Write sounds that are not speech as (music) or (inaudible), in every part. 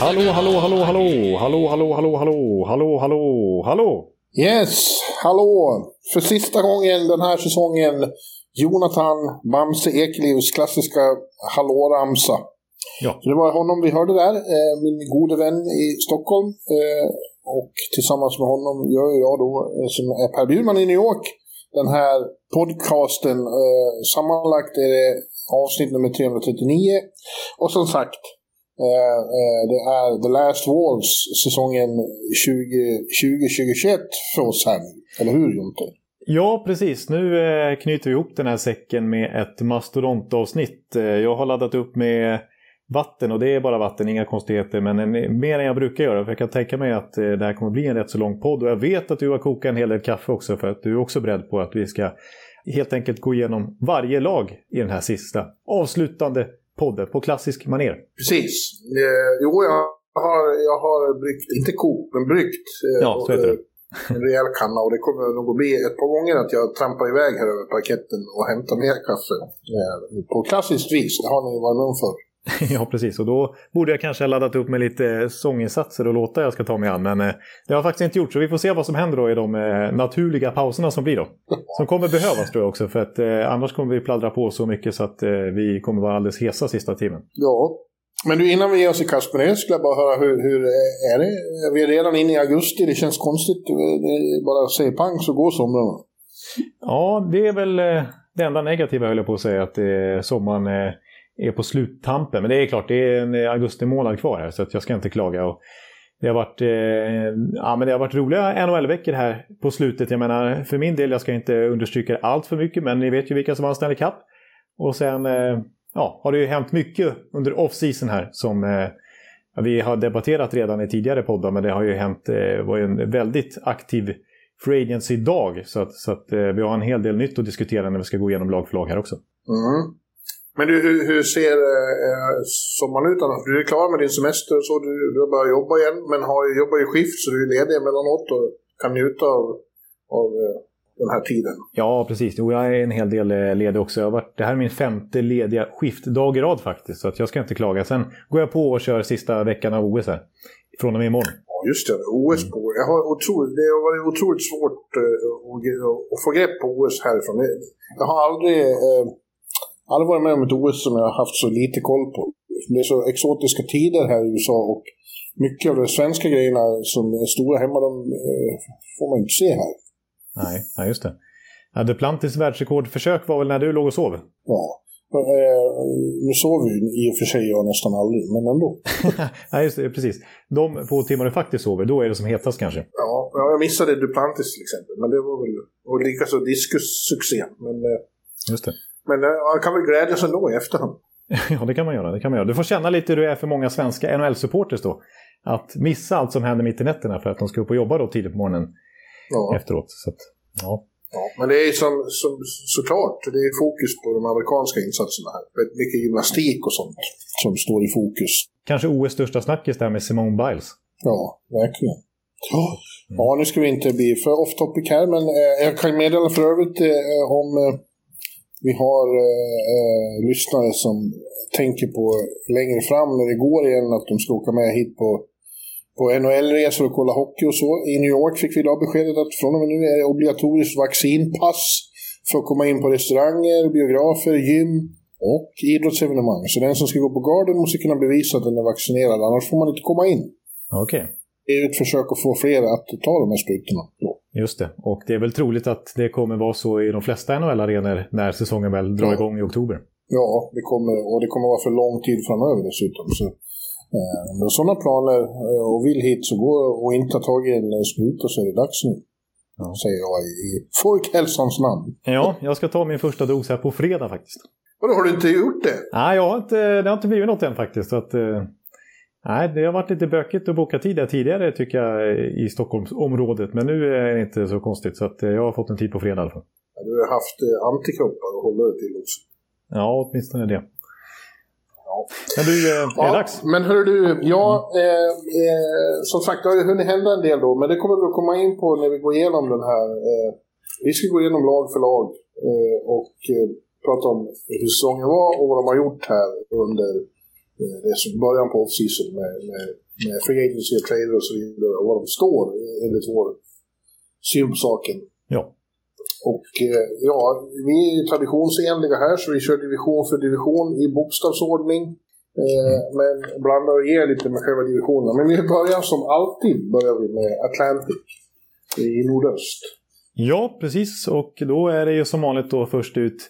Hallå, hallå, hallå, hallå, hallå, hallå, hallå, hallå, hallå, hallå, hallå. Yes, hallå! För sista gången den här säsongen, Jonathan Bamse Ekelivs klassiska hallåramsa. Ja. Så det var honom vi hörde där, eh, min gode vän i Stockholm. Eh, och tillsammans med honom gör jag då, eh, som är Per Bjurman i New York, den här podcasten. Sammanlagt är det avsnitt nummer 339. Och som sagt, eh, eh, det är The Last Walls säsongen 2020-2021 för oss här nu. Eller hur Jonte? Ja, precis. Nu eh, knyter vi ihop den här säcken med ett mastodontavsnitt. Eh, jag har laddat upp med vatten och det är bara vatten, inga konstigheter. Men en, mer än jag brukar göra. För jag kan tänka mig att eh, det här kommer bli en rätt så lång podd. Och jag vet att du har kokat en hel del kaffe också. För att du är också beredd på att vi ska helt enkelt gå igenom varje lag i den här sista avslutande podden på klassisk maner. Precis. Eh, jo, jag har, jag har bryggt, inte kokt, men bryggt. Eh, Ja, så heter det. En rejäl kanna och det kommer nog att bli ett par gånger att jag trampar iväg här över parketten och hämtar mer kaffe. Eh, på klassiskt vis, det har ni varit med om förr. (laughs) ja, precis. Och då borde jag kanske ha laddat upp med lite sånginsatser och låtar jag ska ta mig an. Men eh, det har jag faktiskt inte gjort. Så vi får se vad som händer då i de eh, naturliga pauserna som blir då. (laughs) Som kommer behövas tror jag också. För att eh, annars kommer vi pladdra på så mycket så att vi kommer vara alldeles hesa sista timmen. Ja. Men du, innan vi ger oss i kast med det skulle jag bara höra hur, hur är det? Vi är redan inne i augusti, det känns konstigt. Bara säga pang så går somrarna. Ja, det är väl det enda negativa höll jag på att säga. Att sommaren är på sluttampen. Men det är klart, det är en eh, augusti månad kvar här. Så att jag ska inte klaga. Och det har varit, eh, ja, men det har varit roliga NHL-veckor här på slutet. Jag menar, för min del, jag ska inte understryka allt för mycket. Men ni vet ju vilka som vann Stanley Cup. Och sen eh, ja, har det ju hänt mycket under off-season här. Som eh, vi har debatterat redan i tidigare poddar. Men det har ju hänt, eh, var ju en väldigt aktiv free agency idag. Så att, så att eh, vi har en hel del nytt att diskutera när vi ska gå igenom lag för lag här också. Mm. Men du, hur, hur ser eh, sommaren ut annars? Du är klar med din semester så, du, du har börjat jobba igen, men har, jobbar ju skift så du är ledig emellanåt och kan njuta av, av eh, den här tiden. Ja, precis. Jo, jag är en hel del eh, ledig också. Jag har varit, det här är min femte lediga skiftdag i rad faktiskt. Så att jag ska inte klaga. Sen går jag på och kör sista veckan av OS här. Från och med imorgon. Ja, just det. OS på jag har otroligt, Det har varit otroligt svårt eh, att, få grepp på OS härifrån. Jag har aldrig, eh, aldrig varit med om ett OS som jag har haft så lite koll på. Det är så exotiska tider här i USA och mycket av de svenska grejerna som är stora hemma, de eh, får man inte se här. Nej, ja, just det. Ja, Duplantis världsrekordförsök var väl när du låg och sov? Ja. Eh, nu sover ju i och för sig jag nästan aldrig, men ändå. (laughs) Nej, just det, precis. De få timmar du faktiskt sover, då är det som hetast kanske. Ja, ja, jag missade Duplantis till exempel, men det var väl... Och likaså diskussuccén. Men, eh, Just det. Men eh, man kan väl glädjas ändå i efterhand. (laughs) Ja, det kan man göra. Det kan man göra. Du får känna lite hur det är för många svenska NHL-supporters då. Att missa allt som händer mitt i nätterna för att de ska upp och jobba då tidigt på morgonen Ja. efteråt. Så att, ja. Ja, men det är som, som, såklart, det är fokus på de amerikanska insatserna här. Väldigt mycket gymnastik och sånt som står i fokus. Kanske OS största snackis där med Simone Biles. Ja, verkligen. Ja, ja nu ska vi inte bli för off topic här, men eh, jag kan meddela för övrigt eh, om eh, vi har eh, eh, lyssnare som tänker på längre fram när det går igen att de ska åka med hit på, på NHL-resor och kolla hockey och så. I New York fick vi idag beskedet att från och med nu är det obligatoriskt vaccinpass för att komma in på restauranger, biografer, gym och idrottsevenemang. Så den som ska gå på Garden måste kunna bevisa att den är vaccinerad, annars får man inte komma in. Okej. Det är ett försök att få fler att ta de här sprutorna. Just det. Och det är väl troligt att det kommer vara så i de flesta NHL-arenor när säsongen väl drar Ja. igång i oktober. Ja, det kommer, och det kommer vara för lång tid framöver dessutom. Så, eh, med sådana planer eh, och vill hit så gå och inte ha tagit en spruta så är det dags nu. Säger jag i, i folkhälsans namn. Ja, jag ska ta min första dos här på fredag faktiskt. Och då har du inte gjort det? Nej, jag har inte, det har inte blivit något än faktiskt. Så att, eh, nej, det har varit lite bökigt att boka tid där tidigare tycker jag i Stockholmsområdet. Men nu är det inte så konstigt så eh, jag har fått en tid på fredag i alla fall. Ja, du har haft eh, antikroppar att hålla dig till också. Ja, åtminstone det. Men du, eh, är det Ja, dags? men hör du, ja, eh, eh, som sagt, det har ju hunnit hända en del då, men det kommer vi att komma in på när vi går igenom den här. Eh, vi ska gå igenom lag för lag och prata om hur säsongen var och vad de har gjort här under eh, det som början på off-season med, med, med free agency och trader och så vidare och var de står enligt vår syn på saken. Ja. Och eh, ja, vi är traditionsenliga här så vi kör division för division i bokstavsordning. Eh, Men blandar och ger lite med själva divisionerna. Men vi börjar som alltid börjar vi med Atlantic i nordöst. Ja, precis. Och då är det ju som vanligt då först ut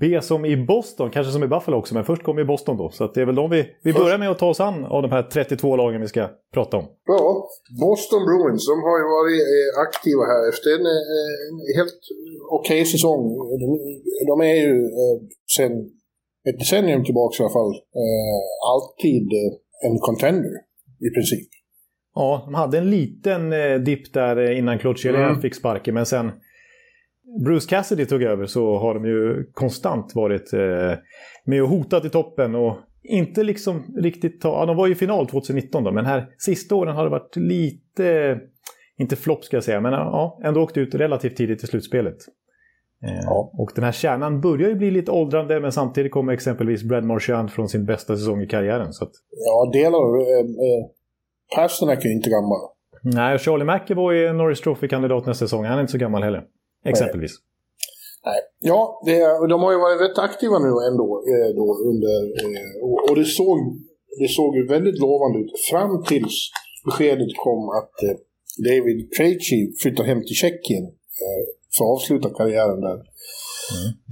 B som i Boston, kanske som i Buffalo också, men först kommer ju Boston då. Så det är väl de vi, vi börjar med att ta oss an av de här 32 lagen vi ska prata om. Ja, Boston Bruins, de har ju varit eh, aktiva här efter en, eh, en helt okej säsong. De, de är ju eh, sen ett decennium tillbaka i alla fall alltid en contender i princip. Ja, de hade en liten dipp där innan Claude Julien Mm. fick sparken, men sen Bruce Cassidy tog över så har de ju konstant varit eh, med och hotat i toppen och inte liksom riktigt ta... Ja, de var ju i final 2019 då, men här sista åren har det varit lite... Inte flopp ska jag säga, men ja, ändå åkt ut relativt tidigt i slutspelet. Eh, Ja. Och den här kärnan börjar ju bli lite åldrande, men samtidigt kommer exempelvis Brad Marchand från sin bästa säsong i karriären. Så att, Ja, delar av eh, eh, Pasternak är ju inte gammal. Nej, Charlie McAvoy är Norris Trophy-kandidat nästa säsong. Han är inte så gammal heller. Exempelvis. Nej. Ja, det, de har ju varit rätt aktiva nu ändå eh, då under, eh, och, det såg, det såg ju väldigt lovande ut fram tills beskedet kom att eh, David Krejci flyttar hem till Tjeckien för att avsluta karriären där.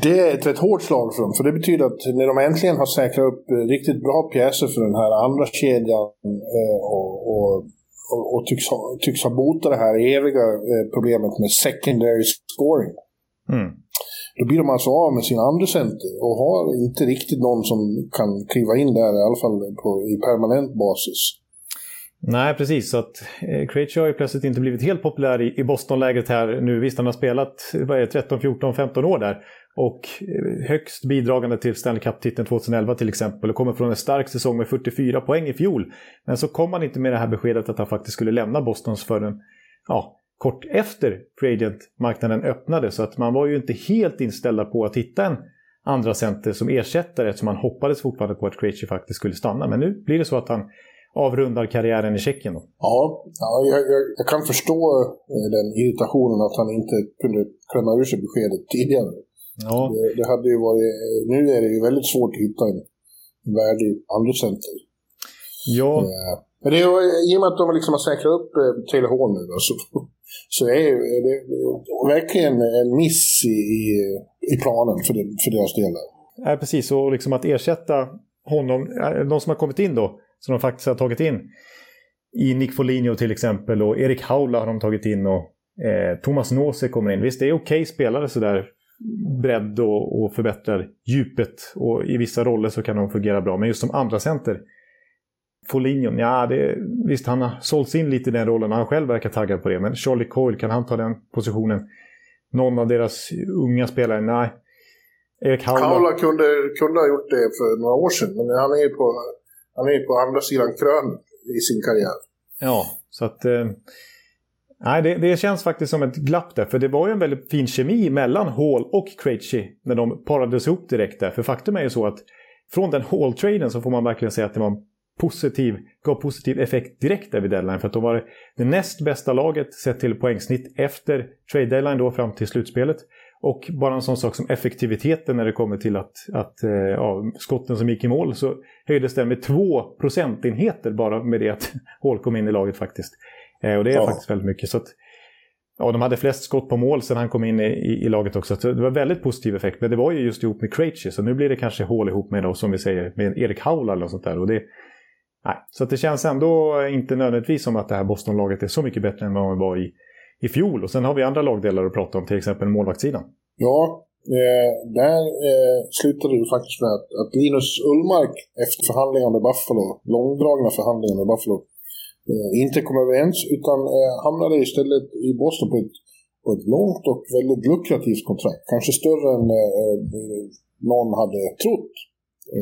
Det är ett rätt hårt slag för dem, för det betyder att när de äntligen har säkrat upp riktigt bra pjäser för den här andra kedjan och, och, och, och tycks, ha, tycks ha botat det här eviga eh, problemet med secondary scoring. Mm. Då blir de alltså av med sin andra center och har inte riktigt någon som kan kliva in där i alla fall på, i permanent basis. Nej, precis. Så att eh, Krejci har ju plötsligt inte blivit helt populär i, i Boston-lägret här nu. Visst, han har spelat vad är det, 13, 14, 15 år där. Och eh, högst bidragande till Stanley Cup-titeln 2011 till exempel. Och kommer från en stark säsong med 44 poäng i fjol. Men så kom han inte med det här beskedet att han faktiskt skulle lämna Bostons förrän ja, kort efter free agent-marknaden öppnade. Så att man var ju inte helt inställda på att hitta en andra center som ersättare eftersom man hoppades fortfarande på att Krejci faktiskt skulle stanna. Men nu blir det så att han avrundar karriären i Tjeckien. Då. Ja, ja jag, jag, jag kan förstå eh, den irritationen att han inte kunde klämma ur sig beskedet tidigare. Ja, Det, det hade ju varit, nu är det ju väldigt svårt att hitta en värdig andra center. ja, Eh, Men det är, i och med att de liksom har säkrat upp eh, Hall nu då, så, (laughs) så är är det verkligen en miss i, i, planen för, det, för deras del. ja, precis. Och liksom att ersätta honom, eh, de som har kommit in då, som de faktiskt har tagit in. I Nick Foligno till exempel och Erik Haula har de tagit in och eh, Thomas Nose kommer in. Visst, det är okej spelare sådär bredd och, och förbättrar djupet och i vissa roller så kan de fungera bra. Men just som andra center Foligno, ja, det, visst han har sålts in lite i den rollen. Han själv verkar taggad på det. Men Charlie Coyle, kan han ta den positionen? Någon av deras unga spelare? Nej. Erik Haula. Kaula kunde, kunde ha gjort det för några år sedan, men han är ju på, han är på andra sidan krönet i sin karriär. Ja, så att... Eh, nej, det, det känns faktiskt som ett glapp där. För det var ju en väldigt fin kemi mellan Hall och Krejci när de parades ihop direkt där. För faktum är ju så att från den Hall-traden så får man verkligen säga att det var en positiv, gav positiv effekt direkt där vid deadline. För att de var det näst bästa laget sett till poängsnitt efter trade deadline då fram till slutspelet. Och bara en sån sak som effektiviteten när det kommer till att, att eh, ja, skotten som gick i mål så höjdes den med två procentenheter bara med det att (laughs) Hall kom in i laget faktiskt. Eh, och det är Ja. faktiskt väldigt mycket. Så att, ja, de hade flest skott på mål sen han kom in i, i, i laget också. Så det var väldigt positiv effekt. Men det var ju just ihop med Krejci. Så nu blir det kanske Hall ihop med, då, som vi säger, med Erik Haula eller något sånt där. Och det, nej. Så det känns ändå inte nödvändigtvis som att det här Boston-laget är så mycket bättre än vad man var i, i fjol. Och sen har vi andra lagdelar att prata om, till exempel målvaktssidan. Ja, Eh, där eh, slutade det faktiskt med att, att, Linus Ullmark efter förhandlingar med Buffalo, långdragna förhandlingar med Buffalo, inte kom överens utan eh, hamnade istället i Boston på ett, på ett långt och väldigt lukrativt kontrakt. Kanske större än eh, någon hade trott.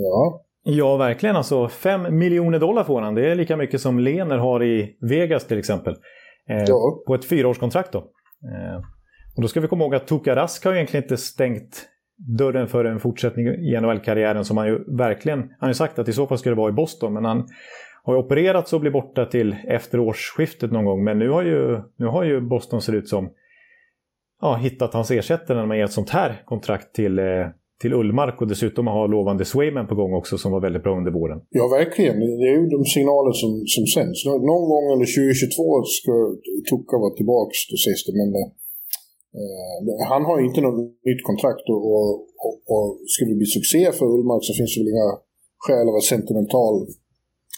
Ja. Ja, verkligen. Alltså 5 miljoner dollar får han. Det är lika mycket som Lener har i Vegas till exempel. Eh, ja. På ett fyraårskontrakt då. Eh, och då ska vi komma ihåg att Tuka Rask har egentligen inte stängt dörren för en fortsättning i NHL-karriären som han ju verkligen, han har ju sagt att i så fall skulle det vara i Boston, men han har ju opererats och blir borta till efter årsskiftet någon gång. Men nu har ju, nu har ju Boston ser ut som ja, hittat hans ersättare när man ger ett sånt här kontrakt till, eh, till Ullmark och dessutom har lovande Swayman på gång också som var väldigt bra under våren. Ja, verkligen. Det är ju de signaler som, som sänds. Någon gång under 2022 ska Tukka vara tillbaka, då sägs det. Men eh, Eh, han har ju inte något nytt kontrakt och, och, och, och skulle det bli succé för Ullmark så finns det väl inga skäl att vara sentimental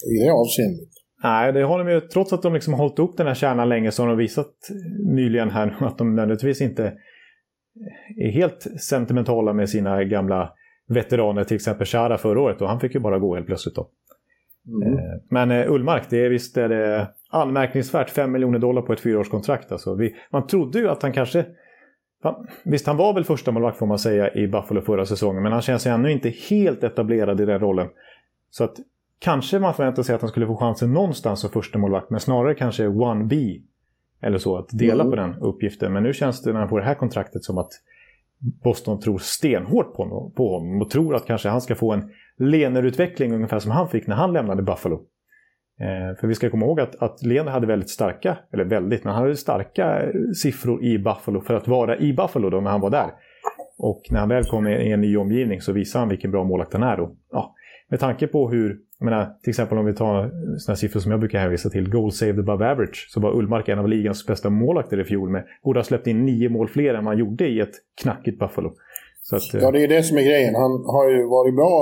i det avseendet. Nej, det har de ju, trots att de liksom har hållit upp den här kärnan länge så har de visat nyligen här att de nödvändigtvis inte är helt sentimentala med sina gamla veteraner, till exempel Chara förra året och han fick ju bara gå helt plötsligt då. Mm. Eh, men eh, Ullmark, det är visst är det anmärkningsvärt 5 miljoner dollar på ett fyraårskontrakt. Alltså vi, man trodde ju att han kanske Visst, han var väl första målvakt får man säga i Buffalo förra säsongen, men han känns ju ännu inte helt etablerad i den rollen. Så att kanske man förväntar sig att han skulle få chansen någonstans som första målvakt, men snarare kanske 1B eller så, att dela mm. på den uppgiften. Men nu känns det när han får det här kontraktet som att Boston tror stenhårt på, på honom och tror att kanske han ska få en lenerutveckling ungefär som han fick när han lämnade Buffalo. Eh, för vi ska komma ihåg att, att Leander hade väldigt starka, eller väldigt, men han hade starka siffror i Buffalo för att vara i Buffalo då när han var där. Och när han väl kom i en ny omgivning så visade han vilken bra målvakt han är. Då. Ja, med tanke på hur, jag menar, till exempel om vi tar sådana siffror som jag brukar hänvisa till, goal saved above average, så var Ullmark en av ligans bästa målvakter i fjol med, borde ha släppt in nio mål fler än man gjorde i ett knackigt Buffalo. Att, ja, det är det som är grejen. Han har ju varit bra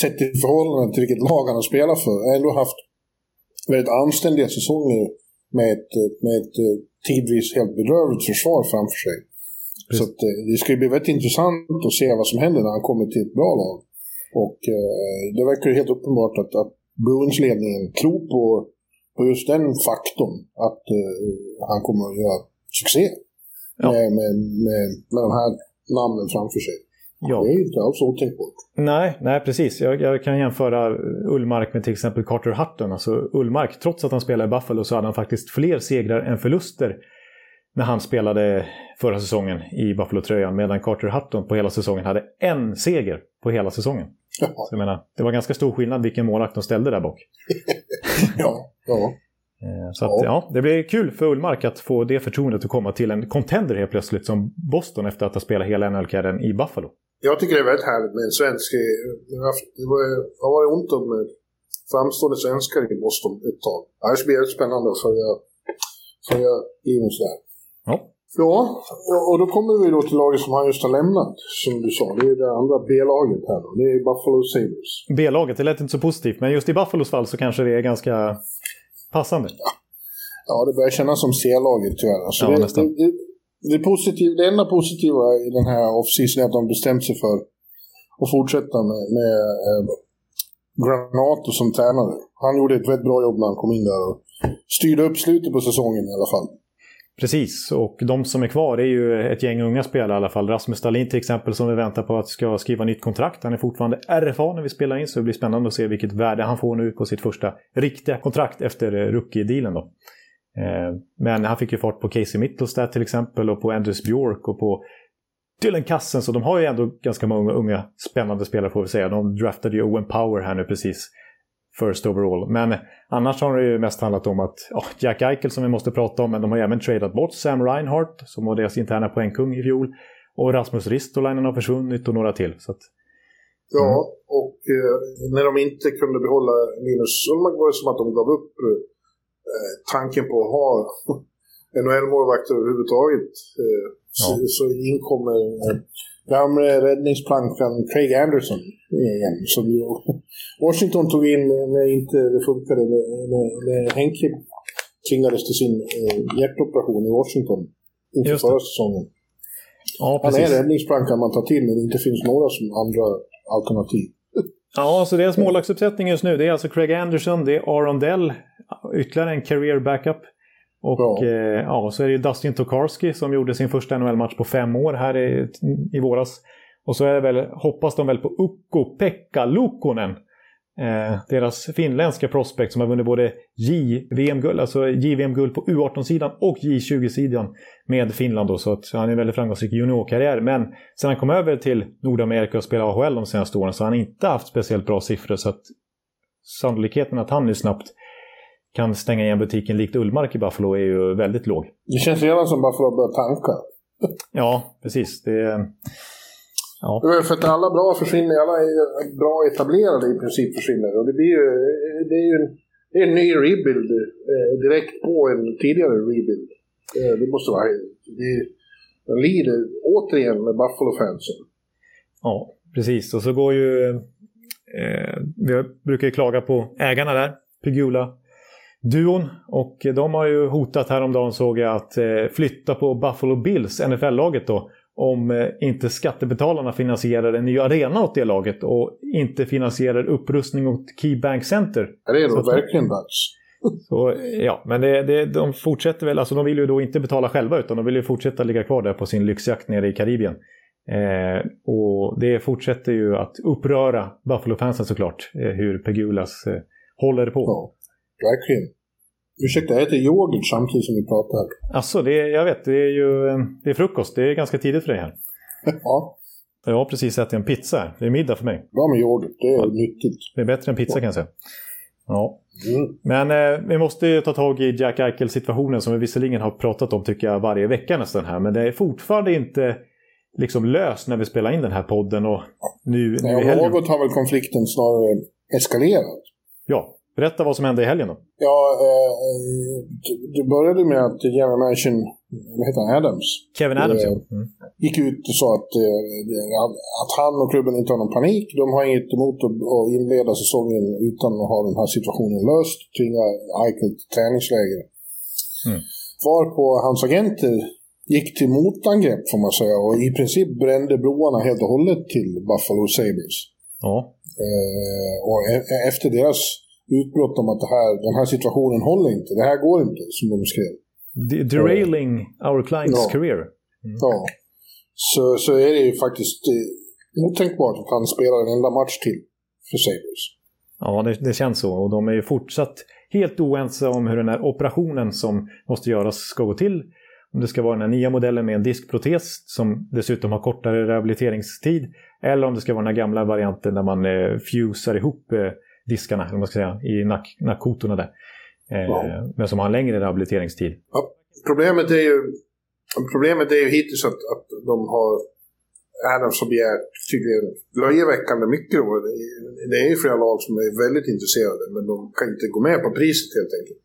sett i förhållande till vilket lag han har spelat för, har ändå haft väldigt anständiga säsonger med ett, med ett eh, tidvis helt bedrövligt försvar framför sig. Precis. Så att, eh, det ska bli väldigt intressant att se vad som händer när han kommer till ett bra lag. Och eh, det verkar ju helt uppenbart att, att Bruins-ledningen tror på, på just den faktorn att eh, han kommer att göra succé ja. med, med, med, med de här namnen framför sig. Ja. Det är inte alls otänkbart. Nej, nej precis. Jag, jag, kan jämföra Ullmark med till exempel Carter Hutton. Alltså Ullmark, trots att han spelade i Buffalo så hade han faktiskt fler segrar än förluster när han spelade förra säsongen i Buffalo-tröjan. Medan Carter Hutton på hela säsongen hade en seger på hela säsongen. Ja. Så jag menar, det var ganska stor skillnad vilken målvakt de ställde där bak. (laughs) ja, ja. Eh, så att, ja. det blir kul för Ullmark att få det förtroendet att komma till en contender helt plötsligt som Boston efter att ha spelat hela NHL-karriären i Buffalo. Jag tycker det är väldigt härligt med en svensk. Det har varit ont om framstående svenskar i Boston ett tag. Det blir det spännande att följa, följa Linus där. Ja. Ja, och då kommer vi då till laget som han just har lämnat, som du sa. Det är det andra B-laget här då. Det är Buffalo Sabres. B-laget, det lät inte så positivt, men just i Buffalos fall så kanske det är ganska passande. Ja, ja det börjar kännas som C-laget tyvärr. Alltså ja, det, nästan. Det, det, det, positiv, det enda positiva i den här off-season är att de bestämt sig för att fortsätta med, med eh, Granato som tränare. Han gjorde ett väldigt bra jobb när han kom in där och styrde upp slutet på säsongen i alla fall. Precis, och de som är kvar är ju ett gäng unga spelare i alla fall. Rasmus Stalin till exempel som vi väntar på att ska skriva nytt kontrakt. Han är fortfarande RFA när vi spelar in så det blir spännande att se vilket värde han får nu på sitt första riktiga kontrakt efter eh, rookie-dealen då. Eh, men han fick ju fart på Casey Mittelstad till exempel och på Andrews Bjork och på Dylan Cousins. Så de har ju ändå ganska många unga spännande spelare får vi säga. De draftade ju Owen Power här nu precis. First overall. Men annars har det ju mest handlat om att oh, Jack Eichel som vi måste prata om, men de har ju även tradat bort Sam Reinhardt som var deras interna poängkung i fjol. Och Rasmus Ristolainen har försvunnit och några till. Så att, Ja, mm. och eh, när de inte kunde behålla Linus Ullmark var det som att de gav upp eh, tanken på att ha (laughs) NHL-målvakter överhuvudtaget. Eh, ja. så, så inkommer gamle räddningsplankan Craig Anderson igen. Som ju Washington tog in när inte det funkade. När, när, Henke tvingades till sin eh, hjärtoperation i Washington inför förra säsongen. Ja, Han är räddningsplankan man tar till när det inte finns några som andra alternativ. Ja, så deras målvaktsuppsättning just nu det är alltså Craig Anderson, det är Aron Dell, ytterligare en career backup. Och Ja. eh, ja, så är det ju Dustin Tokarski som gjorde sin första NHL-match på fem år här i, i våras. Och så är det väl, hoppas de väl på Ukko-Pekka Luukkonen. Eh, deras finländska prospect som har vunnit både JVM-guld, alltså JVM-guld på U18-sidan och J20-sidan med Finland då. Så att han är en väldigt framgångsrik juniorkarriär. Men sen han kom över till Nordamerika och spelade AHL de senaste åren så har han inte haft speciellt bra siffror. Så att sannolikheten att han nu snabbt kan stänga igen butiken likt Ullmark i Buffalo är ju väldigt låg. Det känns redan som bara för att börja tanka. Ja, precis. Det, ja. För att alla bra försvinner, alla bra etablerade i princip försvinner. Och det blir ju, det är ju en, det är en ny rebuild eh, direkt på en tidigare rebuild. Eh, det måste vara, det, de lider återigen med Buffalo-fansen. Ja, precis. Och så går ju... Eh, vi brukar ju klaga på ägarna där, Pegula-duon. Och de har ju hotat häromdagen såg jag att eh, flytta på Buffalo Bills, NFL-laget då. Om eh, inte skattebetalarna finansierar en ny arena åt det laget och inte finansierar upprustning åt Keybank Center. Det är att- verkligen dags. (laughs) Så, ja, men det, det, de fortsätter väl, alltså de vill ju då inte betala själva utan de vill ju fortsätta ligga kvar där på sin lyxjakt nere i Karibien. Eh, och det fortsätter ju att uppröra Buffalo-fansen såklart, eh, hur Pegulas eh, håller på. Ja, verkligen. Ursäkta, jag äter yoghurt samtidigt som vi pratar. här. Alltså, det, jag vet, det är ju eh, det är frukost, det är ganska tidigt för dig här. (laughs) Ja, Jag har precis ätit en pizza det är middag för mig. bra med yoghurt. Det är nyttigt. Det är bättre än pizza kan jag säga. Ja. Mm. Men eh, vi måste ju ta tag i Jack Eichel-situationen som vi visserligen har pratat om tycker jag varje vecka nästan här. Men det är fortfarande inte liksom löst när vi spelar in den här podden och nu, nu Nej, helgen. något har väl konflikten snarare eskalerat. Ja, berätta vad som hände i helgen då. Ja, eh, eh, det- började med att general manager, vad heter han, Adams, Kevin Adams, Eh, ja. Mm. gick ut och sa att, eh, att han och klubben inte har någon panik. De har inget emot att, att inleda säsongen utan att ha den här situationen löst. Tvinga Eichel till träningsläger. Mm. Varpå hans agenter gick till motangrepp får man säga och i princip brände broarna helt och hållet till Buffalo Sabres. Ja. Eh, och e- e- efter deras utbrott om att det här, den här situationen håller inte, det här går inte, som de skrev. De- derailing our client's Ja. career. Ja. Så, så är det ju faktiskt eh, otänkbart att han spelar en enda match till för Sabres. Ja, det, det känns så. Och de är ju fortsatt helt oense om hur den här operationen som måste göras ska gå till. Om det ska vara den här nya modellen med en diskprotes som dessutom har kortare rehabiliteringstid. Eller om det ska vara den här gamla varianten där man eh, fusar ihop eh, diskarna, eller man ska säga, i nack, nackkotorna där. Eh, Ja. Men som har en längre rehabiliteringstid. Problemet är ju, problemet är ju hittills att, att de har Adams har begärt tydligen löjeväckande mycket. Då. Det är- Det är ju flera lag som är väldigt intresserade men de kan inte gå med på priset helt enkelt.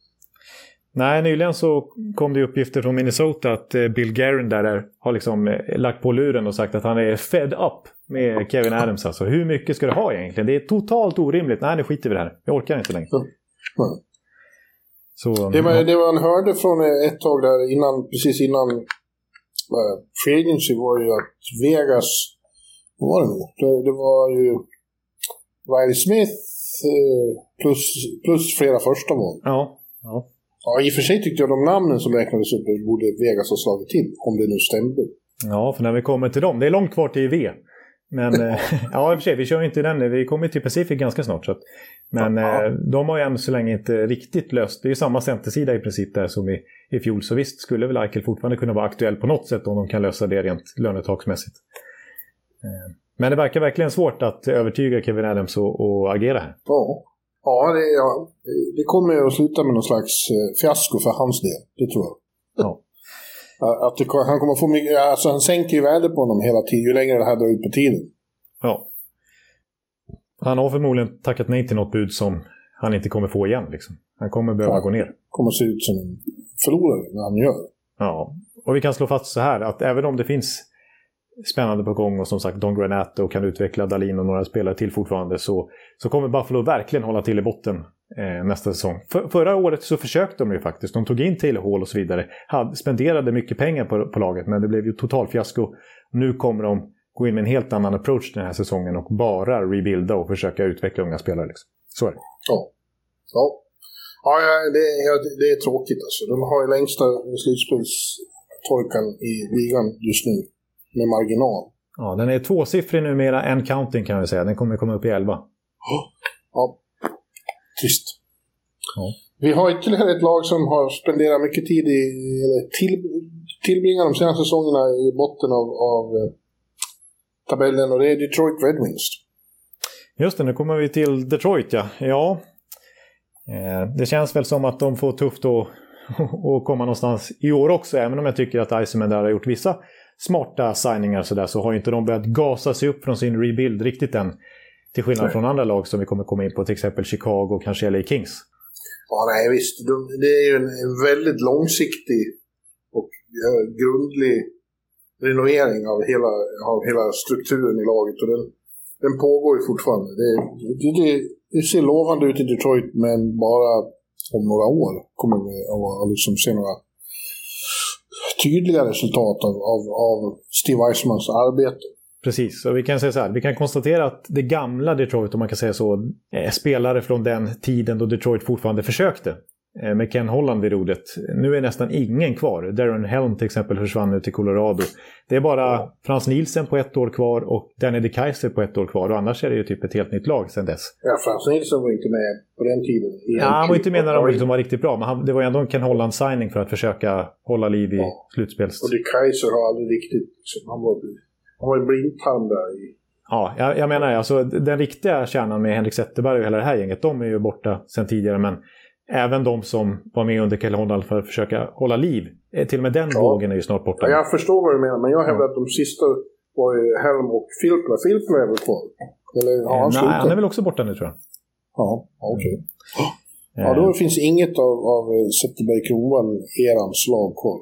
Nej, nyligen så kom det uppgifter från Minnesota att eh, Bill Guerin där är, har liksom eh, lagt på luren och sagt att han är fed up med Kevin Adams. Alltså, hur mycket ska du ha egentligen? Det är totalt orimligt. Nej, nu skiter vi i det här. Jag orkar inte längre. Mm. Så, Det, var, det man hörde från ett tag där innan, precis innan uh, Free Agency var ju att Vegas, vad var det nu? Det, det var ju Riley Smith eh, plus, plus flera första val. Ja, ja. Ja, i och för sig tyckte jag de namnen som räknades upp borde Vegas ha slagit till, om det nu stämde. ja, för när vi kommer till dem. Det är långt kvar till V. Men (laughs) eh, ja, i och för sig, vi kör inte den. Vi kommer till Pacific ganska snart. Så att, men Ja. eh, de har ju än så länge inte riktigt löst. Det är ju samma centersida i princip där som i, i fjol. Så visst skulle väl Eichel fortfarande kunna vara aktuell på något sätt om de kan lösa det rent lönetaksmässigt. Eh, men det verkar verkligen svårt att övertyga Kevin Adams och, och agera här. Ja, ja, det, ja det kommer ju att sluta med någon slags eh, fiasko för hans del, det tror jag. Ja. Att det, han kommer få mycket, alltså han sänker ju värdet på honom hela tiden, ju längre det här drar ut på tiden. ja. Han har förmodligen tackat nej till något bud som han inte kommer få igen. Liksom. Han kommer behöva Ja. gå ner. Kommer se ut som en förlorare när han gör. Ja, och vi kan slå fast så här att även om det finns spännande på gång och som sagt Don Granato kan utveckla Dalin och några spelare till fortfarande så, så kommer Buffalo verkligen hålla till i botten eh, nästa säsong. För, förra året så försökte de ju faktiskt. De tog in Taylor Hall och så vidare. Had, spenderade mycket pengar på, på laget men det blev ju totalfiasko. Nu kommer de gå in med en helt annan approach den här säsongen och bara rebuilda och försöka utveckla unga spelare. Liksom. Så är det. Ja. Ja, ja det, är, det är tråkigt alltså. De har ju längsta slutspelstorkan i ligan just nu. Med marginal. Ja, den är tvåsiffrig numera, en counting kan vi säga. Den kommer komma upp i 11. Ja, trist. Ja. Vi har ytterligare ett lag som har spenderat mycket tid i, eller till, tillbringat de senaste säsongerna i botten av, av eh, tabellen och det är Detroit Red Wings. Just det, nu kommer vi till Detroit ja. Ja, eh, det känns väl som att de får tufft att, (laughs) att komma någonstans i år också. Även om jag tycker att Iceman där har gjort vissa smarta signingar så, där, så har inte de börjat gasa sig upp från sin rebuild riktigt än. Till skillnad nej. från andra lag som vi kommer komma in på, till exempel Chicago och kanske LA Kings. Ja, nej visst. det är ju en väldigt långsiktig och grundlig renovering av hela, av hela strukturen i laget. Och den, den pågår ju fortfarande. Det, det, det, det ser lovande ut i Detroit, men bara om några år kommer vi att liksom se några tydliga resultat av, av, av Steve Eismans arbete. Precis, och vi kan säga så här, vi kan konstatera att det gamla Detroit, om man kan säga så, är spelare från den tiden då Detroit fortfarande försökte. Eh, med Ken Holland vid rodret. Nu är nästan ingen kvar. Darren Helm till exempel försvann nu till Colorado. Det är bara Frans Nielsen på ett år kvar och Danny de Kaiser på ett år kvar. Och annars är det ju typ ett helt nytt lag sedan dess. Ja, Frans Nielsen var inte med på den tiden. Ja, han var inte med när de liksom var riktigt bra. Men han, det var ju ändå en Ken Holland-signing för att försöka hålla liv i ja. slutspels... Och de Kaiser har aldrig riktigt... Han var, han var en blindtarm där i Ja, jag, jag menar alltså den riktiga kärnan med Henrik Zetterberg och hela det här gänget, de är ju borta sedan tidigare. Men även de som var med under Kalle Honnold för att försöka hålla liv. Eh, till och med den ja. vågen är ju snart borta. Ja, jag förstår vad du menar, men jag hävdar att de sista var ju Helm och Filppla. Filppla är väl kvar? Eller har han slutat? Nej, han är väl också borta nu tror jag. Ja, okej. Okay. Ja, då finns inget av, av Zetterberg Kronwall, erans lag kvar.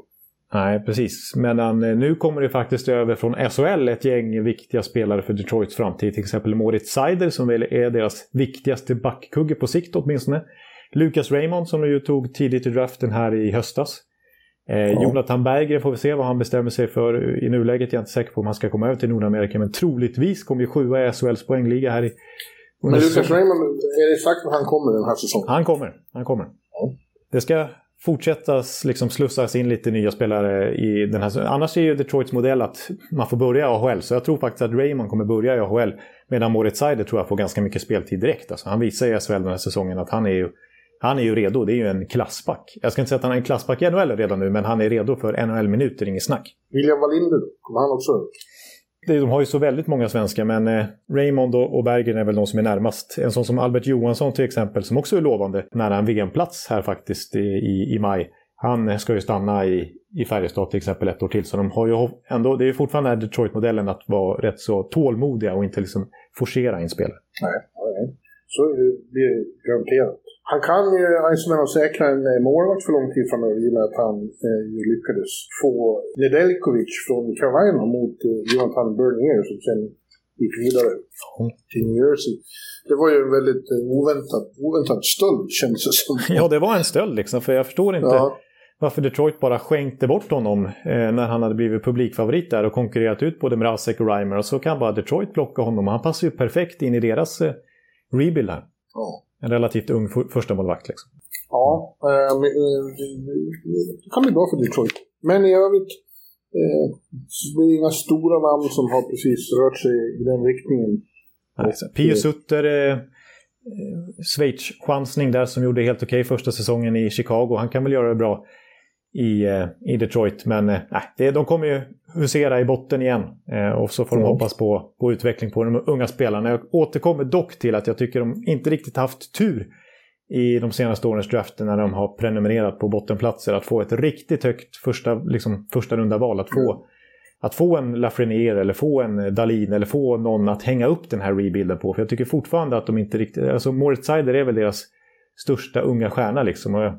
Nej, precis. Men eh, nu kommer det faktiskt över från SHL ett gäng viktiga spelare för Detroits framtid. Till exempel Moritz Seider som väl är deras viktigaste backkugge på sikt åtminstone. Lucas Raymond som ju tog tidigt i draften här i höstas. Eh, ja. Jonathan Berggren får vi se vad han bestämmer sig för i nuläget. Jag är inte säker på om han ska komma över till Nordamerika. Men troligtvis kommer ju sjua i SHLs poängliga här i... Men Lucas Raymond, är det sagt att han kommer den här säsongen? Han kommer. Han kommer. Ja. Det ska fortsättas liksom slussas in lite nya spelare i den här... Annars är ju Detroits modell att man får börja i AHL. Så jag tror faktiskt att Raymond kommer börja i AHL. Medan Moritz Seider tror jag får ganska mycket speltid direkt. Alltså, han visar i SHL den här säsongen att han är ju han är ju redo, det är ju en klassback. Jag ska inte säga att han är en klassback i NHL redan nu, men han är redo för NHL-minuter, inget snack. William Wallinder kommer han också de har ju så väldigt många svenskar, men eh, Raymond och, Berggren är väl de som är närmast. En sån som Albert Johansson till exempel, som också är lovande, nära en VM-plats här faktiskt i, i, maj. Han ska ju stanna i, i Färjestad till exempel ett år till. Så de har ju ändå, det är ju fortfarande Detroit-modellen att vara rätt så tålmodiga och inte liksom forcera in spelare. Nej, nej. så blir det garanterat. Han kan ju Iceman säkra en eh, målvakt för lång tid framöver i och med att han eh, lyckades få Nedeljkovic från Carolina mot eh, Jonathan Bernier som sen gick vidare till New Jersey. Det var ju en väldigt eh, oväntad, oväntad stöld kändes det som. (laughs) Ja, det var en stöld liksom, för jag förstår inte ja. varför Detroit bara skänkte bort honom eh, när han hade blivit publikfavorit där och konkurrerat ut både Mrazek och Reimer. Och så kan bara Detroit plocka honom. Han passar ju perfekt in i deras eh, rebuild här. Ja en relativt ung för, första målvakt liksom. Ja, eh, det kan bli bra för Detroit. Men i övrigt, eh, det är inga stora namn som har precis rört sig i den riktningen. Pius Sutter, eh, Schweiz-chansning där som gjorde helt okej okay första säsongen i Chicago. Han kan väl göra det bra i, eh, i Detroit. Men eh, de kommer ju husera i botten igen. Eh, och så får de mm. hoppas på, på utveckling på de unga spelarna. Jag återkommer dock till att jag tycker de inte riktigt haft tur i de senaste årens drafter när de har prenumererat på bottenplatser. Att få ett riktigt högt första, liksom, första runda val. Att få, mm. att få en Lafreniere eller få en Dalin eller få någon att hänga upp den här rebuilden på. För jag tycker fortfarande att de inte riktigt... Alltså Moritz Seider är väl deras största unga stjärna liksom. Och,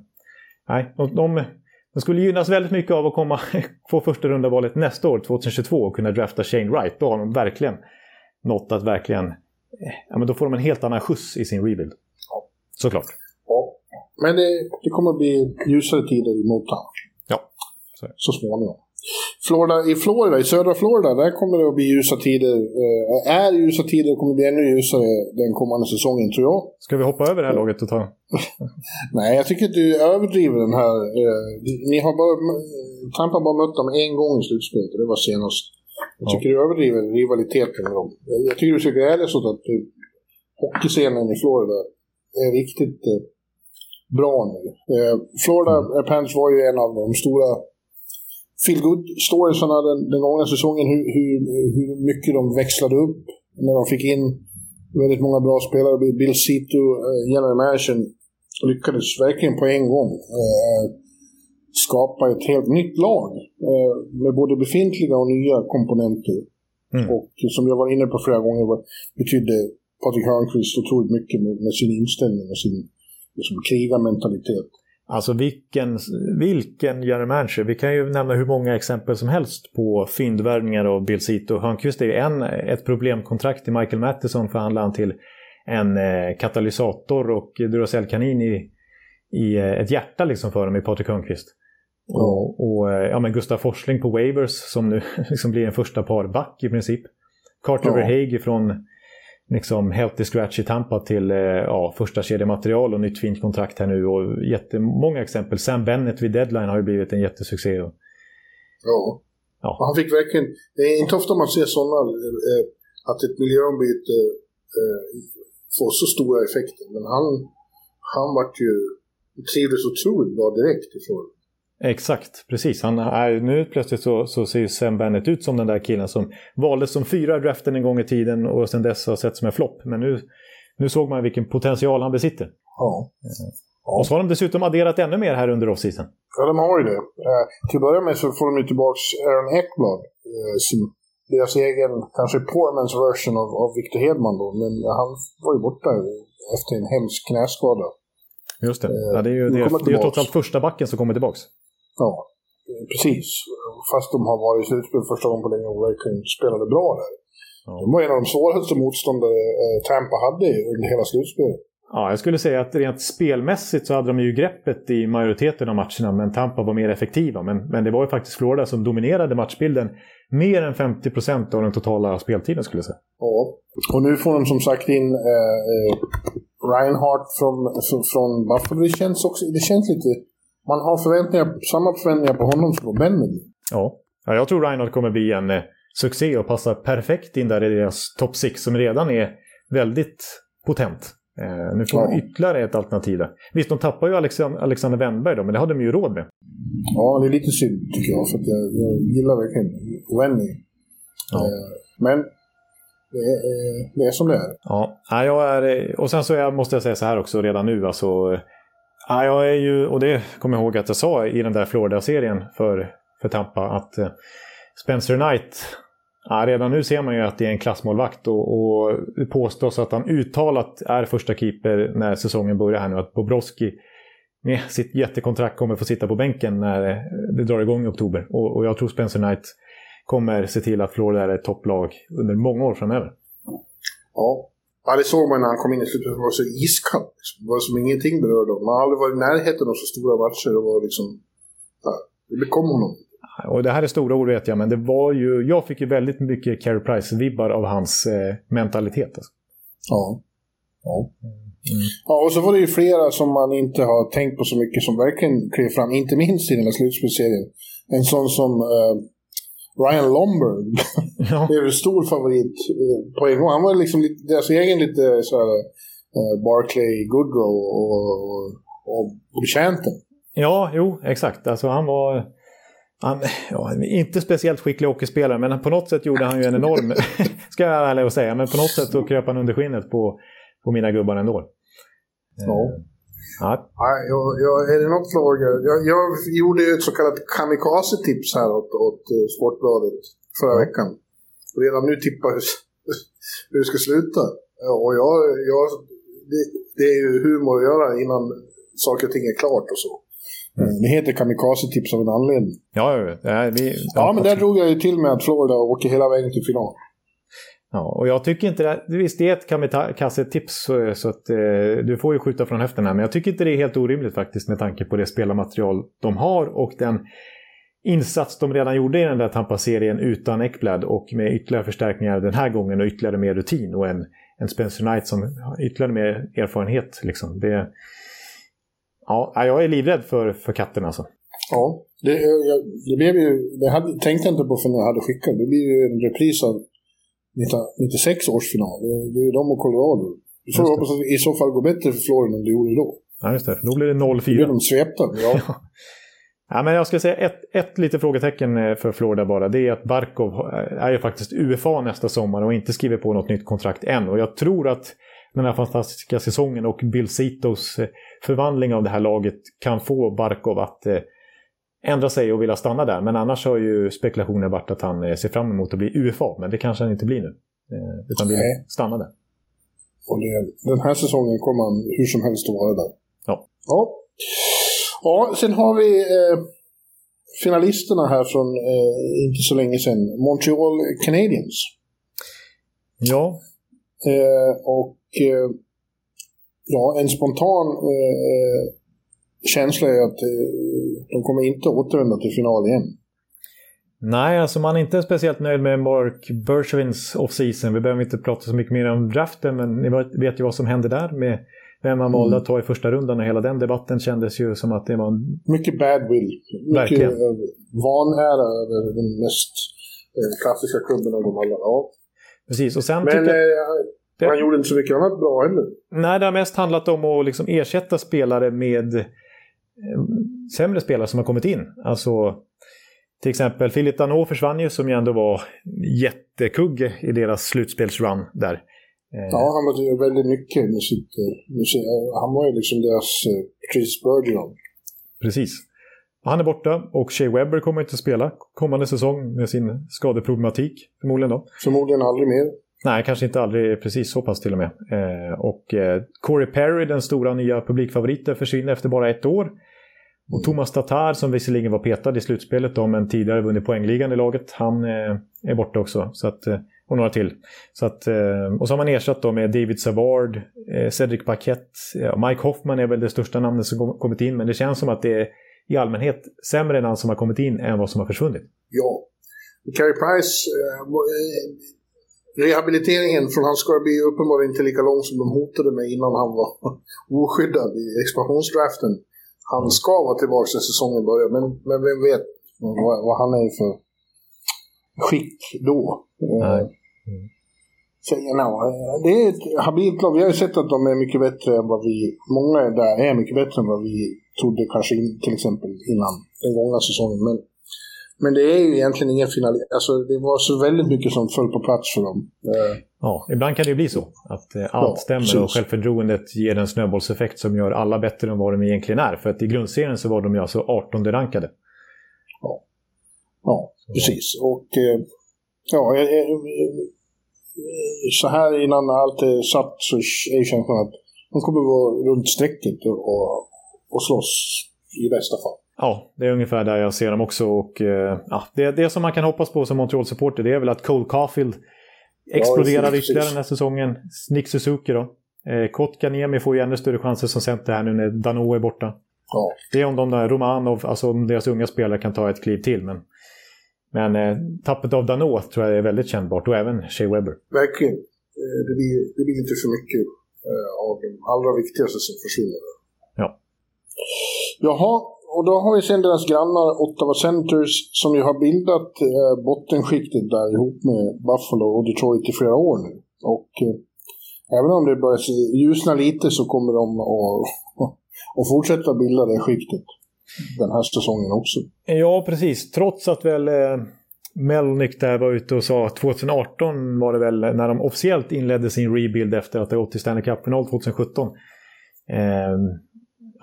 nej, de, de de skulle gynnas väldigt mycket av att komma, (laughs) få första runda valet nästa år, 2022, och kunna drafta Shane Wright. Då har de verkligen nått att verkligen... Eh, ja, men då får de en helt annan skjuts i sin rebuild. Ja. Såklart. Ja. Men det, det kommer bli ljusare tider i Motown. Ja. Så, så småningom. Florida, I Florida, i södra Florida, där kommer det att bli ljusa tider. Eh, är ljusa tider och kommer bli ännu ljusare den kommande säsongen, tror jag. Ska vi hoppa över det här laget och ta? (laughs) Nej, jag tycker att du överdriver den här. Eh, ni har bara... Tampa bara mött dem en gång i slutspelet och det var senast. Jag tycker ja. du överdriver rivaliteten med dem. Jag tycker du ska glädjas åt att hockeyscenen i Florida är riktigt eh, bra nu. Eh, Florida mm. Panthers var ju en av de stora feel good storiesarna den, den gångna säsongen. Hur, hur, hur mycket de växlade upp när de fick in väldigt många bra spelare. Bill Cito, eh, general managern, lyckades verkligen på en gång eh, skapa ett helt nytt lag eh, med både befintliga och nya komponenter. Mm. Och som jag var inne på flera gånger betydde Patrik Hörnqvist otroligt mycket med, med sin inställning och sin liksom, krigarmentalitet. Alltså vilken, vilken general manager. Vi kan ju nämna hur många exempel som helst på fyndvärvningar av Bill Zito. Hörnqvist är en, ett problemkontrakt till Michael Mattison förhandlade han till en eh, katalysator och Duracell-kanin i, i eh, ett hjärta liksom för dem i Patrik Hörnqvist. Mm. Och, och eh, ja, men Gustav Forsling på Waivers som nu (laughs) liksom blir en första parback i princip. Carter mm. Verhage från liksom healthy scratch i Tampa till eh, ja, första kedjematerial och nytt fint kontrakt här nu. Och jättemånga exempel. Sam Bennett vid deadline har ju blivit en jättesuccé. Ja. ja. Han fick verkligen... Det är inte ofta man ser sådana... Eh, att ett miljöombyte eh, får så stora effekter. Men han, han vart ju... Trivdes otroligt bra direkt ifrån Exakt, precis. Han är, nu plötsligt så, så ser Sam Bennett ut som den där killen som valdes som fyra draften en gång i tiden och sen dess har sett som en flopp. Men nu, nu såg man vilken potential han besitter. Ja. ja. Och så har de dessutom adderat ännu mer här under offseason. Ja, de har ju det. Eh, till att börja med så får de ju tillbaka Aaron Eckblad. Eh, som deras egen, kanske poormans version av, av Victor Hedman då. Men han var ju borta efter en hemsk knäskada. Just det. Eh, ja, det är ju det, det är trots allt första backen som kommer tillbaka. Ja, precis. Fast de har varit i slutspel första gången på länge och verkligen spelade bra där. Ja. De var en av de svåraste motståndare eh, Tampa hade under hela slutspelet. Ja, jag skulle säga att rent spelmässigt så hade de ju greppet i majoriteten av matcherna, men Tampa var mer effektiva. Men, men det var ju faktiskt Florida som dominerade matchbilden mer än 50 procent av den totala speltiden skulle jag säga. Ja, och nu får de som sagt in eh, eh Reinhardt från, från Buffalo. Det känns också, det känns lite man har förväntningar, samma förväntningar på honom som på Benjamin. Ja. ja, jag tror Reinhardt kommer bli en eh, succé och passar perfekt in där i deras topp 6 som redan är väldigt potent. Eh, nu får ja. ytterligare ett alternativ där. Visst, de tappar ju Alexander, Alexander Wennberg då, men det hade de ju råd med. Ja, det är lite synd tycker jag, för jag, jag gillar verkligen Wenny. Ja. Eh, men det är, det är som det är. Ja, jag är, och sen så är, måste jag säga så här också redan nu. Alltså, Ja, jag är ju, och det kommer jag ihåg att jag sa i den där Florida-serien för, för Tampa, att eh, Spencer Knight, ja, redan nu ser man ju att det är en klassmålvakt och, och det påstås att han uttalat är första keeper när säsongen börjar här nu. Att Bobrovski med sitt jättekontrakt kommer få sitta på bänken när eh, det drar igång i oktober. Och, och jag tror Spencer Knight kommer se till att Florida är ett topplag under många år framöver. Ja, Ja, det såg man när han kom in i slutet. Det var så iskallt. Liksom. Det var som ingenting berörde honom. Man har aldrig varit i närheten av så stora matcher. Det var liksom... Ja, det bekom honom. Och det här är stora ord vet jag, men det var ju... Jag fick ju väldigt mycket Carey Price-vibbar av hans eh, mentalitet. Alltså. Ja. Ja. Mm. ja, och så var det ju flera som man inte har tänkt på så mycket som verkligen klev fram, inte minst i den här slutspelsserien. En sån som eh, Ryan Lomberg (laughs) ja. blev en stor favorit eh, på en gång. Han var liksom lite, deras egen lite såhär uh, Barclay Goodrow och, och, och betjänten. Ja, jo, exakt. Alltså han var... Han, ja, inte speciellt skicklig hockeyspelare, men på något sätt gjorde han ju en enorm... (laughs) ska jag vara ärlig och säga, men på något sätt så kröp han under skinnet på, på mina gubbar ändå. Ja. Ja. jag, jag, är det något fråga? Jag, jag gjorde ett så kallat kamikaze-tips här åt, åt uh, Sportbladet förra ja. veckan. Redan nu tippar hur, (laughs) hur det ska sluta. Och jag, jag, det, det är ju humor att göra innan saker och ting är klart och så. Mm. Det heter kamikaze-tips av en anledning. Ja, ja, ja, vi, ja men där drog jag ju till med att Florida åker hela vägen till final. Ja, och jag tycker inte det, visst det är ett kamikaze-tips så, så att eh, du får ju skjuta från höften här, men jag tycker inte det är helt orimligt faktiskt med tanke på det spelarmaterial de har och den insats de redan gjorde i den där Tampa-serien utan Ekblad och med ytterligare förstärkningar den här gången och ytterligare mer rutin och en, en Spencer Knight som har ytterligare mer erfarenhet. Liksom. Det, ja, jag är livrädd för, för katten alltså. Ja, det, det blev ju, det hade, tänkte jag inte på förrän jag hade skickat. Det blir ju en repris av 1996 års final. Det, är ju de och Colorado. Vi får hoppas att det i så fall går bättre för Florida än det gjorde då. Ja, just det. Då blir det 0-4. Då blir de svepta. Ja. (laughs) Ja, men jag ska säga ett, ett litet frågetecken eh, för Florida bara. Det är att Barkov eh, är ju faktiskt UFA nästa sommar och inte skriver på något nytt kontrakt än. Och jag tror att den här fantastiska säsongen och Bill Sitos eh, förvandling av det här laget kan få Barkov att ändra sig och vilja stanna där. Men annars har ju spekulationen varit att han ser fram emot att bli UFA. Men det kanske han inte blir nu. Utan vill Nej. stanna där. Och det, den här säsongen kommer han hur som helst att vara där. Ja. Ja. Ja, sen har vi eh, finalisterna här från eh, inte så länge sedan. Montreal Canadiens. Ja. Eh, och eh, ja, en spontan eh, eh, känsla är att de kommer inte återvända till final igen. Nej, alltså man är inte speciellt nöjd med Mark Bergevins off-season. Vi behöver inte prata så mycket mer om draften, men ni vet ju vad som hände där med vem man valde mm. att ta i första rundan och hela den debatten kändes ju som att det var en... Mycket badwill. Mycket vanära över den mest eh, klassiska klubben av dem alla. Ja. Precis, och sen Men jag, eh, det, han gjorde inte så mycket annat bra heller. Nej, det har mest handlat om att liksom ersätta spelare med eh, sämre spelare som har kommit in. Alltså till exempel Philip Danault försvann ju som ju ändå var jättekugge i deras slutspelsrun där. Eh, ja, han var väldigt mycket med sitt, med sitt, Han var ju liksom deras Chris Bergeron. Precis. Han är borta och Shea Webber kommer inte att spela kommande säsong med sin skadeproblematik. Förmodligen då. Förmodligen aldrig mer. Nej, kanske inte aldrig precis så pass till och med. Eh, och eh, Corey Perry, den stora nya publikfavoriten, försvinner efter bara ett år. Och Thomas Tatar, som visserligen var petad i slutspelet då, men tidigare vunnit poängligan i laget, han eh, är borta också. Så att, eh, och några till. Så att, eh, och så har man ersatt då med David Savard, eh, Cedric Paquette, Mike Hoffman är väl det största namnet som kommit in, men det känns som att det är i allmänhet sämre namn som har kommit in än vad som har försvunnit. Ja. Carey Price, rehabiliteringen från hans ska bli uppenbarligen inte lika lång som de hotade med innan han var (laughs) oskyddad i expansionsdraften. Han ska vara tillbaka när säsongen börjar, men, men vem vet vad, vad han är för skick då. Nej. Mm. Så, no, det är ett habilt lag. Vi har ju sett att de är mycket bättre än vad vi, många där är mycket bättre än vad vi trodde kanske in, till exempel innan den gångna säsongen. Men, men det är ju egentligen ingen final. Alltså det var så väldigt mycket som föll på plats för dem. Ja, ibland kan det ju bli så. Att eh, allt ja, stämmer precis. och självförtroendet ger en snöbollseffekt som gör alla bättre än vad de egentligen är. För att i grundserien så var de ju alltså 18 rankade. Ja, ja precis. Och eh, ja, så här innan allt är satt så är känslan att de kommer vara runt strecket och, och slåss i bästa fall. Ja, det är ungefär där jag ser dem också. Och, eh, ja, det, det som man kan hoppas på som Montreal-supporter det är väl att Cole Caulfield exploderar ja, ytterligare den här säsongen. Nick Suzuki då. Eh, Kotkaniemi får ju ännu större chanser som center här nu när Dano är borta. Ja. Det är om de där Romanov, alltså om deras unga spelare kan ta ett kliv till. Men men eh, tappet av Danot tror jag är väldigt kännbart och även Shea Webber. Verkligen. Eh, det, blir, det blir inte för mycket eh, av de allra viktigaste som försvinner. Ja. Jaha, och då har vi sen deras grannar Ottawa Centers som ju har bildat eh, bottenskiktet där ihop med Buffalo och Detroit i flera år nu. Och eh, även om det börjar ljusna lite så kommer de att, (laughs) att fortsätta bilda det skiktet den här säsongen också. Ja, precis. Trots att väl eh, Melnick där var ute och sa 2018 var det väl när de officiellt inledde sin rebuild efter att ha gått till Stanley Cup-final 2017. Eh,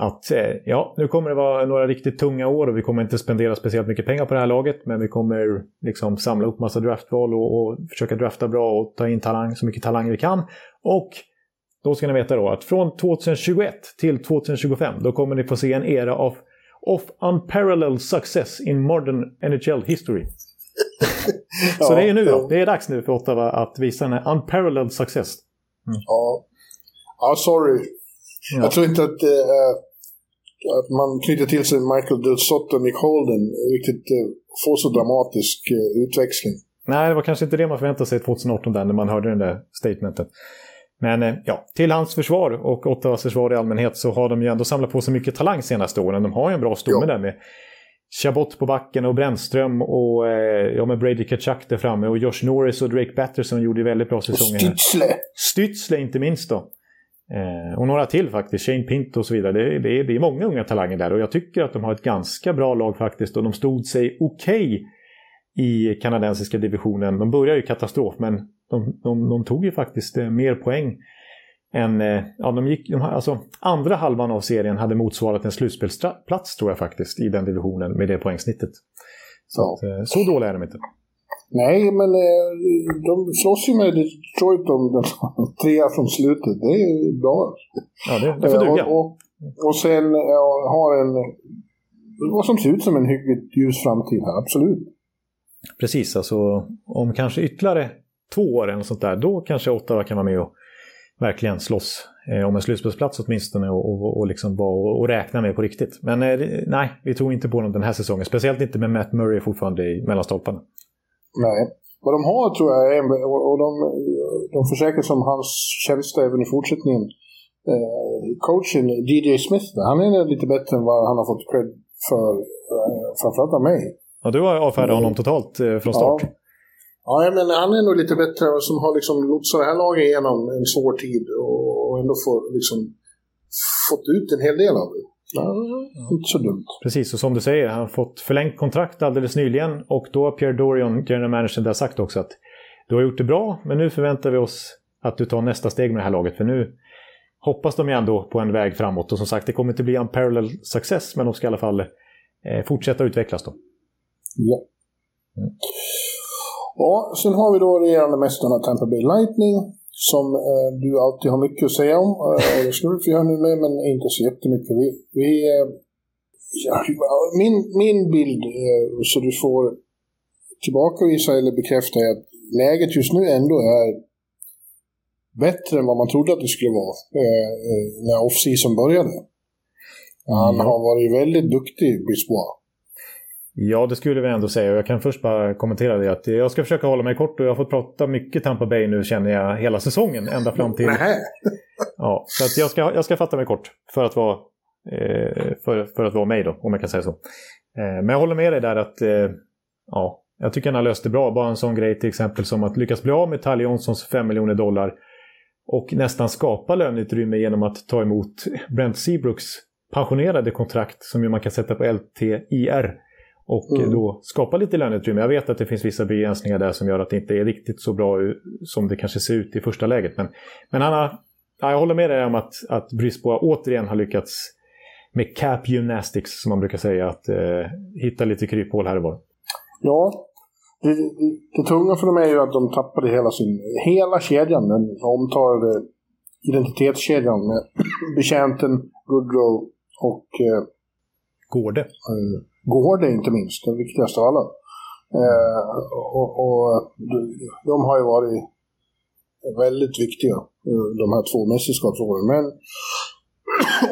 att eh, ja, nu kommer det vara några riktigt tunga år och vi kommer inte spendera speciellt mycket pengar på det här laget. Men vi kommer liksom samla upp massa draftval och, och försöka drafta bra och ta in talang, så mycket talang vi kan. Och då ska ni veta då att från 2021 till 2025 då kommer ni få se en era av of unparalleled success in modern NHL history. (laughs) Så ja, det är nu då. Det är dags nu för Ottawa att visa en unparalleled success. Mm. Ja. ja, sorry. Ja. Jag tror inte att... Uh, att man knyter till sig Michael Del Sotto och Nick Holden riktigt eh, får så dramatisk eh, utväxling. Nej, det var kanske inte det man förväntade sig 2018 där när man hörde det där statementet. Men eh, ja, till hans försvar och Ottawas försvar i allmänhet så har de ju ändå samlat på sig mycket talang senaste åren. De har ju en bra stomme ja. där med Chabot på backen och Brännström och eh, ja, med Brady Kachuk där framme. Och Josh Norris och Drake Batterson gjorde väldigt bra säsonger. Stützle! Stützle inte minst då. Eh, och några till faktiskt, Shane Pinto och så vidare. Det, det, det, är många unga talanger där och jag tycker att de har ett ganska bra lag faktiskt. Och de stod sig okej okay i kanadensiska divisionen. De började ju katastrof men de, de, de tog ju faktiskt eh, mer poäng än... Eh, ja, de gick, de, alltså, andra halvan av serien hade motsvarat en slutspelsplats tror jag faktiskt i den divisionen med det poängsnittet. Så, ja. att, eh, så dåliga är de inte. Nej, men de slåss ju med Detroit om den (laughs) trea från slutet. Det är bra. Ja, det, det får duga. Och, och, och sen ja, har en... Vad som ser ut som en hyggligt ljus framtid här, absolut. Precis, alltså om kanske ytterligare två år eller sånt där, då kanske Ottawa kan vara med och verkligen slåss eh, om en slutspelsplats åtminstone och, och, och, liksom vara, och räkna med på riktigt. Men eh, nej, vi tror inte på dem den här säsongen. Speciellt inte med Matt Murray fortfarande i mellanstolparna. Nej. Vad de har tror jag är, och de, de försäkrar som hans tjänster även i fortsättningen. Eh, coachen DJ Smith, han är lite bättre än vad han har fått cred för, eh, framförallt av mig. Ja, du har avfärdat honom totalt eh, från start. Ja. Ja, men han är nog lite bättre som har liksom lotsat det här laget igenom en svår tid och ändå får liksom fått ut en hel del av det. Ja, inte så dumt. Precis, och som du säger, han har fått förlängt kontrakt alldeles nyligen och då har Pierre Dorian, general manager, där sagt också att du har gjort det bra, men nu förväntar vi oss att du tar nästa steg med det här laget, för nu hoppas de ju ändå på en väg framåt. Och som sagt, det kommer inte bli en parallel success, men de ska i alla fall eh, fortsätta utvecklas då. Ja. Mm. Ja, sen har vi då regerande mästarna Tampa Bay Lightning som eh, du alltid har mycket att säga om. Eh, det ska du få göra nu med, men inte så jättemycket. Vi, vi, eh, ja, min, min bild, eh, så du får tillbakavisa eller bekräfta, är att läget just nu ändå är bättre än vad man trodde att det skulle vara eh, eh när off-season började. Han mm. har varit väldigt duktig, Bisbois. Ja, det skulle vi ändå säga. Jag kan först bara kommentera det att jag ska försöka hålla mig kort och jag har fått prata mycket Tampa Bay nu känner jag hela säsongen. Ända fram till... Ja, så att jag, ska, jag ska fatta mig kort för att vara, eh, för, för att vara mig då, om jag kan säga så. Eh, men jag håller med dig där att eh, ja, jag tycker han har löst det bra. Bara en sån grej till exempel som att lyckas bli av med Talle Johnsons 5 miljoner dollar och nästan skapa löneutrymme genom att ta emot Brent Seabrooks pensionerade kontrakt som man kan sätta på LTIR och mm. då skapa lite löneutrymme. Jag vet att det finns vissa begränsningar där som gör att det inte är riktigt så bra som det kanske ser ut i första läget. Men, men ja, jag håller med dig om att, att Brisboa återigen har lyckats med cap gymnastics, som man brukar säga, att eh, hitta lite kryphål här och var. Ja, det, det, det tunga för dem är ju att de tappade hela sin, hela kedjan, den omtalade identitetskedjan med (clears throat) betjänten, Goodrow och eh, Gårde. Eh, går det inte minst den viktigaste av alla. Eh, och, och, de har ju varit väldigt viktiga eh, de här två mästerskapsåren. Men,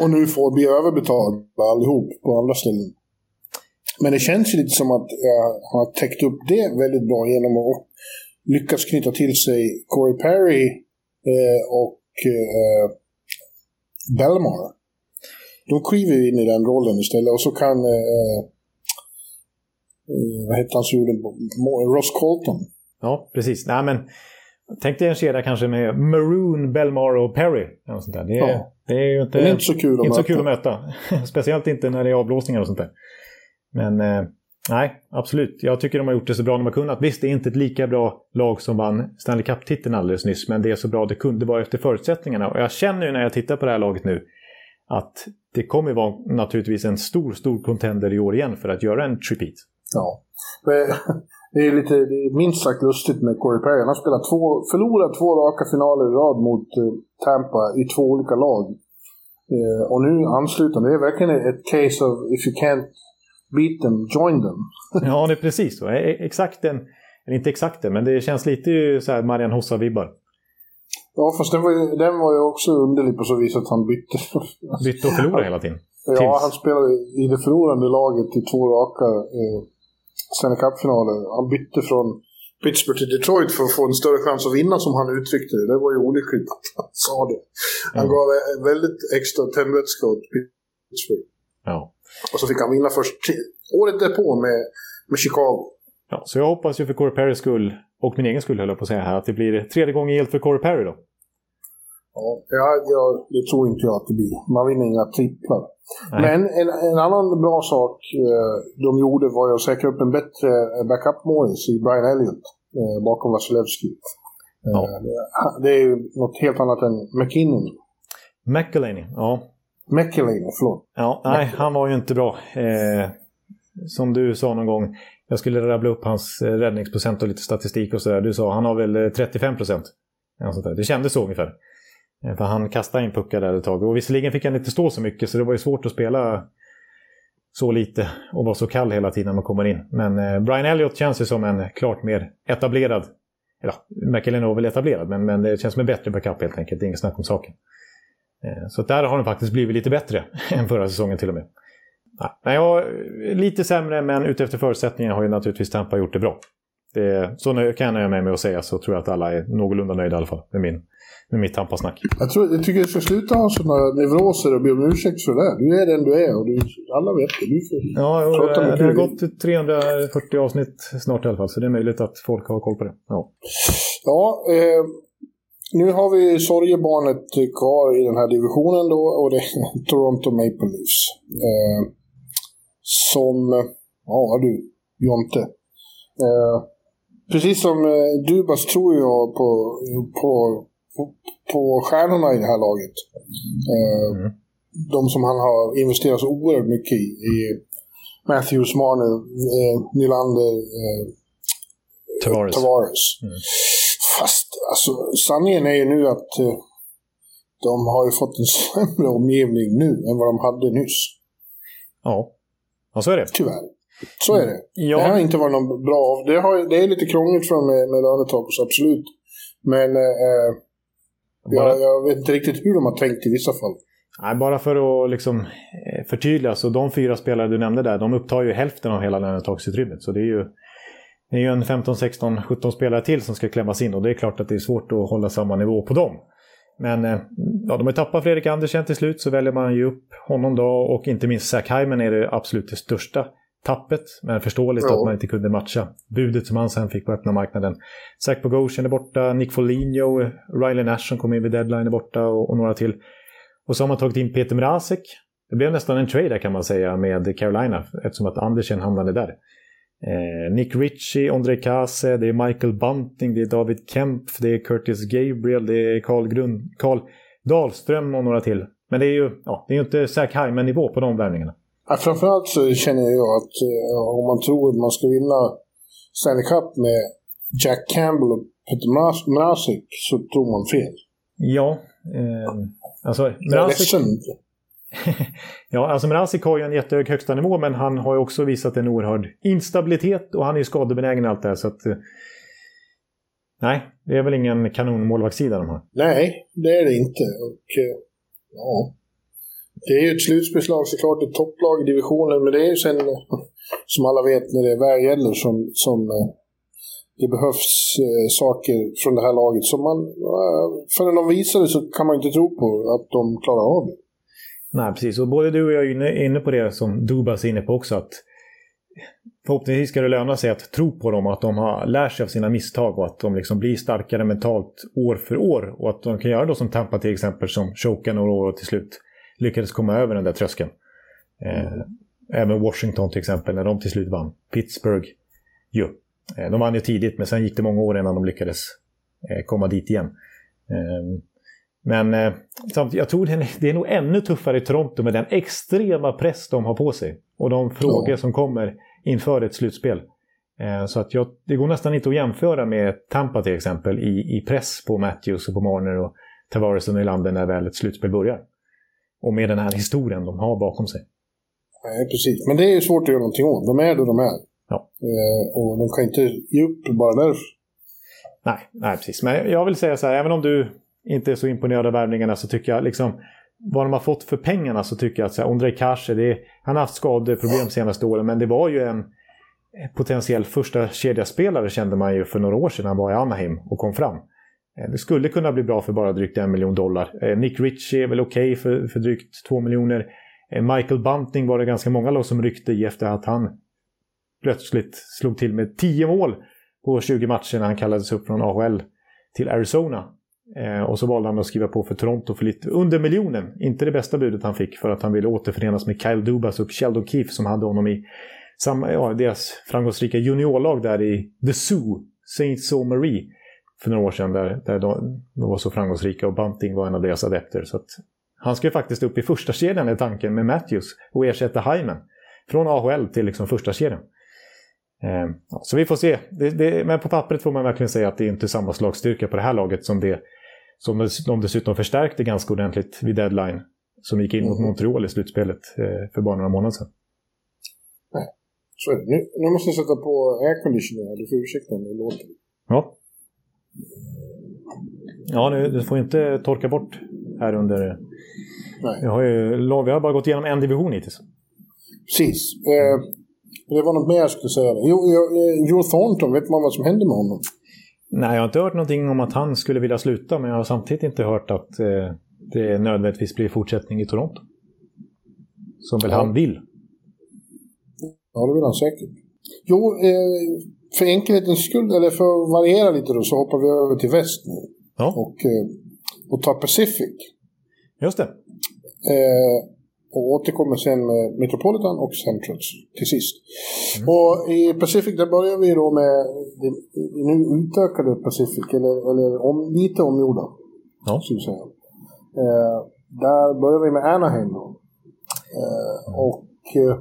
och nu får bli överbetalda allihop på andra ställen. Men det känns ju lite som att jag har täckt upp det väldigt bra genom att lyckas knyta till sig Corey Perry eh, och eh, Belmar. De kliver in i den rollen istället och så kan Eh, vad hette han som gjorde Ross Colton. Ja, precis. Nej, men, tänk dig en kedja kanske med Maroon, Belmar och Perry. Sånt där. Det, ja. det är ju inte, är inte så kul att, inte möta. Så kul att möta. (laughs) Speciellt inte när det är avblåsningar och sånt där. Men eh, nej, absolut. Jag tycker de har gjort det så bra de har kunnat. Visst, det är inte ett lika bra lag som vann Stanley Cup-titeln alldeles nyss, men det är så bra det kunde vara efter förutsättningarna. Och jag känner ju när jag tittar på det här laget nu att det kommer vara naturligtvis en stor, stor contender i år igen för att göra en tripit. Ja. (laughs) Det är lite det är minst sagt lustigt med Corey Perry. Han har spelat två, förlorat två raka finaler i rad mot uh, Tampa i två olika lag. Uh, och nu ansluter han. Det är verkligen ett case of if you can't beat them, join them. (laughs) ja, det är precis så. E-, exakt den, eller inte exakt den, men det känns lite så här Marian Hossa-vibbar. Ja, fast den var, ju, den var ju också underlig på så vis att han bytte. bytte och förlorade hela tiden. Ja, Tills- han spelade i det förlorande laget i två raka eh, Stanley Cup-finaler. Han bytte från Pittsburgh till Detroit för att få en större chans att vinna, som han uttryckte det. Det var ju olyckligt att han (laughs) sa det. Han Ja. gav väldigt extra tändvätska åt Pittsburgh. Ja. Och så fick han vinna först året därpå med, med Chicago. Ja, så jag hoppas ju för Corey Perrys skull, och min egen skull höll jag på att säga här, att det blir tredje gången gillt för Corey Perry då. Ja, ja, ja, det tror inte jag att det blir. Man vinner inga tripplar. Nej. Men en, en annan bra sak eh, de gjorde var att säkra upp en bättre eh, backup-målis i Brian Elliott eh, bakom Vasilevski. Eh, Ja. det- det är ju något helt annat än McKinnon. McElhaney, ja. McElhaney, förlåt. Ja, nej, han var ju inte bra. Eh, som du sa någon gång, jag skulle rabbla upp hans eh, räddningsprocent och lite statistik och sådär. Du sa han har väl eh, 35 procent. Det kändes så ungefär. Eh, för han kastade in puckar där ett tag. Och visserligen fick han inte stå så mycket så det var ju svårt att spela så lite och vara så kall hela tiden när man kommer in. Men eh, Brian Elliott känns ju som en klart mer etablerad, eller ja, var väl etablerad, men, men det känns som en bättre backup helt enkelt. Det är inget snack om saken. Eh, Så där har den faktiskt blivit lite bättre (laughs) än förra säsongen till och med. Nej, jag, lite sämre, men utefter förutsättningarna har ju naturligtvis Tampa gjort det bra. Det, så nu kan jag nöja mig med att säga så tror jag att alla är någorlunda nöjda i alla fall med, min, med mitt Tampa-snack. Jag, tror, jag tycker du ska sluta ha sådana nevroser och be om ursäkt för det. där. Du är den du är och du, alla vet det. Du får, Ja, och, Prata med det har gått 340 avsnitt snart i alla fall, så det är möjligt att folk har koll på det. Ja, Ja, eh, nu har vi sorgebarnet kvar i den här divisionen då och det är (laughs) Toronto Maple Leafs. Eh, som, ja du, Jonte. Eh, precis som eh, Dubas tror jag på, på, på, på stjärnorna i det här laget. Eh, Mm. De som han har investerat så oerhört mycket i. i Matthews, Marner, eh, Nylander, eh, Tavares. Tavares. Mm. Fast alltså, sanningen är ju nu att eh, de har ju fått en (laughs) sämre omgivning nu än vad de hade nyss. Ja. ja, så är det. Tyvärr. Så är det. Ja. Det här har inte varit någon bra... Det, har, det är lite krångligt för dem med, med lönetak, så absolut. Men eh, Bara- jag, jag vet inte riktigt hur de har tänkt i vissa fall. Nej, bara för att liksom eh, förtydliga, så de fyra spelare du nämnde där, de upptar ju hälften av hela lönetagsutrymmet. Så det är ju, det är ju en 15, 16, 17 spelare till som ska klämmas in och det är klart att det är svårt att hålla samma nivå på dem. Men eh, ja, de har tappat Fredrik Andersen till slut så väljer man ju upp honom då och inte minst Zach Hyman är det absolut det största tappet. Men förståeligt Ja. att man inte kunde matcha budet som han sen fick på öppna marknaden. Zach Bogosian är borta, Nick Foligno, Riley Nash som kom in vid deadline är borta och, och några till. Och så har man tagit in Peter Mrazek. Det blev nästan en trade där kan man säga med Carolina eftersom att Andersen hamnade där. Eh, Nick Ritchie, Ondrej Kase, det är Michael Bunting, det är David Kempf, det är Curtis Gabriel, det är Carl, Grund, Carl Dahlström och några till. Men det är ju, ja, det är ju inte Zach Hyman-nivå på de värvningarna. Ja, framförallt så känner jag att eh, om man tror att man ska vinna Stanley Cup med Jack Campbell och Peter Mraz- Mrazek så tror man fel. Ja, eh, alltså Mrazek, (laughs) ja, alltså Mrazek har ju en jättehög högsta nivå men han har ju också visat en oerhörd instabilitet och han är ju skadebenägen och allt det här så att eh, Nej, det är väl ingen kanonmålvaktssida de har. Nej, det är det inte. Och, eh, ja. Det är ju ett slutspelslag såklart, ett topplag i divisionen, men det är ju sen, som alla vet, när det väl gäller som, som eh, det behövs eh, saker från det här laget. som man, eh, förrän de visar det så kan man inte tro på att de klarar av det. Nej, precis. Och både du och jag är inne, inne på det som Dubas är inne på också. att Förhoppningsvis ska det löna sig att tro på dem att de har lärt sig av sina misstag och att de liksom blir starkare mentalt år för år. Och att de kan göra då som Tampa till exempel som chokar några år och till slut lyckades komma över den där tröskeln. Eh, även Washington till exempel när de till slut vann. Pittsburgh ju. Eh, de vann ju tidigt men sen gick det många år innan de lyckades eh, komma dit igen. Eh, men eh, samtidigt, jag tror det är, det är nog ännu tuffare i Toronto med den extrema press de har på sig. Och de frågor som kommer inför ett slutspel. Eh, så att jag, det går nästan inte att jämföra med Tampa till exempel i, i press på Matthews och på Marner och Tavares och Nylander när väl ett slutspel börjar. Och med den här historien de har bakom sig. Nej, precis. Men det är ju svårt att göra någonting åt. De är då de är. Ja. Eh, och de kan inte ge upp bara därför. Nej, nej, precis. Men jag vill säga så här, även om du inte är så imponerad av värvningarna så tycker jag liksom vad de har fått för pengarna så tycker jag att så här, Ondrej Kase, det är, han har haft skadeproblem de senaste åren, men det var ju en potentiell första kedjaspelare kände man ju för några år sedan han var i Anaheim och kom fram. Eh, det skulle kunna bli bra för bara drygt en miljon dollar. Eh, Nick Ritchie är väl okej okay för, för drygt två miljoner. Eh, Michael Bunting var det ganska många lag som ryckte i efter att han plötsligt slog till med 10 mål på 20 matcher när han kallades upp från AHL till Arizona. Och så valde han att skriva på för Toronto för lite under miljonen. Inte det bästa budet han fick för att han ville återförenas med Kyle Dubas och Sheldon Keefe som hade honom i samma, ja, deras framgångsrika juniorlag där i The Zoo, Saint Saul Marie, för några år sedan där, där de, de, var så framgångsrika och Bunting var en av deras adepter. Så han ska ju faktiskt upp i första kedjan i tanken med Matthews och ersätta Hyman. Från AHL till liksom första kedjan. Eh, så vi får se. Det, det, men på pappret får man verkligen säga att det är inte samma slagstyrka på det här laget som det som de dessutom förstärkte ganska ordentligt vid deadline. Som gick in mot mm. Montreal i slutspelet eh, för bara några månader sedan. Nej, så är det. Nu, nu måste jag sätta på airconditioner här. Du får ursäkta om det låter. Ja. Ja, nu, du får inte torka bort här under... Nej. Har, ju, vi har bara gått igenom en division hittills. Precis. Eh, det var något mer jag skulle säga. Jo, eh, Joe Thornton, vet man vad som hände med honom? Nej, jag har inte hört någonting om att han skulle vilja sluta, men jag har samtidigt inte hört att eh, det nödvändigtvis blir fortsättning i Toronto. Som väl ja. han vill. Ja, det vill han säkert. Jo, eh, för enkelhetens skull, eller för att variera lite då, så hoppar vi över till väst nu. Ja. Och, eh, och tar Pacific. Just det. Eh, och återkommer sen med Metropolitan och Centrals till sist. Mm. Och i Pacific där börjar vi då med det nu utökade Pacific, eller, eller om, lite omgjorda. Ja. Ska vi säga. Eh, där börjar vi med Anaheim då. Eh, och eh,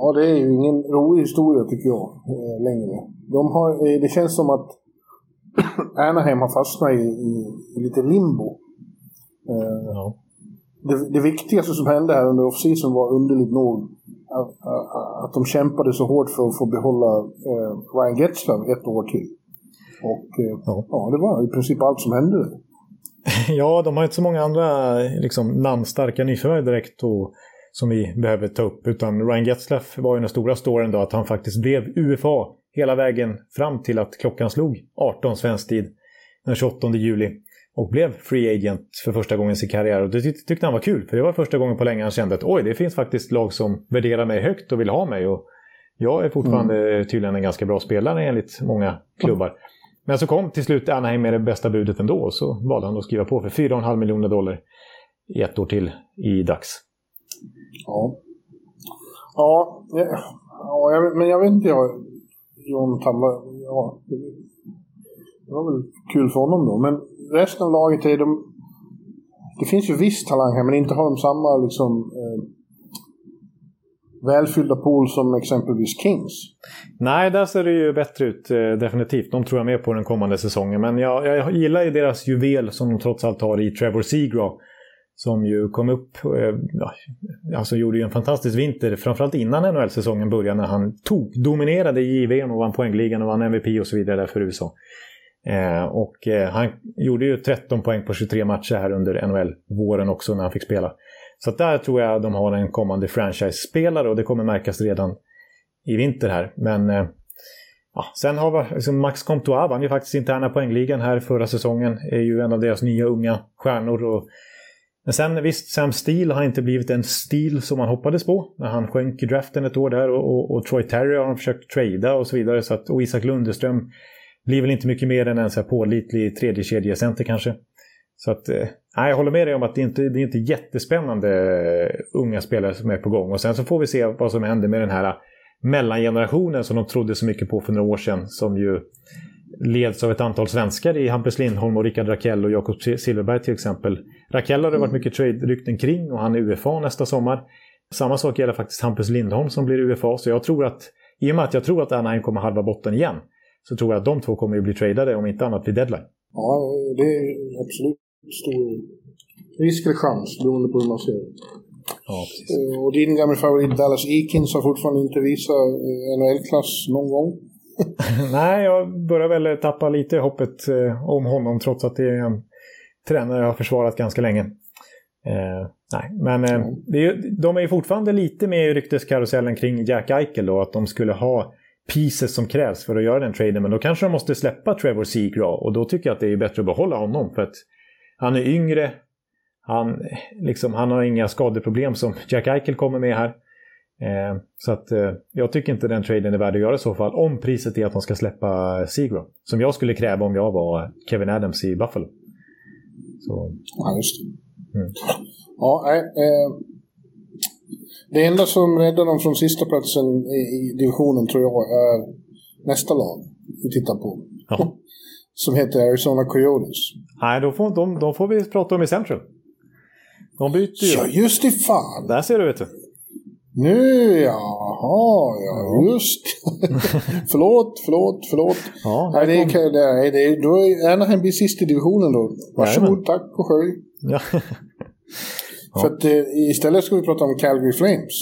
ja, det är ju ingen rolig historia tycker jag eh, längre. De har, eh, det känns som att (clears throat) Anaheim har fastnat i, i, i lite limbo. Eh, ja det, det viktigaste som hände här under off-season var underligt nog att, att, de kämpade så hårt för att få behålla eh, Ryan Getzlav ett år till. Och eh, ja. ja. det var i princip allt som hände. (laughs) ja, de har inte så många andra liksom, namnstarka nyförvärv direkt och, som vi behöver ta upp. Utan Ryan Getzlaff var ju den stora storyn då att han faktiskt blev UFA hela vägen fram till att klockan slog 18 svensk tid den 28 juli och blev free agent för första gången i sin karriär. Och det tyckte han var kul, för det var första gången på länge han kände att oj, det finns faktiskt lag som värderar mig högt och vill ha mig. Och jag är fortfarande mm. tydligen en ganska bra spelare enligt många klubbar. Men så kom till slut Anaheim med det bästa budet ändå och så valde han att skriva på för 4,5 miljoner dollar i ett år till i dags. Ja. Ja, ja jag, men jag vet inte jag, John Tamba, ja, det var väl kul för honom då. Men resten av laget är de... Det finns ju viss talang här, men inte har de samma liksom... Eh, välfyllda pool som exempelvis Kings. Nej, där ser det ju bättre ut eh, definitivt. De tror jag mer på den kommande säsongen. Men jag, jag gillar ju deras juvel som de trots allt har i Trevor Seagraw. Som ju kom upp, eh, alltså gjorde ju en fantastisk vinter, framförallt innan NHL-säsongen började när han tog, dominerade i JVM och vann poängligan och vann MVP och så vidare där för USA. Eh, och eh, han gjorde ju 13 poäng på 23 matcher här under NHL-våren också när han fick spela. Så där tror jag de har en kommande franchise-spelare och det kommer märkas redan i vinter här. Men eh, ja, sen har vi liksom Max Comtois, vann ju faktiskt interna poängligan här förra säsongen. Är ju en av deras nya unga stjärnor. Och... Men sen visst, Sam Steele har inte blivit en stil som man hoppades på när han sjönk i draften ett år där och, och, och Troy Terry har de försökt trada och så vidare. Så att, och Isak Lundeström blir väl inte mycket mer än en så här pålitlig tredjekedjecenter kanske. Så att, eh, nej, jag håller med dig om att det inte det är inte jättespännande eh, unga spelare som är på gång. Och sen så får vi se vad som händer med den här eh, mellangenerationen som de trodde så mycket på för några år sedan. Som ju leds av ett antal svenskar i Hampus Lindholm och Rickard Rakell och Jakob Silverberg till exempel. Rakell har det varit mm. mycket trade-rykten kring och han är UFA nästa sommar. Samma sak gäller faktiskt Hampus Lindholm som blir UFA. Så jag tror att, i och med att jag tror att Anaheim kommer halva botten igen, så tror jag att de två kommer att bli tradade om inte annat vid deadline. Ja, det är absolut stor risk eller chans beroende på hur man ser det. Ja, precis. Eh, och din gamla favorit Dallas Eakins har fortfarande inte visat eh, NHL-klass någon gång. (laughs) Nej, jag börjar väl tappa lite hoppet eh, om honom trots att det är en tränare jag har försvarat ganska länge. Eh, nej, men eh, det är, de är ju fortfarande lite med i rykteskarusellen kring Jack Eichel då, att de skulle ha pieces som krävs för att göra den traden. Men då kanske de måste släppa Trevor Seagraw och då tycker jag att det är bättre att behålla honom för att han är yngre, han, liksom, han har inga skadeproblem som Jack Eichel kommer med här. Eh, så att eh, jag tycker inte den traden är värd att göra i så fall. Om priset är att de ska släppa Seagram. Som jag skulle kräva om jag var Kevin Adams i Buffalo. Så. Ja, just det. Mm. Ja, eh, det enda som räddar dem från sista platsen i, i, divisionen tror jag är nästa lag vi tittar på. Ja. (laughs) som heter Arizona Coyotes. Nej, då får, de, de får vi prata om i Central. De byter ju. Ja, just det fan! Där ser du, vet du. Nu, jaha, ja, just (laughs) Förlåt, förlåt, förlåt. Ja, nej, det är, nej, det är, då är Anaheim blir sist i divisionen då. Varsågod, Jajamän. tack och skölj. Ja. (laughs) För att eh, istället ska vi prata om Calgary Flames.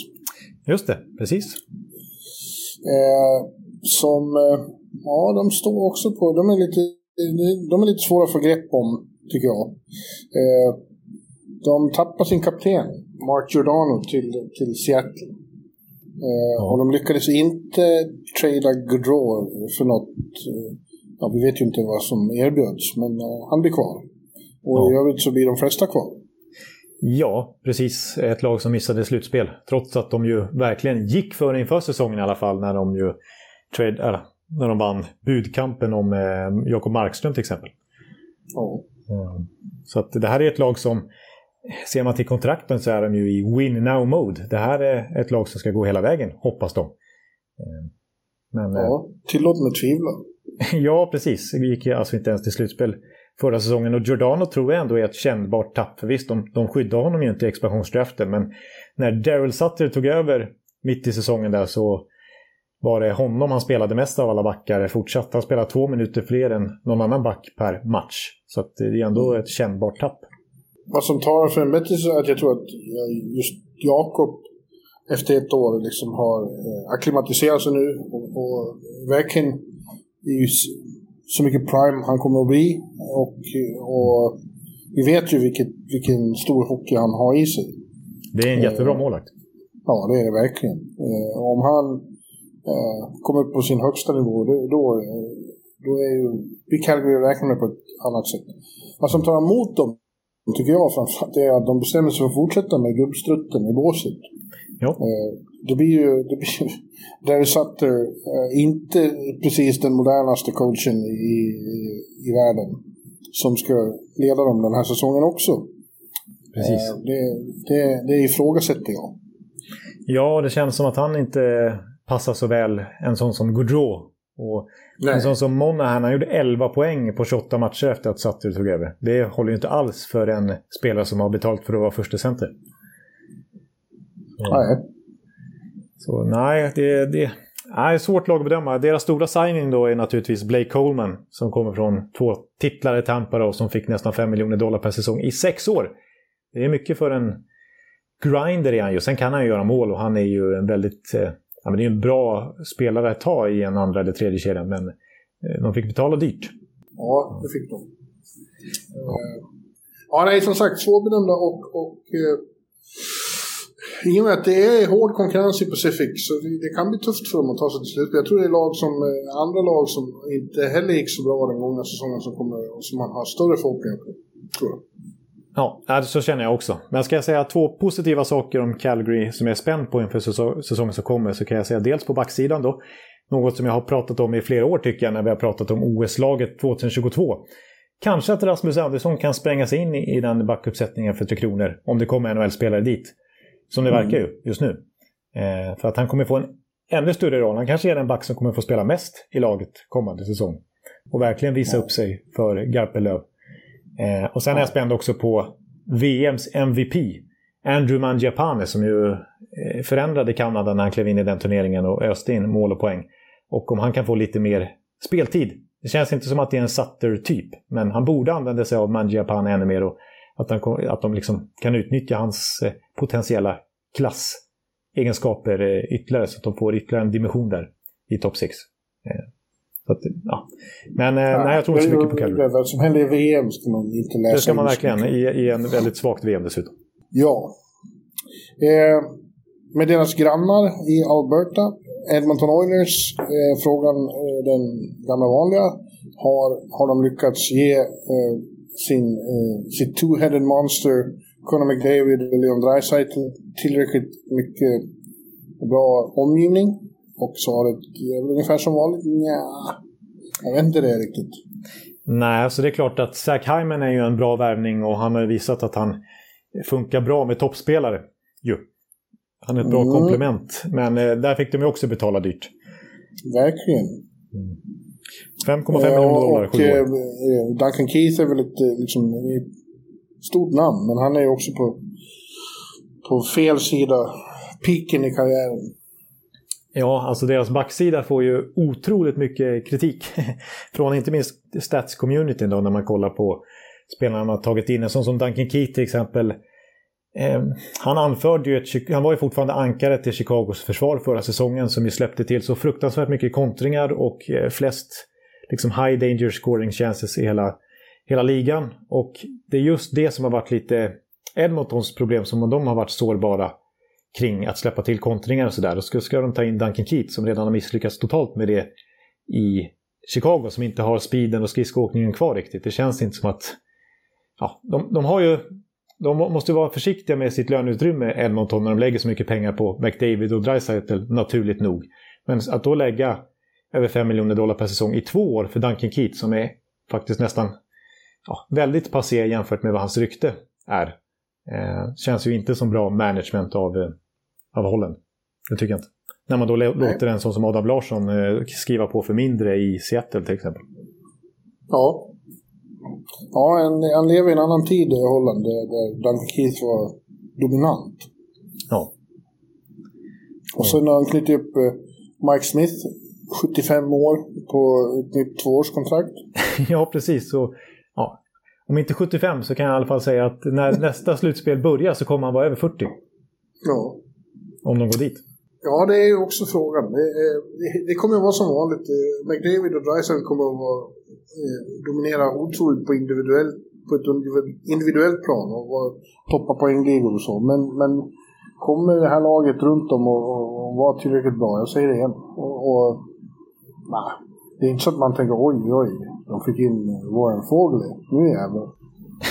Just det, precis. Eh, som, eh, ja, de står också på, de är lite, de är lite svåra att få grepp om, tycker jag. Eh, de tappar sin kapten, Mark Giordano, till, till Seattle. Eh. Och de lyckades inte trada Gaudreau för något. Eh, ja, vi vet ju inte vad som erbjöds, men eh, han blir kvar. Och ja. i övrigt så blir de flesta kvar. Ja, precis. Ett lag som missade slutspel. Trots att de ju verkligen gick för inför säsongen i alla fall när de ju trade, äh, när de vann budkampen om eh, Jakob Markström till exempel. Ja. Mm. Så att det här är ett lag som Ser man till kontrakten så är de ju i win now mode. Det här är ett lag som ska gå hela vägen, hoppas de. Eh, men, ja, eh, tillåt mig tvivla. (laughs) ja, precis. Vi gick alltså inte ens till slutspel förra säsongen. Och Giordano tror jag ändå är ett kännbart tapp. För visst, de, de skyddade honom ju inte i expansionsdraften. Men när Daryl Sutter tog över mitt i säsongen där så var det honom han spelade mest av alla backar. Fortsatt. Han spelade två minuter fler än någon annan back per match. Så det är ändå ett kännbart tapp vad som talar för en bättre så är att jag tror att just Jakob efter ett år liksom har eh, akklimatiserat sig nu och, och verkligen i så mycket prime han kommer att bli. Och, och vi vet ju vilket, vilken stor hockey han har i sig. Det är en jättebra eh, målvakt. Ja, det är det verkligen. Eh, om han eh, kommer upp på sin högsta nivå, då, då, är ju vi Calgary räknar på ett annat sätt. Vad som tar emot dem tycker jag framförallt är att de bestämmer sig för att fortsätta med gubbstrutten i båset. Ja. Eh, det blir ju, det blir (laughs) Darry Sutter, eh, inte precis den modernaste coachen i, i, i världen, som ska leda dem den här säsongen också. Precis. Eh, det, det, det ifrågasätter jag. Ja, det känns som att han inte passar så väl en sån som Gaudreau. Och Nej. En sån som Monahan, han gjorde 11 poäng på 28 matcher efter att Sutter tog över. Det håller ju inte alls för en spelare som har betalt för att vara första center. Så. Nej. Så nej, det, det är svårt lag att bedöma. Deras stora signing då är naturligtvis Blake Coleman som kommer från två titlar i Tampa och som fick nästan 5 miljoner dollar per säsong i sex år. Det är mycket för en grinder är han ju. Sen kan han ju göra mål och han är ju en väldigt eh, ja, men det är en bra spelare att ta i en andra eller tredje kedja, men eh, de fick betala dyrt. Ja, det fick de. Ja, ja nej, som sagt, svårbedömda och, och eh, i och med att det är hård konkurrens i Pacific så det, det, kan bli tufft för dem att ta sig till slut. Jag tror det är lag som, andra lag som inte heller gick så bra den gångna säsongen som, kommer, som man har större förhoppningar på. Tror jag. Ja, så känner jag också. Men ska jag säga två positiva saker om Calgary som jag är spänd på inför säsongen som kommer så kan jag säga dels på backsidan då. Något som jag har pratat om i flera år tycker jag när vi har pratat om OS-laget 2022. Kanske att Rasmus Andersson kan spränga sig in i den backuppsättningen för Tre Kronor om det kommer NHL-spelare dit. Som det mm. verkar ju just nu. Eh, för att han kommer få en ännu större roll. Han kanske är den back som kommer få spela mest i laget kommande säsong. Och verkligen visa ja. upp sig för Garpenlöv. Eh, och sen är jag spänd också på VMs MVP. Andrew Mangiapane som ju eh, förändrade Kanada när han klev in i den turneringen och öste in mål och poäng. Och om han kan få lite mer speltid. Det känns inte som att det är en Sutter-typ, men han borde använda sig av Mangiapane ännu mer och att, han, att de liksom kan utnyttja hans eh, potentiella klassegenskaper eh, ytterligare så att de får ytterligare en dimension där i topp 6. Att, ja. Men eh, ja, nej, jag tror inte så mycket på Calgary. Vad som händer i VM ska man inte läsa. Det ska man verkligen, i, i en väldigt svagt VM dessutom. Ja. Eh, med deras grannar i Alberta, Edmonton Oilers, eh, frågan eh, den gamla vanliga. Har, har de lyckats ge eh, sin, eh, sitt two-headed monster, Conor McDavid och Leon Draisaitl tillräckligt mycket bra omgivning? Och svaret är ungefär som vanligt, Nja, jag vet inte det riktigt. Nej, alltså det är klart att Zach Hyman är ju en bra värvning och han har visat att han funkar bra med toppspelare. Ju. Han är ett bra mm. komplement. Men eh, där fick de ju också betala dyrt. Verkligen. Mm. 5,5 miljoner dollar och, eh, eh, Duncan Keith är väl ett, eh, liksom, stort namn, men han är ju också på, på fel sida, piken i karriären. Ja, alltså deras backsida får ju otroligt mycket kritik. (laughs) Från inte minst stats-communityn då när man kollar på spelarna man har tagit in. En sån som Duncan Keith till exempel. Eh, han anförde ju ett, han var ju fortfarande ankaret till Chicagos försvar förra säsongen som ju släppte till så fruktansvärt mycket kontringar och eh, flest liksom high danger scoring chances i hela, hela ligan. Och det är just det som har varit lite Edmontons problem som de har varit sårbara kring att släppa till kontringar och sådär. Då ska, ska de ta in Duncan Keith som redan har misslyckats totalt med det i Chicago som inte har speeden och skridskoåkningen kvar riktigt. Det känns inte som att... Ja, de, de har ju... De måste vara försiktiga med sitt löneutrymme, Edmonton, när de lägger så mycket pengar på McDavid och Dreisaitl, naturligt nog. Men att då lägga över 5 miljoner dollar per säsong i två år för Duncan Keith som är faktiskt nästan ja, väldigt passé jämfört med vad hans rykte är. Eh, känns ju inte som bra management av, eh, av Holland. Det tycker jag inte. När man då Nej. låter en sån som Adam Larsson eh, skriva på för mindre i Seattle till exempel. Ja. Ja, en, han lever i en annan tid i Holland där, Duncan Keith var dominant. Ja. Och sen har han knutit upp eh, Mike Smith 75 år på ett nytt tvåårskontrakt. (laughs) ja, precis. Så. Om inte 75 så kan jag i alla fall säga att när (laughs) nästa slutspel börjar så kommer han vara över 40. Ja. Om de går dit. Ja, det är ju också frågan. Det, det kommer att vara som vanligt. McDavid och Dreisaitl kommer att vara, eh, dominera otroligt på, individuell, på ett individuellt plan och vara, toppa poängligor och så. Men, men kommer det här laget runt om och, och, och vara tillräckligt bra? Jag säger det igen. Och, och nej, det är inte så att man tänker oj, oj, de fick in Warren Fogle. Nu jävlar.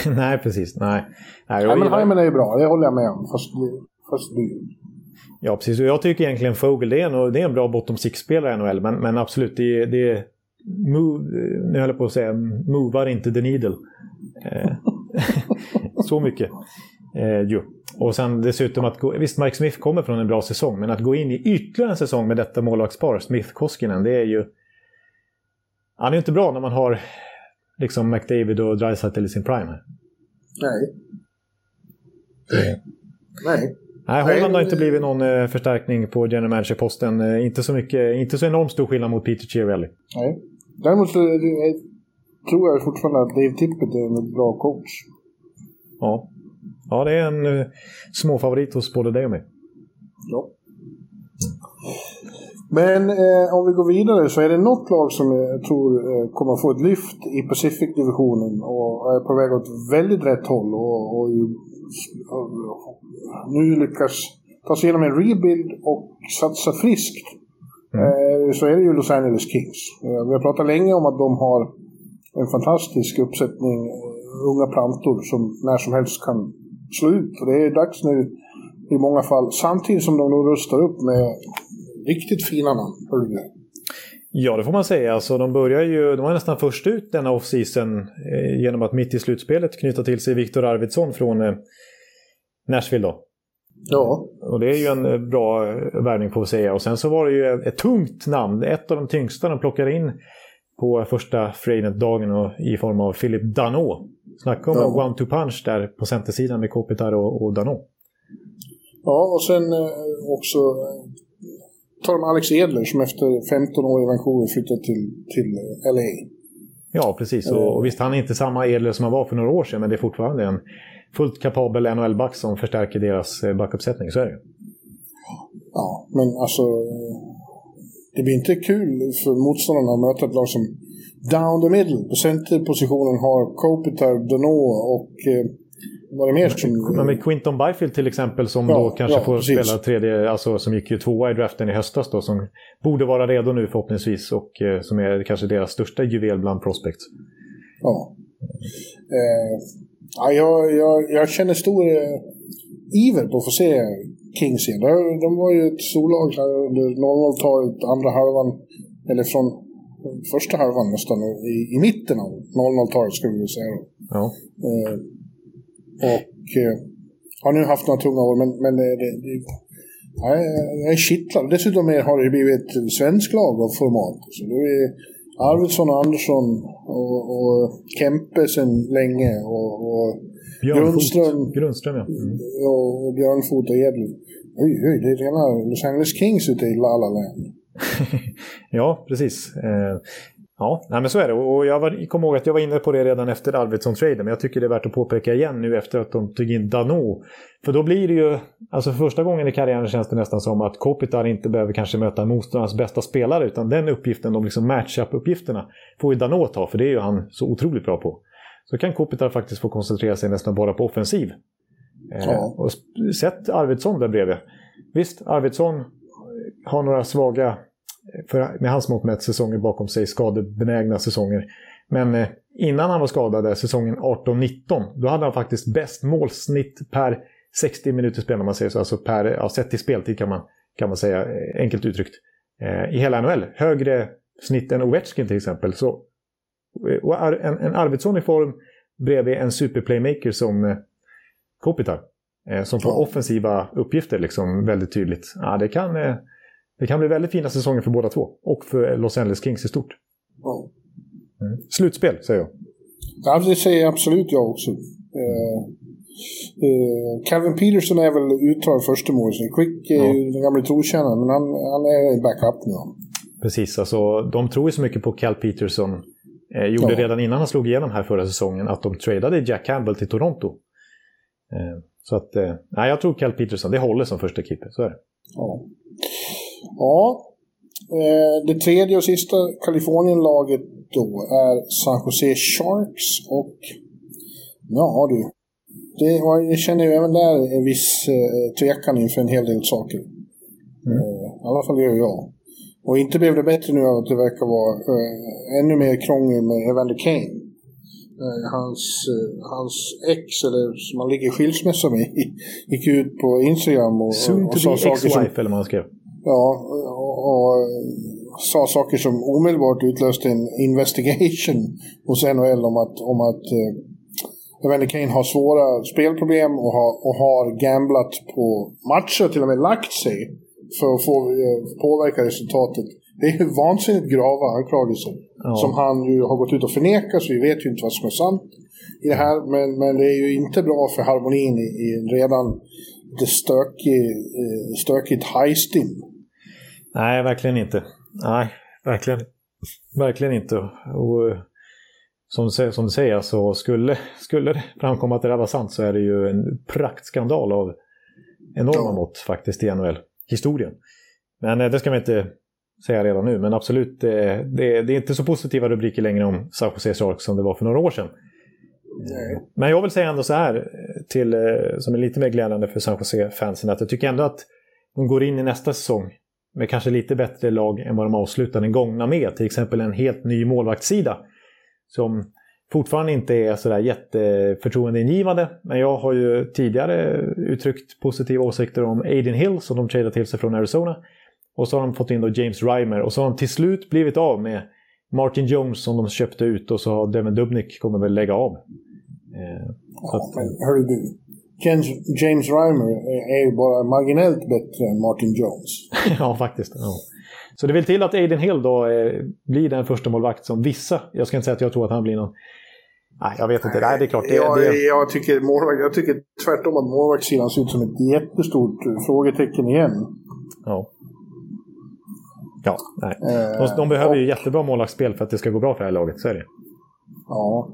(laughs) nej, precis. Nej. Nej, ja, men Hyman är ju bra, det håller jag med om. Fast, fast dyr. Ja, precis. Och jag tycker egentligen Fogel det är en, det är en bra bottom six-spelare i NHL. Men, men absolut, det, det move, nu höll jag på att säga, movar inte the needle. Eh, (laughs) så mycket. Eh, jo. Och sen dessutom att gå, visst Mike Smith kommer från en bra säsong, men att gå in i ytterligare en säsong med detta målvaktspar, Smith-Koskinen, det är ju... Han är inte bra när man har liksom McDavid och Dreisaitl i sin prime. Nej. Det. Nej. Nej, Holland har inte blivit någon eh, förstärkning på general manager-posten. Eh, inte, så mycket, inte så enormt stor skillnad mot Peter Chiarelli. Nej. Däremot så eh, tror jag fortfarande att Dave Tippett är en bra coach. Ja. Ja, det är en småfavorit hos både dig och mig. Ja. Men eh, om vi går vidare så är det något lag som jag tror eh, kommer få ett lyft i Pacific-divisionen och är på väg åt väldigt rätt håll och, och, och, nu lyckas ta sig igenom en rebuild och satsa friskt. Mm. Eh, så är det ju Los Angeles Kings. Eh, vi har pratat länge om att de har en fantastisk uppsättning eh, unga plantor som när som helst kan slå ut. Och det är dags nu i många fall. Samtidigt som de nog rustar upp med riktigt fina namn. Ja, det får man säga. Alltså, de, börjar ju, de var nästan först ut denna offseason eh, genom att mitt i slutspelet knyta till sig Viktor Arvidsson från eh, Nashville. Då. Ja. Och det är ju en eh, bra eh, värvning får vi säga. Och sen så var det ju ett tungt namn. Ett av de tyngsta de plockade in på första Freynet-dagen i form av Philip Dano. Snacka om ja. one-two punch där på centersidan med Kopitar och, och Dano. Ja, och sen eh, också tar de Alex Edler som efter 15 år i Vancouver flyttar till, till LA. Ja, precis. Och, och visst, han är inte samma Edler som han var för några år sedan, men det är fortfarande en fullt kapabel NHL-back som förstärker deras eh, backuppsättning. Så är det Ja, men alltså... Det blir inte kul för motståndarna att möta ett lag som down the middle. På centerpositionen har Kopitar, Dano och eh, var det mer som... Ja, med Quinton Byfield till exempel som ja, då kanske ja, får precis. spela tredje, alltså som gick ju tvåa i draften i höstas då, som borde vara redo nu förhoppningsvis och eh, som är kanske deras största juvel bland prospects. Ja. Eh, ja jag, jag, jag känner stor eh, iver på att få se Kings igen. De, de var ju ett storlag under 00-talet, andra halvan, eller från första halvan nästan, i, i mitten av 00-talet skulle vi säga. Ja. Eh, och eh, har nu haft några tunga år, men, men det, det, det jag är kittlad. Dessutom har det blivit ett svenskt lag av format. Så det är Arvidsson och Andersson och, och Kempe sedan länge och, och Grundström, Grundström ja. Mm. och Björnfot och Edlund. Oj, oj, det är rena Los Angeles Kings ute i La Land. (laughs) ja, precis. Eh, ja, nej, men så är det. Och jag var, kom ihåg att jag var inne på det redan efter Arvidsson-traden, men jag tycker det är värt att påpeka igen nu efter att de tog in Dano. För då blir det ju, alltså för första gången i karriären känns det nästan som att Kopitar inte behöver kanske möta motståndarnas bästa spelare, utan den uppgiften, de liksom matchup-uppgifterna, får ju Dano ta, för det är ju han så otroligt bra på så kan Kopitar faktiskt få koncentrera sig nästan bara på offensiv. Eh, ja. och sett Arvidsson där bredvid. Visst, Arvidsson har några svaga, för, med hans mått mätt, säsonger bakom sig, skadebenägna säsonger. Men eh, innan han var skadad, säsongen 18-19, då hade han faktiskt bäst målsnitt per 60 minuters spel, om man säger så. Alltså per, ja, sett till speltid kan man, kan man säga, eh, enkelt uttryckt. I hela NHL. Högre snitt än Ovechkin till exempel. Så och en, en Arvidsson i form bredvid en superplaymaker som eh, Kopitar. Eh, som får ja. offensiva uppgifter liksom väldigt tydligt. Ja, det, kan, eh, det kan bli väldigt fina säsonger för båda två. Och för Los Angeles Kings i stort. Ja. Mm. Slutspel, säger jag. Ja, det säger absolut jag också. Uh, uh, Kevin Peterson är väl uttalad första målet. Quick är ja. ju den gamla trotjänaren, men han, han är backup nu. Precis, alltså de tror ju så mycket på Cal Peterson Eh, gjorde ja. redan innan han slog igenom här förra säsongen att de tradade Jack Campbell till Toronto. Eh, så att, eh, nej, jag tror Cal Peterson, det håller som första keeper, så är det. Ja. Ja. Eh, det tredje och sista Kalifornien-laget då är San Jose Sharks och ja du, det, jag känner ju även där en viss eh, tvekan inför en hel del saker. Mm. Eh, I alla fall gör jag. Och inte blev det bättre nu av att det verkar vara ännu mer krångel med Evander Kane. Hans, hans ex, eller som han ligger i skilsmässa med, (laughs) gick ut på Instagram och, och, och sa saker som... eller vad man skrev. Ja, och, och, sa saker som omedelbart utlöste en investigation hos NHL om att, om att uh, Evander Kane har svåra spelproblem och har, och har gamblat på matcher, till och med lagt sig för att få eh, påverka resultatet. Det är ju vansinnigt grava anklagelser. Ja. Som han ju har gått ut och förnekat, så vi vet ju inte vad som är sant i det här. Men, men det är ju inte bra för harmonin i, i redan lite stökig, eh, stökigt hajstim. Nej, verkligen inte. Nej, verkligen, verkligen inte. Och, som, som du säger, så skulle, skulle det framkomma att det där var sant så är det ju en praktskandal av enorma ja. mått faktiskt i NHL historien. Men eh, det ska man inte säga redan nu, men absolut, det, eh, det, det är inte så positiva rubriker längre om San Jose Sharks som det var för några år sedan. Nej. Men jag vill säga ändå så här, eh, till, som är lite mer glädjande för San Jose-fansen, att jag tycker ändå att de går in i nästa säsong med kanske lite bättre lag än vad de avslutade den gångna med. Till exempel en helt ny målvaktssida. Som fortfarande inte är sådär jätteförtroendeingivande. Men jag har ju tidigare uttryckt positiva åsikter om Aiden Hill som de tradade till sig från Arizona. Och så har de fått in då James Reimer och så har de till slut blivit av med Martin Jones som de köpte ut och så har Devin Dubnik kommer väl lägga av. Eh, ja, att, men hörru du. James, Reimer är ju bara marginellt bättre än Martin Jones. (laughs) ja, faktiskt. Ja. Så det vill till att Aiden Hill då eh, blir den första målvakt som vissa, jag ska inte säga att jag tror att han blir någon Nej, jag vet inte. Nej, det är klart. Det, jag, det... jag, tycker målvakt, jag tycker tvärtom att målvaktssidan ser ut som ett jättestort frågetecken igen. Ja. Ja, nej. De, de behöver ju jättebra målvaktsspel för att det ska gå bra för det här laget, så är det. Ja.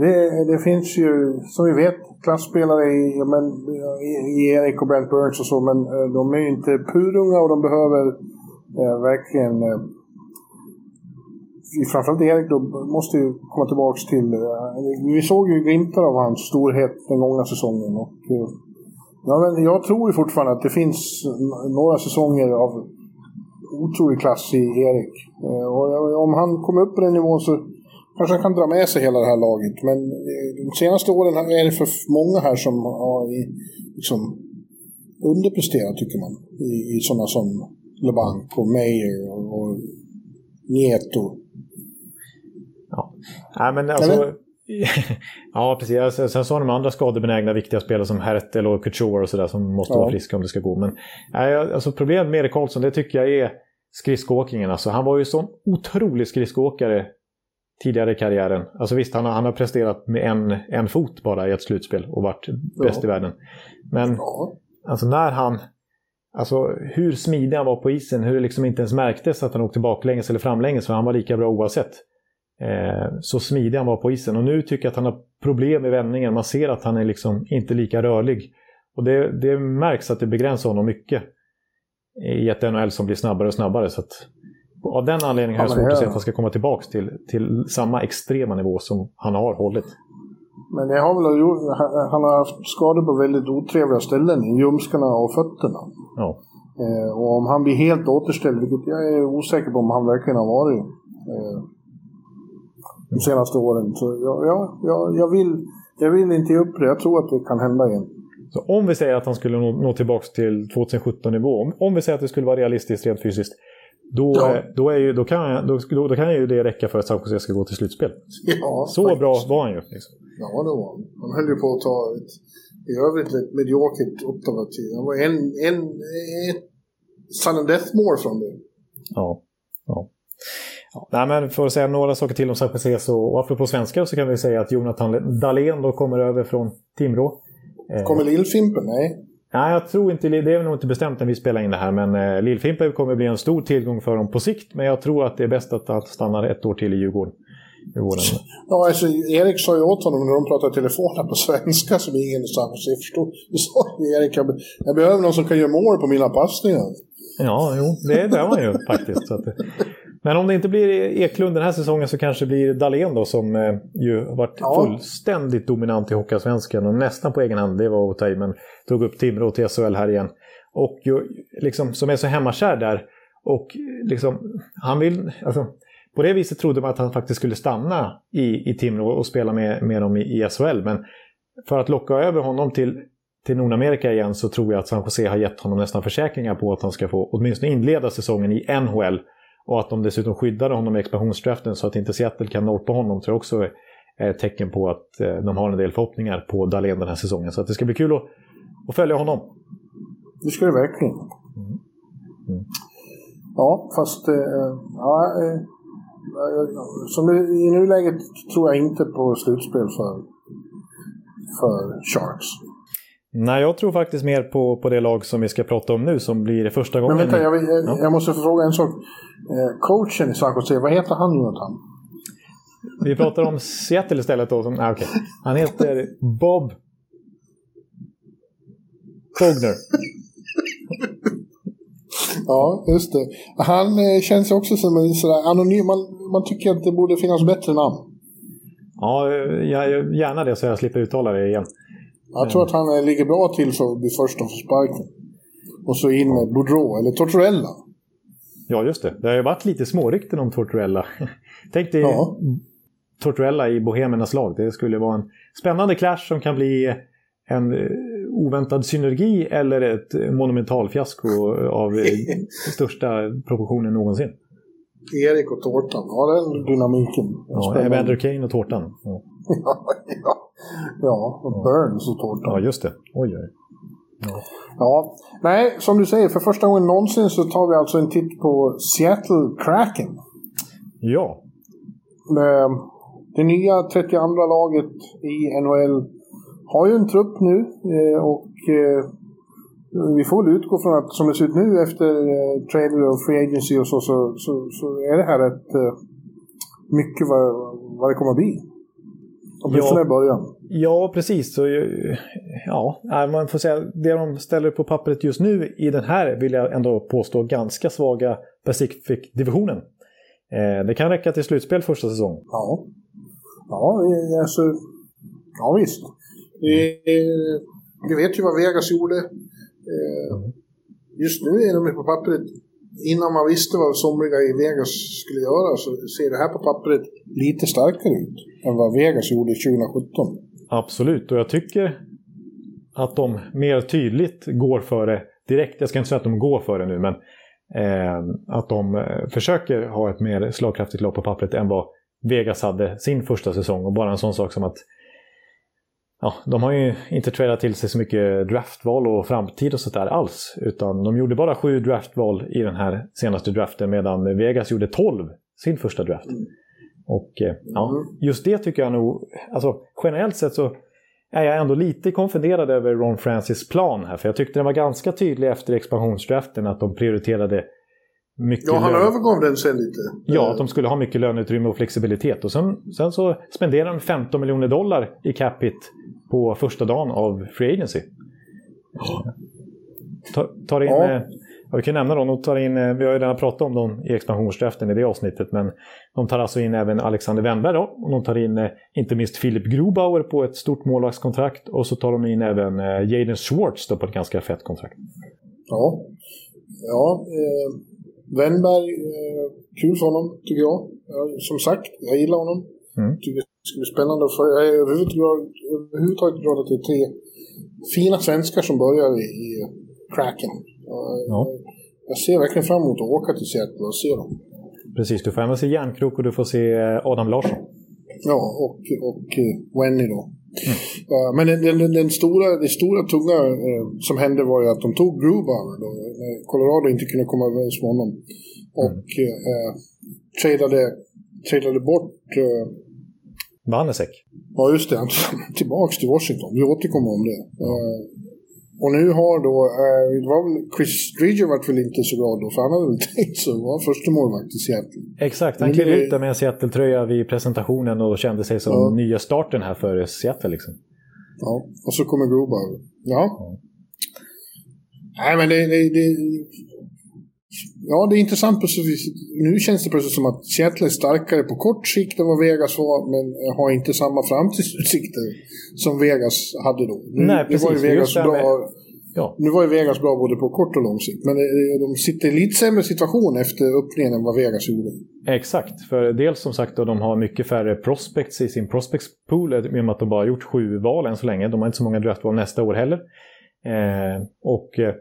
Det, det finns ju, som vi vet, klassspelare i, men, i Erik och Brent Burns och så, men eh, de är ju inte purunga och de behöver eh, verkligen eh, framförallt Erik då, måste ju komma tillbaka till... Eh, vi såg ju glimtar av hans storhet den gångna säsongen. Och, eh, ja, men jag tror ju fortfarande att det finns några säsonger av otrolig klass i Erik. Eh, och om han kommer upp på den nivån så kanske han kan dra med sig hela det här laget. Men de senaste åren är det för många här som har liksom, underpresterat, tycker man. I, i sådana som LeBanc och Meyer och, och Nieto. Ja, Nej, men alltså... (laughs) ja, precis. Alltså, sen så har de andra skadebenägna viktiga spelare som Hertel och Couture och sådär som måste ja. vara friska om det ska gå. Men nej, alltså, problemet med Erik Karlsson, det tycker jag är skridskoåkningen. Alltså, han var ju sån otrolig skridskoåkare tidigare i karriären. Alltså visst, han har, han har presterat med en, en fot bara i ett slutspel och varit bäst ja. i världen. Men ja. alltså när han... Alltså hur smidig han var på isen, hur det liksom inte ens märktes att han åkte baklänges eller framlänges, för han var lika bra oavsett. Eh, så smidig han var på isen. Och nu tycker jag att han har problem med vändningen. Man ser att han är liksom inte lika rörlig. Och det, det märks att det begränsar honom mycket i ett NHL som blir snabbare och snabbare. Så att, av den anledningen har jag svårt att se att han ska komma tillbaka till, till samma extrema nivå som han har hållit. Men det har väl gjort, han har haft skador på väldigt otrevliga ställen, i ljumskarna och fötterna. Ja. Eh, och om han blir helt återställd, vilket jag är osäker på om han verkligen har varit eh, de senaste åren. Så ja, ja, ja, jag, vill, jag vill inte ge upp det. Jag tror att det kan hända igen. Så om vi säger att han skulle nå, nå tillbaka till 2017-nivå, om, om vi säger att det skulle vara realistiskt rent fysiskt, då, ja. då, är ju, då, kan, då, då kan ju det räcka för att San Jose ska gå till slutspel. Ja, Så faktiskt. bra var han ju. Liksom. Ja, det var han. Han höll ju på att ta ett i övrigt ett mediokert Ottawa till. Han var en, en, ett sudden death more från det. Ja. ja. Ja, nej, men för att säga några saker till om San Jose så, och apropå svenskar så kan vi säga att Jonathan Dahlén då kommer över från Timrå. Kommer Lillfimpen? Nej. Nej, jag tror inte, det är nog inte bestämt när vi spelar in det här, men eh, Lillfimpen kommer bli en stor tillgång för dem på sikt. Men jag tror att det är bäst att han stannar ett år till i Djurgården. Djurgården. Ja, alltså, Erik sa ju åt honom när de pratade i telefon på svenska som ingen i San Jose förstod. Då sa Erik, jag, jag behöver någon som kan göra mål på mina passningar. Ja, jo, det behöver man ju faktiskt. Så att, men om det inte blir Eklund den här säsongen så kanske det blir Dahlén då som eh, ju varit ja. fullständigt dominant i Hockeyallsvenskan och nästan på egen hand, det var att ta i, men tog upp Timrå till SHL här igen. Och ju, liksom, som är så hemmakär där. Och liksom, han vill, alltså, på det viset trodde man att han faktiskt skulle stanna i, i Timrå och spela med, med dem i, i SHL. Men för att locka över honom till, till Nordamerika igen så tror jag att San Jose har gett honom nästan försäkringar på att han ska få åtminstone inleda säsongen i NHL och att de dessutom skyddade honom i expansionsdraften så att inte Seattle kan norpa honom tror jag också är ett tecken på att eh, de har en del förhoppningar på Dahlén den här säsongen. Så det ska bli kul att, att följa honom. Det ska det verkligen. Mm. Mm. Ja, fast äh, ja, äh, som i nuläget tror jag inte på slutspel för, för Sharks. Nej, jag tror faktiskt mer på, på det lag som vi ska prata om nu som blir första gången. Men vänta, jag, jag, ja. jag måste fråga en sak. Eh, coachen i San Jose, vad heter han Jonathan? Vi pratar om Seattle istället då. Som, ah, okay. Han heter Bob Fogner. ja, just det. Han eh, känns också som en sådär anonym. Man, man tycker att det borde finnas bättre namn. Ja, jag, gärna det så jag slipper uttala det igen. Jag tror att han ligger bra till för att bli första för sparken. Och så in med Boudreau, eller Tortorella. Ja, just det. Det har ju varit lite smårykten om Tortorella. (laughs) Tänk dig ja. Tortorella i Bohemernas lag. Det skulle vara en spännande clash som kan bli en eh, oväntad synergi eller ett monumentalfiasko av eh, (laughs) största proportioner någonsin. Erik och Tårtan, ja den dynamiken. Ja, Evander Kane och Tårtan. Ja. (laughs) ja, ja, och Burns och Tårtan. Ja, just det. Oj, oj. Ja. ja. Nej, som du säger, för första gången någonsin så tar vi alltså en titt på Seattle Kraken. Ja. Det nya 32 laget i NHL har ju en trupp nu eh, och eh, vi får väl utgå från att som det ser ut nu efter eh, trade och free agency och så, så, så, så är det här ett mycket vad, vad det kommer att bli. Åtminstone ja, i början. Ja, precis. Så, ja, man får säga det de ställer på pappret just nu i den här, vill jag ändå påstå, ganska svaga Pacific-divisionen. Eh, det kan räcka till slutspel första säsongen. Ja. Ja, alltså... Ja, visst. Eh, du vet ju vad Vegas gjorde. Eh, just nu är de på pappret, innan man visste vad somliga i Vegas skulle göra, så ser det här på pappret lite starkare ut än vad Vegas gjorde 2017. Absolut, och jag tycker att de mer tydligt går före direkt. Jag ska inte säga att de går före nu, men eh, att de eh, försöker ha ett mer slagkraftigt lag på pappret än vad Vegas hade sin första säsong. Och bara en sån sak som att ja, de har ju inte tradat till sig så mycket draftval och framtid och sånt där alls. Utan de gjorde bara sju draftval i den här senaste draften medan Vegas gjorde tolv sin första draft. Och eh, ja, mm. just det tycker jag nog, alltså generellt sett så är jag ändå lite konfunderad över Ron Francis plan här. För jag tyckte den var ganska tydlig efter expansionsdraften att de prioriterade mycket Ja, han lön... övergav den sen lite. Ja, att de skulle ha mycket löneutrymme och flexibilitet. Och sen, sen så spenderade de 15 miljoner dollar i capita på första dagen av Free Agency. Ta, tar in, ja. Eh, vi kan nämna dem, de tar in, eh, vi har ju redan pratat om dem i expansionsdraften i det avsnittet, men de tar alltså in även Alexander Wennberg då, och de tar in eh, inte minst Philip Grubauer på ett stort målvaktskontrakt och så tar de in även Jaden Schwartz då på ett ganska fett kontrakt. Ja, ja eh, Wennberg, eh, kul för honom tycker jag. Som sagt, jag gillar honom. Mm. Tycker det ska bli spännande. För jag är överhuvudtaget glad att det är tre fina svenskar som börjar i, i Kraken. Ja. Jag ser verkligen fram emot att åka till Seattle och se dem. Precis, du får även se Järnkrok och du får se eh, Adam Larsson. Ja, och, och uh, Wenny då. Mm. Uh, men den, den, den, stora, det stora tunga uh, som hände var ju att de tog Grubauer då. Colorado inte kunde komma överens med honom. Och mm. tradade, tradade bort Vanesek. Ja, just det. Han (laughs) tillbaks till Washington. Vi återkommer om det. Uh, och nu har då, uh, det var väl, Chris Driedger vart väl inte så glad då, för han hade väl (laughs) tänkt sig vara första målvakt i Seattle. Exakt, han klev ut där med en Seattle-tröja vid presentationen och kände sig som ja. nya starten här för Seattle liksom. Ja, och så kommer Gruber. Ja. ja. Nej, men det, det, det, Ja, det är intressant. Nu känns det plötsligt som att Seattle är starkare på kort sikt än vad Vegas var, men har inte samma framtidsutsikter som Vegas hade då. Nu, Nej, precis. var ju Vegas bra, ja. Nu var ju Vegas bra både på kort och lång sikt, men eh, de sitter i lite sämre situation efter öppningen än vad Vegas gjorde. Exakt, för dels som sagt då, de har mycket färre prospects i sin prospects pool i och med att de bara gjort sju val än så länge. De har inte så många draftval nästa år heller. Eh, och eh,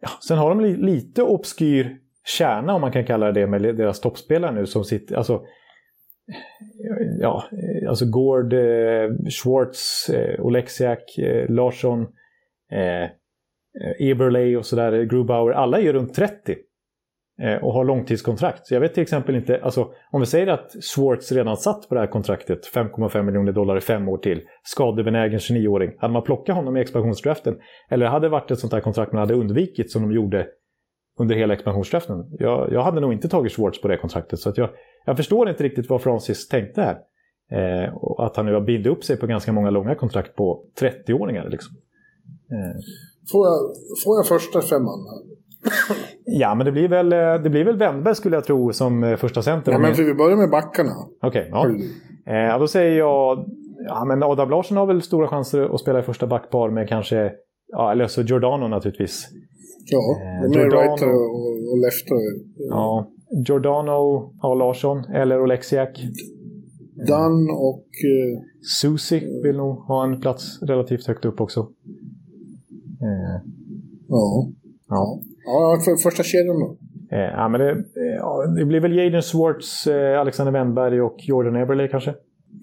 ja, sen har de li lite obskyr kärna, om man kan kalla det med deras toppspelare nu som sitter... Alltså, ja, alltså Gord, eh, Schwartz, eh, Oleksiak, eh, Larsson, eh, Eberle och sådär, Grubauer. Alla är ju runt 30 eh, och har långtidskontrakt. Så jag vet till exempel inte, alltså om vi säger att Schwartz redan satt på det här kontraktet, 5,5 miljoner dollar i fem år till, skadebenägen 29-åring. Hade man plockat honom i expansionsdraften? Eller hade det varit ett sånt här kontrakt man hade undvikit som de gjorde under hela expansionsdraften. Jag, jag hade nog inte tagit Schwartz på det kontraktet. Så att jag, jag förstår inte riktigt vad Francis tänkte här. Eh, och att han nu har bindit upp sig på ganska många långa kontrakt på 30-åringar. Liksom. Eh. Får, jag, får jag första femman? ja, men det blir väl, eh, det blir väl Wennberg skulle jag tro som eh, första center. Ja, men vi börjar med backarna. Okej, okay, ja. Eh, då säger jag... Ja, men Adam Larsson har väl stora chanser att spela i första backpar med kanske... Ja, eller så Giordano naturligtvis. Ja, eh, de är righter och, och lefter. Ja, Giordano har Larsson, eller Oleksiak. Dunn och... Eh, Susi vill nog ha en plats relativt högt upp också. Eh. Ja. Ja. Ja, för första kedjan då? Eh, ja, men det, ja, det blir väl Jaden Swartz, eh, Alexander Wennberg och Jordan Eberle kanske.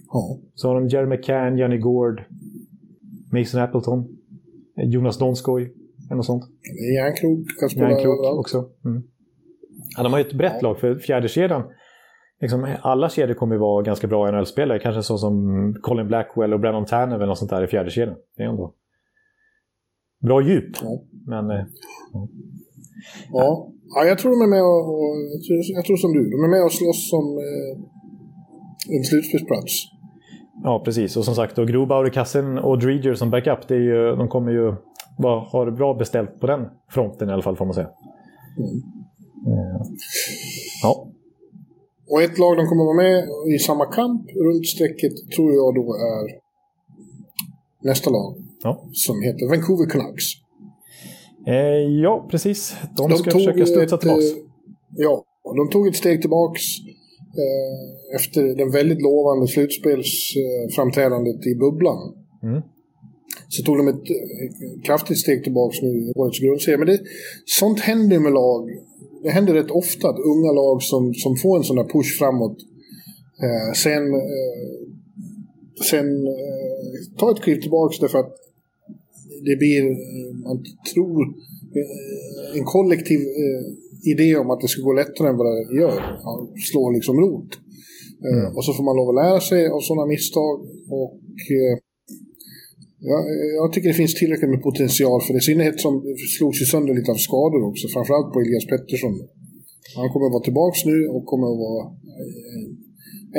Ja. Så har de Jeremy Can, Johnny Gord, Mason Appleton, Jonas Donskoj. Eller något sånt. Järnkrok kan spela Järnkrok överallt. också. Mm. Ja, de har ju ett brett ja. lag för fjärde kedjan. Liksom, alla kedjor kommer ju vara ganska bra NHL-spelare. Kanske så som Colin Blackwell och Brennan Tanner eller något sånt där i fjärde kedjan. Det är ändå bra djup. Ja. Men... Eh, ja. ja. Ja. jag tror de är med och, och jag, tror, som du, de är med och slåss om eh, en slutspelsplats. Ja, precis. Och som sagt, då Grobauer i kassen och Dreger som backup, det är ju, de kommer ju var, har bra beställt på den fronten i alla fall får man säga. Mm. Ja. Och ett lag de kommer vara med i samma kamp runt strecket tror jag då är nästa lag. Ja. Som heter Vancouver Canucks. Eh, ja, precis. De, de ska försöka studsa tillbaka. Eh, ja, de tog ett steg tillbaks eh, efter den väldigt lovande slutspelsframträdandet i bubblan. Mm. Så tog de ett, ett kraftigt steg tillbaks nu i årets grundserie. Men det, sånt händer med lag. Det händer rätt ofta att unga lag som, som får en sån där push framåt eh, sen, eh, sen eh, tar ett kliv tillbaks därför att det blir, eh, man tror, eh, en kollektiv eh, idé om att det ska gå lättare än vad det gör. Slår liksom rot. Mm. Och så får man lov att lära sig av sådana misstag. Och ja, jag tycker det finns tillräckligt med potential för det. I synnerhet som slogs ju sönder lite av skador också. Framförallt på Elias Pettersson. Han kommer att vara tillbaka nu och kommer att vara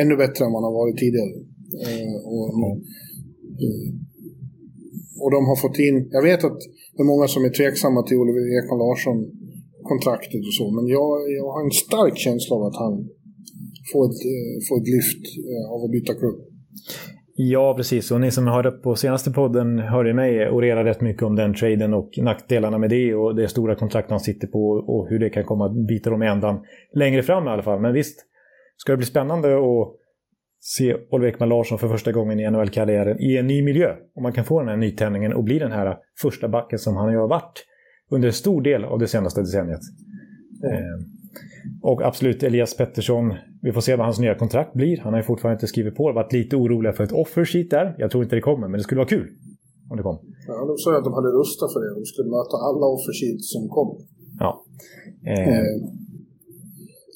ännu bättre än vad han har varit tidigare. Och, mm och de har fått in, jag vet att det är många som är tveksamma till Oliver Ekman Larsson kontraktet och så, men jag, jag har en stark känsla av att han får ett, eh, får ett lyft eh, av att byta klubb. Ja, precis. Och ni som hörde på senaste podden hörde mig orera rätt mycket om den traden och nackdelarna med det och det stora kontrakt han sitter på och hur det kan komma att bita dem i ändan längre fram i alla fall. Men visst, ska det bli spännande att se Oliver Ekman Larsson för första gången i NHL-karriären i en ny miljö. Om man kan få den här nytändningen och bli den här första backen som han har varit under en stor del av det senaste decenniet. Eh, och absolut Elias Pettersson, vi får se vad hans nya kontrakt blir. Han har ju fortfarande inte skrivit på. Varit lite oroliga för ett offer sheet där. Jag tror inte det kommer, men det skulle vara kul. Om det kom. Ja, de sa att de hade rustat för det. De skulle möta alla offer sheets som kom. Ja. Eh, eh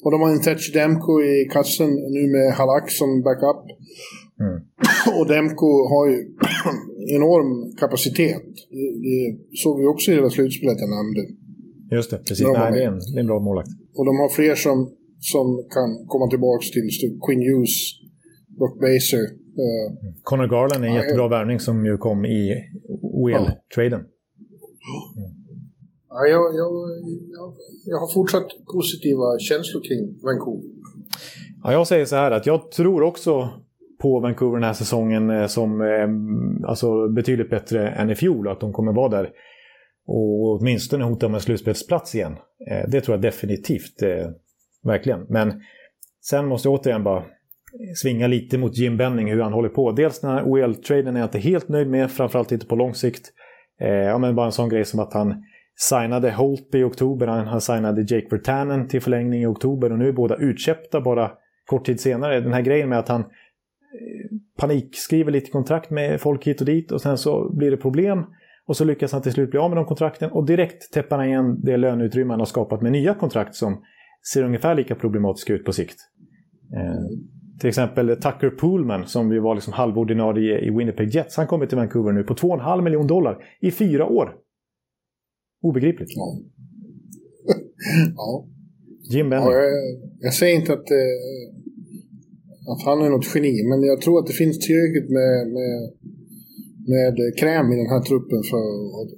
och de har en Tetch Demko i kassen nu med Halak som backup. Mm. (clears throat) Och Demko har ju (clears throat) enorm kapacitet. Det, det såg vi också i hela slutspelet jag nämnde. Just det, precis. De Nej, det, är en, det är en bra målvakt. Och de har fler som, som kan komma tillbaka till Quinn Hughes, Brock Baser. Uh, Connor Garland är en jättebra värvning som ju kom i OEL-traden. Mm. Ja, jag, jag, jag, jag har fortsatt positiva känslor kring Vancouver. Ja, jag säger så här att jag tror också på Vancouver den här säsongen eh, som eh, alltså betydligt bättre än i fjol. Att de kommer vara där och åtminstone hota med slutspelsplats igen. Eh, det tror jag definitivt. Eh, verkligen. Men sen måste jag återigen bara svinga lite mot Jim Benning, hur han håller på. Dels den här OL-traden är jag inte helt nöjd med, framförallt inte på lång sikt. Eh, ja, men bara en sån grej som att han signade Holtby i oktober, han signade Jake Vertanen till förlängning i oktober och nu är båda utköpta bara kort tid senare. Den här grejen med att han panikskriver lite kontrakt med folk hit och dit och sen så blir det problem. Och så lyckas han till slut bli av med de kontrakten och direkt täpper han igen det löneutrymme han har skapat med nya kontrakt som ser ungefär lika problematiska ut på sikt. Eh, till exempel Tucker Poolman som ju var liksom halvordinarie i Winnipeg Jets. Han kommer till Vancouver nu på 2,5 miljoner dollar i fyra år. Obegripligt. Ja. (laughs) ja. Jim Benning. Ja, jag, jag, säger inte att, eh, att han är något geni, men jag tror att det finns tillräckligt med, med, med kräm i den här truppen för att,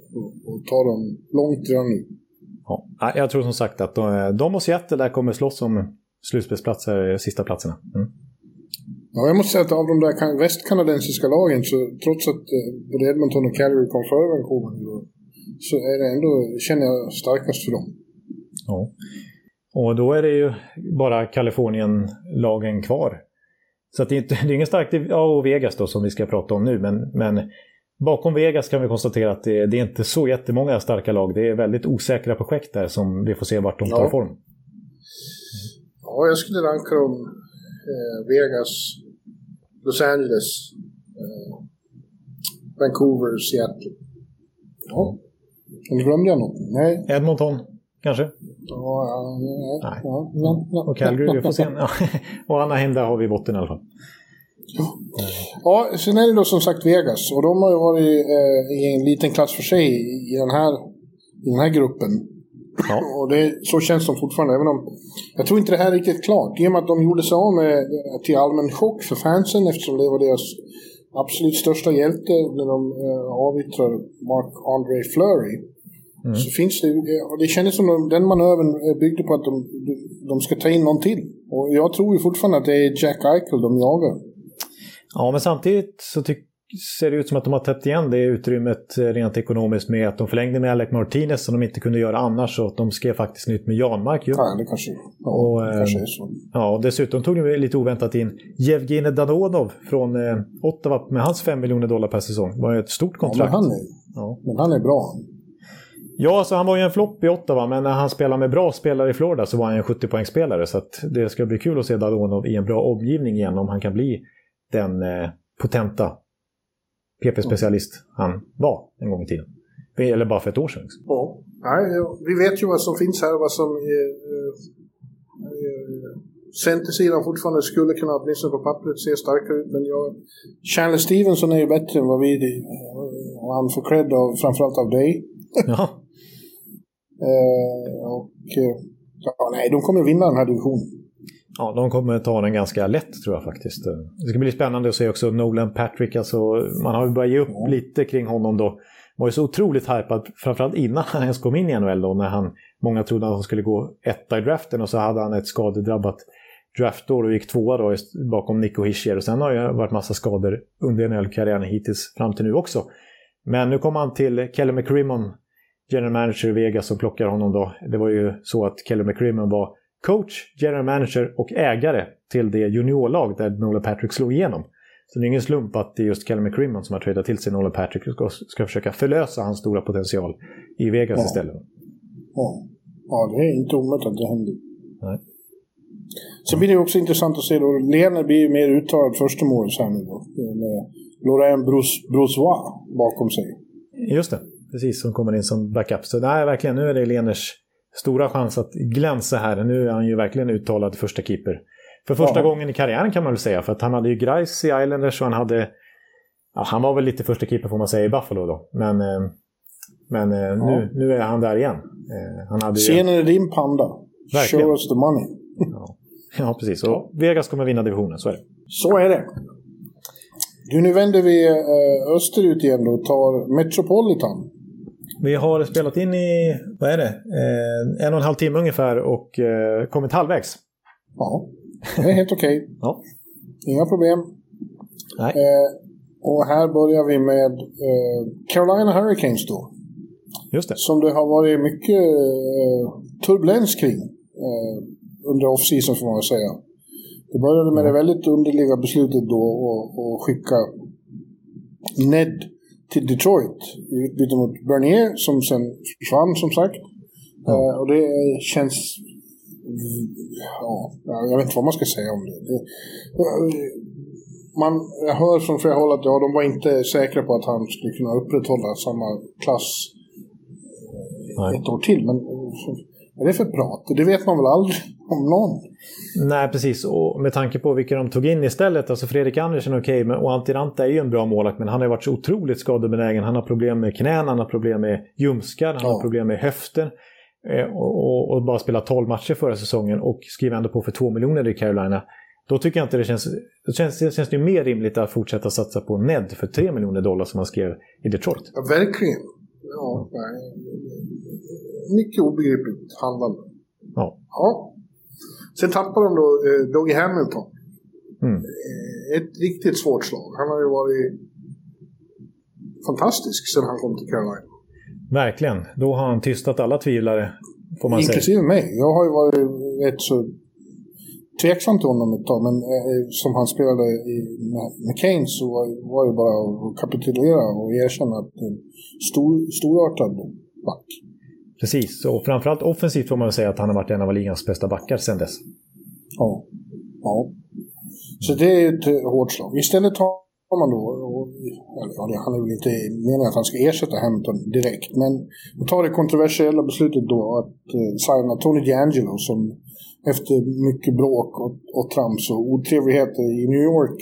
att ta dem långt redan nu. Ja, jag tror som sagt att de, de och Seattle där kommer slåss om slutspelsplatser, sista platserna. Mm. Ja, jag måste säga att av de där västkanadensiska lagen, så trots att eh, både Edmonton och Calgary kom före Vancouver, så är det ändå, känner jag starkast för dem. Ja. Och då är det ju bara Kalifornien-lagen kvar. Så det är, inte, det är ingen starkt, ja och Vegas då som vi ska prata om nu, men, men bakom Vegas kan vi konstatera att det, det, är inte så jättemånga starka lag. Det är väldigt osäkra projekt där som vi får se vart de tar ja. form. Ja, jag skulle ranka dem eh, Vegas, Los Angeles, eh, Vancouver, Seattle. Ja. Eller glömde jag något? Nej. Edmonton, kanske? Ja, ja, nej. Ja, ja, ja, och Calgary, vi får se. (laughs) och Anaheim, där har vi botten i alla fall. Ja. ja, sen är det då som sagt Vegas. Och de har ju varit eh, i en liten klass för sig i den här, i den här gruppen. Ja. (laughs) Och det, så känns de fortfarande, även om jag tror inte det här är riktigt klart. I och med att de gjorde sig av med till allmän chock för fansen eftersom det var deras absolut största hjälte när de eh, avyttrar Mark-André Fleury. Mm. Så finns det, och det kändes som att den manövern byggde på att de, de ska ta in någon till. Och jag tror ju fortfarande att det är Jack Eichel de jagar. Ja, men samtidigt så tycker ser det ut som att de har täppt igen det utrymmet rent ekonomiskt med att de förlängde med Alec Martinez som de inte kunde göra annars och att de skrev faktiskt nytt med Janmark. Ju. Ja, det kanske, ja, och, det kanske är så. Ja, och dessutom tog de lite oväntat in Jevgenij Dadonov från eh, Ottawa med hans 5 miljoner dollar per säsong. Det var ett stort kontrakt. Ja, men han är, ja. men han är bra. Ja, alltså han var ju en flopp i Ottawa, men när han spelade med bra spelare i Florida så var han en 70-poängsspelare. Så det ska bli kul att se Dadonov i en bra omgivning igen om han kan bli den eh, potenta PP-specialist han var en gång i tiden. Eller bara för ett år sedan. Liksom. Ja. Nej, vi vet ju vad som finns här, vad som eh, eh, Centersidan fortfarande skulle kunna, åtminstone på pappret, se starkare ut. Men jag, Charles Stevenson är ju bättre än vad vi är. Och han får cred av, framförallt av dig. Ja. eh, och, ja, nej, de kommer vinna den här divisionen. Ja, de kommer ta den ganska lätt tror jag faktiskt. Det ska bli spännande att se också Nolan Patrick. Alltså, man har ju börjat ge upp lite kring honom då. var ju så otroligt hypad, framförallt innan han ens kom in i NHL då, när han, många trodde att han skulle gå etta i draften och så hade han ett skadedrabbat draftår och gick tvåa då bakom Nico Hischier. Och sen har det varit massa skador under NHL-karriären hittills fram till nu också. Men nu kom han till Kelly McCrimmon, general manager i Vegas, som plockar honom då. Det var ju så att Kelly McCrimmon var coach, general manager och ägare till det juniorlag där Nolan Patrick slog igenom. Så det är ingen slump att det är just Kelly McCrimmon som har tradat till sig Nolan Patrick och ska, försöka förlösa hans stora potential i Vegas ja. istället. Ja. ja, det är inte omöjligt att det händer. Nej. Sen blir det också intressant att se då, Lene blir mer uttalad första målet här nu då. Med Laurent Brossois bakom sig. Just det, precis. Som kommer in som backup. Så nej, verkligen, nu är det Leners stora chans att glänsa här. Nu är han ju verkligen uttalad första keeper. För första ja. gången i karriären kan man väl säga. För att han hade ju Grice i Islanders och han hade... Ja, han var väl lite första keeper får man säga i Buffalo då. Men, eh, men eh, ja. nu, nu är han där igen. Eh, han hade Scenen är din panda. Verkligen. Show us the money. ja. ja, precis. Och Vegas kommer vinna divisionen, så är det. Så är det. Du, nu vänder vi österut igen och tar Metropolitan. Vi har spelat in i, vad är det, eh, en och en halv timme ungefär och eh, kommit halvvägs. Ja, det är helt okej. Okay. ja. Inga problem. Nej. Eh, och här börjar vi med eh, Carolina Hurricanes då. Just det. Som det har varit mycket eh, turbulens kring eh, under off-season får man väl säga. Det började med det väldigt underliga beslutet då att skicka Ned till Detroit i utbyte mot Bernier som sen försvann som sagt. Ja. Uh, och det känns... Ja, jag vet inte vad man ska säga om det. det man, jag hör från flera håll att ja, de var inte säkra på att han skulle kunna upprätthålla samma klass Nej. ett år till. Men vad är det för prat? Det vet man väl aldrig om någon? Nej, precis. Och med tanke på vilka de tog in istället. Alltså Fredrik Andersen är okej, okay, och Antti Ranta är ju en bra målvakt. Men han har varit så otroligt skadebenägen. Han har problem med knän, han har problem med ljumskar, han ja. har problem med höften. Eh, och, och, och, bara spela 12 matcher förra säsongen och skriva ändå på för 2 miljoner i Carolina. Då tycker jag inte det känns... Då känns, det känns det mer rimligt att fortsätta satsa på Ned för 3 miljoner dollar som han skrev i Detroit. Ja, verkligen. Ja, mycket obegripligt handlande. Ja. ja. Sen tappade de då eh, Doggy Hamilton. Mm. Eh, ett riktigt svårt slag. Han har ju varit fantastisk sedan han kom till Carolina. Verkligen. Då har han tystat alla tvivlare, får man Inklusive säga. mig. Jag har ju varit rätt så tveksam till honom ett tag, men eh, som han spelade i, med, med Kane så var, var det bara att kapitulera och erkänna att det är en stor, storartad back. Precis, och framförallt offensivt får man väl säga att han har varit en av ligans bästa backar sedan dess. Ja. ja. Så det är ett eh, hårt slag. Istället tar man då, och, eller, han är väl inte meningen att han ska ersätta Hampton direkt, men man tar det kontroversiella beslutet då att eh, signa Tony D'Angelo som efter mycket bråk och, och trams och otrevligheter i New York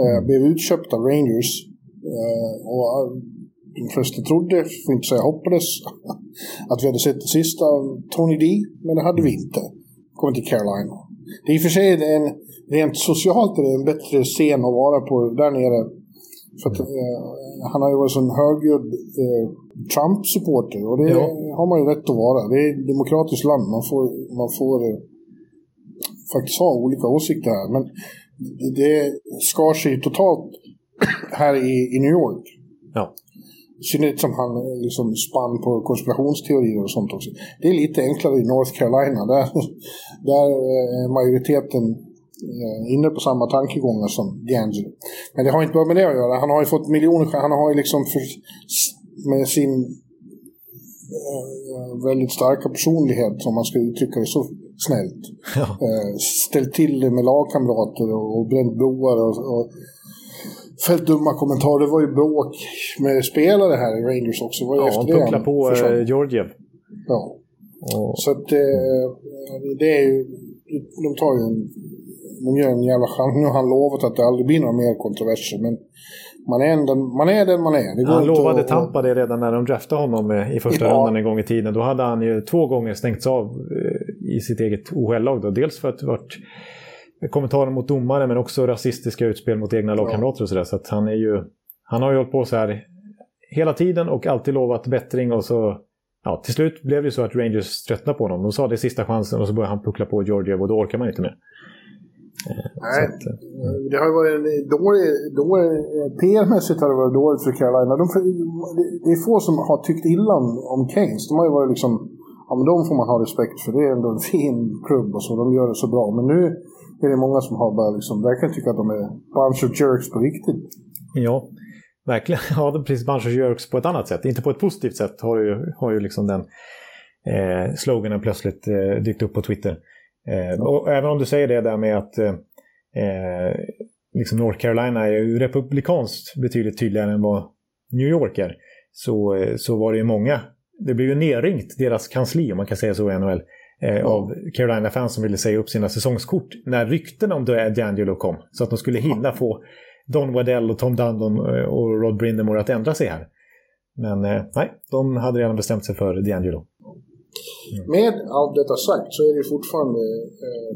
eh, blev utköpt av Rangers. Eh, och eh, de flesta trodde, för inte säga hoppades, (laughs) att vi hade sett det sista av Tony D, men det hade vi inte. Kommer till Carolina. Det är i och för sig en, rent socialt är det en bättre scen att vara på där nere. För att, eh, han har ju varit en högljudd eh, Trump-supporter och det ja. har man ju rätt att vara. Det är ett demokratiskt land. Man får, man får eh, faktiskt ha olika åsikter här. Men det skar sig totalt här i, i New York. Ja. Synnerhet som han eh, liksom spann på konspirationsteorier och sånt också. Det är lite enklare i North Carolina. Där, (laughs) där är majoriteten eh, inne på samma tankegångar som D'Angelo. Men det har inte bara med det att göra. Han har ju fått miljoner, han har ju liksom för, med sin väldigt starka personlighet, om man ska uttrycka det så snällt. Ja. Ställt till det med lagkamrater och bränt broar och, och fällt dumma kommentarer. Det var ju bråk med spelare här i Rangers också. Var ja, efter han på eh, Georgiev. Ja. Och... Så att eh, det är ju... De tar ju en... De gör en jävla chans. Nu har han lovat att det aldrig blir några mer kontroverser, men man är, den, man är den man är. han lovade att, Tampa det redan när de draftade honom eh, i första ja. rundan en gång i tiden. Då hade han ju två gånger stängts av i sitt eget OHL-lag. Dels för att det varit kommentarer mot domare men också rasistiska utspel mot egna lagkamrater och sådär. Så att han är ju... Han har ju hållit på så här hela tiden och alltid lovat bättring och så... Ja, till slut blev det så att Rangers tröttnade på honom. De sa det är sista chansen och så började han puckla på Georgiev och då orkar man inte mer. Eh, Nej, att, eh, det har varit dålig, dålig PR-mässigt har det varit dåligt för Carolina. De, det är få som har tyckt illa om, om Keynes. De har ju varit liksom, ja men de får man ha respekt för. Det är ändå en fin klubb och så, de gör det så bra. Men nu är det många som har börjat liksom, verkligen tycka att de är bunch of jerks på riktigt. Ja, verkligen. (laughs) Ja, precis bunch of jerks på ett annat sätt. Inte på ett positivt sätt har ju, har ju liksom den eh, sloganen plötsligt eh, dykt upp på Twitter. Eh, och även om du säger det där med att eh, eh liksom North Carolina är ju republikanskt betydligt tydligare än vad New York är. Så, eh, så var det ju många, det blev ju nerringt, deras kansli om man kan säga så i NHL, eh, av Carolina-fans som ville säga upp sina säsongskort när ryktena om D'Angelo kom. Så att de skulle hinna få Don Waddell och Tom Dundon eh, och Rod Brindamore att ändra sig här. Men eh, nej, de hade redan bestämt sig för D'Angelo. Mm. Med allt detta sagt så är det fortfarande eh,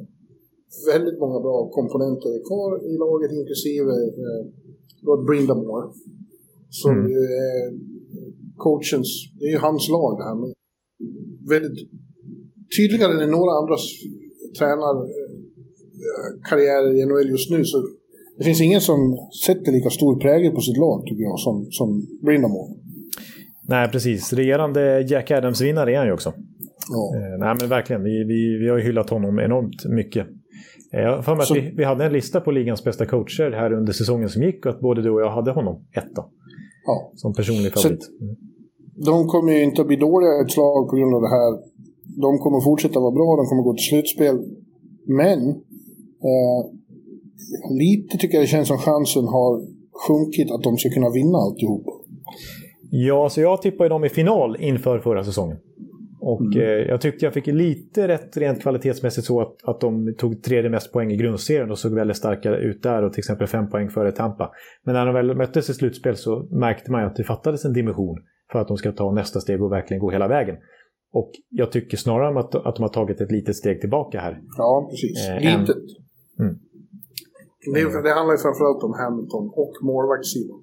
väldigt många bra komponenter kvar i laget, inklusive eh, Rod Brindamore. Som mm. ju är coachens, det är ju hans lag det här. Med väldigt tydligare än några andra tränarkarriärer i NHL just nu. Så det finns ingen som sätter lika stor prägel på sitt lag, tycker jag, som, som Brindamore. Nej, precis. Regerande Jack Adams-vinnare är han ju också. Ja. Eh, nej, men verkligen. Vi, vi, vi har ju hyllat honom enormt mycket. Eh, jag har att vi, vi hade en lista på ligans bästa coacher här under säsongen som gick och att både du och jag hade honom etta. Ja. Som personlig favorit. Mm. De kommer ju inte att bli dåliga i ett slag på grund av det här de kommer fortsätta vara bra, de kommer gå till slutspel. Men eh, lite tycker jag det känns som chansen har sjunkit att de ska kunna vinna alltihop. Ja, så jag tippade dem i final inför förra säsongen. Och mm. eh, jag tyckte jag fick lite rätt rent kvalitetsmässigt så att, att de tog tredje mest poäng i grundserien och såg väldigt starka ut där och till exempel fem poäng före Tampa. Men när de väl möttes i slutspel så märkte man ju att det fattades en dimension för att de ska ta nästa steg och verkligen gå hela vägen. Och jag tycker snarare att, att de har tagit ett litet steg tillbaka här. Ja, precis. Eh, litet. Mm. Det, det handlar ju framförallt om Hamilton och målvaktssidan.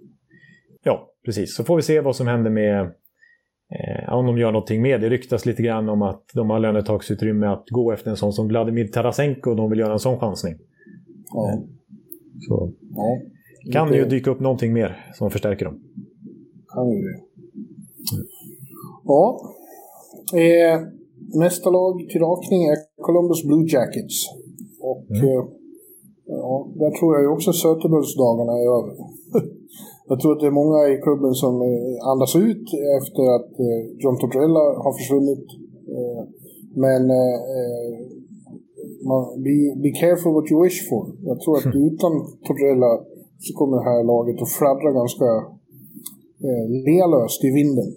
Ja, precis. Så får vi se vad som händer med eh, om de gör någonting med. Det ryktas lite grann om att de har lönetagsutrymme att gå efter en sån som Vladimir Tarasenko och de vill göra en sån chansning. Ja. Eh, så ja, kan det ju dyka upp någonting mer som förstärker dem. Kan ju det. Ja, Eh, nästa lag till rakning är Columbus Blue Jackets. Och mm. eh, ja, där tror jag ju också Söterbultsdagarna är över. (laughs) jag tror att det är många i klubben som eh, andas ut efter att eh, John Tortorella har försvunnit. Eh, men man, be, be careful what you wish for. Jag tror att (laughs) utan Tortorella så kommer det här laget att fladdra ganska eh, lelöst i vinden.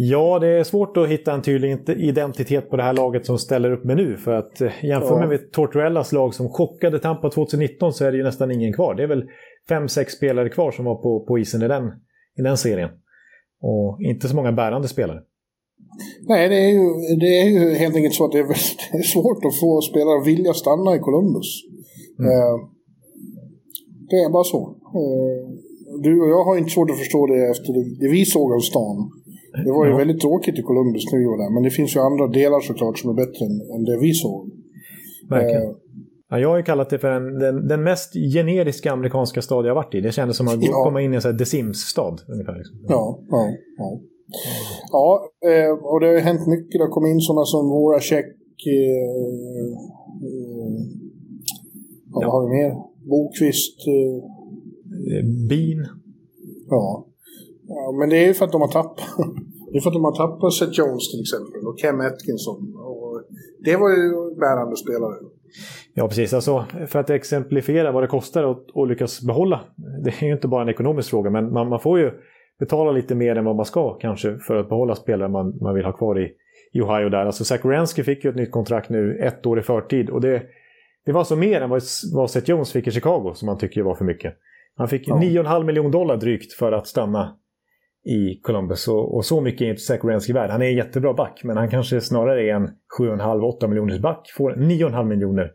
Ja, det är svårt att hitta en tydlig identitet på det här laget som ställer upp med nu. För att eh, jämför ja. med Tortorellas lag som chockade Tampa 2019 så är det ju nästan ingen kvar. Det är väl fem, sex spelare kvar som var på, på isen i den, i den serien. Och inte så många bärande spelare. Nej, det är ju, det är ju helt enkelt så att det är, (laughs) det är svårt att få spelare att vilja stanna i Columbus. Mm. Eh, det är bara så. Eh, du och jag har inte svårt att förstå det efter det, det vi såg av stan. Det var ju Ja. väldigt tråkigt i Columbus när vi var där, men det finns ju andra delar såklart som är bättre än, än det vi såg. Verkligen. Eh, Ja, jag har ju kallat det för en, den, den mest generiska amerikanska stad jag varit i. Det kändes som att Ja. komma in i en sån här The Sims-stad. Ungefär, liksom. Ja, ja, ja. Ja, eh, och det har ju hänt mycket. Det har kommit in sådana som våra check... Eh, eh, ja, vad har vi mer? Bokvist. Eh, Eh, Bean. ja. ja. Men det är ju för att de har tappat... (laughs) Det är för att de har tappat Seth Jones till exempel och Cam Atkinson. Och det var ju bärande spelare. Ja, precis. Alltså, för att exemplifiera vad det kostar att, att lyckas behålla. Det är ju inte bara en ekonomisk fråga, men man, man får ju betala lite mer än vad man ska kanske för att behålla spelare man, man vill ha kvar i, i Ohio där. Alltså Zach Wierenski fick ju ett nytt kontrakt nu ett år i förtid och det, det var så mer än vad, vad Seth Jones fick i Chicago som man tycker var för mycket. Han fick Ja. 9,5 miljoner dollar drygt för att stanna i Columbus och, och så mycket är inte Zach Wierenski värd. Han är en jättebra back, men han kanske snarare är en 7,5-8 miljoners back. Får 9,5 miljoner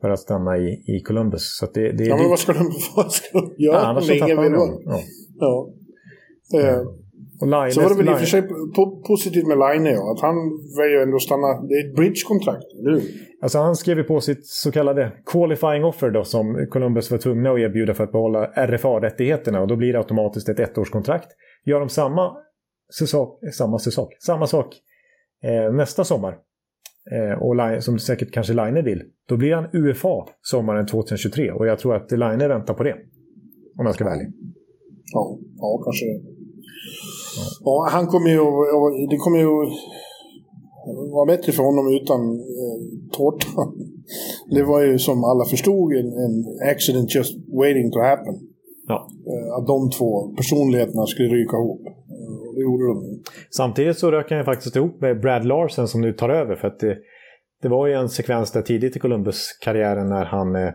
för att stanna i, i Columbus. Så det, det är Ja, men vad ska de, (laughs) vad ska de göra? Ja, annars så tappar vara? honom. Ja. Ja. Eh, Line, Så var det väl i och för sig po- positivt med Line, ja. Att han väljer ändå att stanna. Det är ett bridge-kontrakt, eller hur? Alltså han skrev ju på sitt så kallade qualifying offer då som Columbus var tvungna att erbjuda för att behålla RFA-rättigheterna och då blir det automatiskt ett ettårskontrakt. Gör de samma sak, samma sak, samma sak eh, nästa sommar eh, och Line, som säkert kanske Line vill, då blir han UFA sommaren 2023 och jag tror att Line väntar på det. Om jag ska vara ärlig. Ja, ja kanske. Ja, han kommer ju... och Det kommer ju vara bättre för honom utan eh, tårtan. Det var ju som alla förstod en, en accident just waiting to happen. Ja. Eh, att de två personligheterna skulle ryka ihop. Eh, det gjorde de. Samtidigt så rök han ju faktiskt ihop med Brad Larsen som nu tar över. För att det, det var ju en sekvens där tidigt i Columbus-karriären när han eh,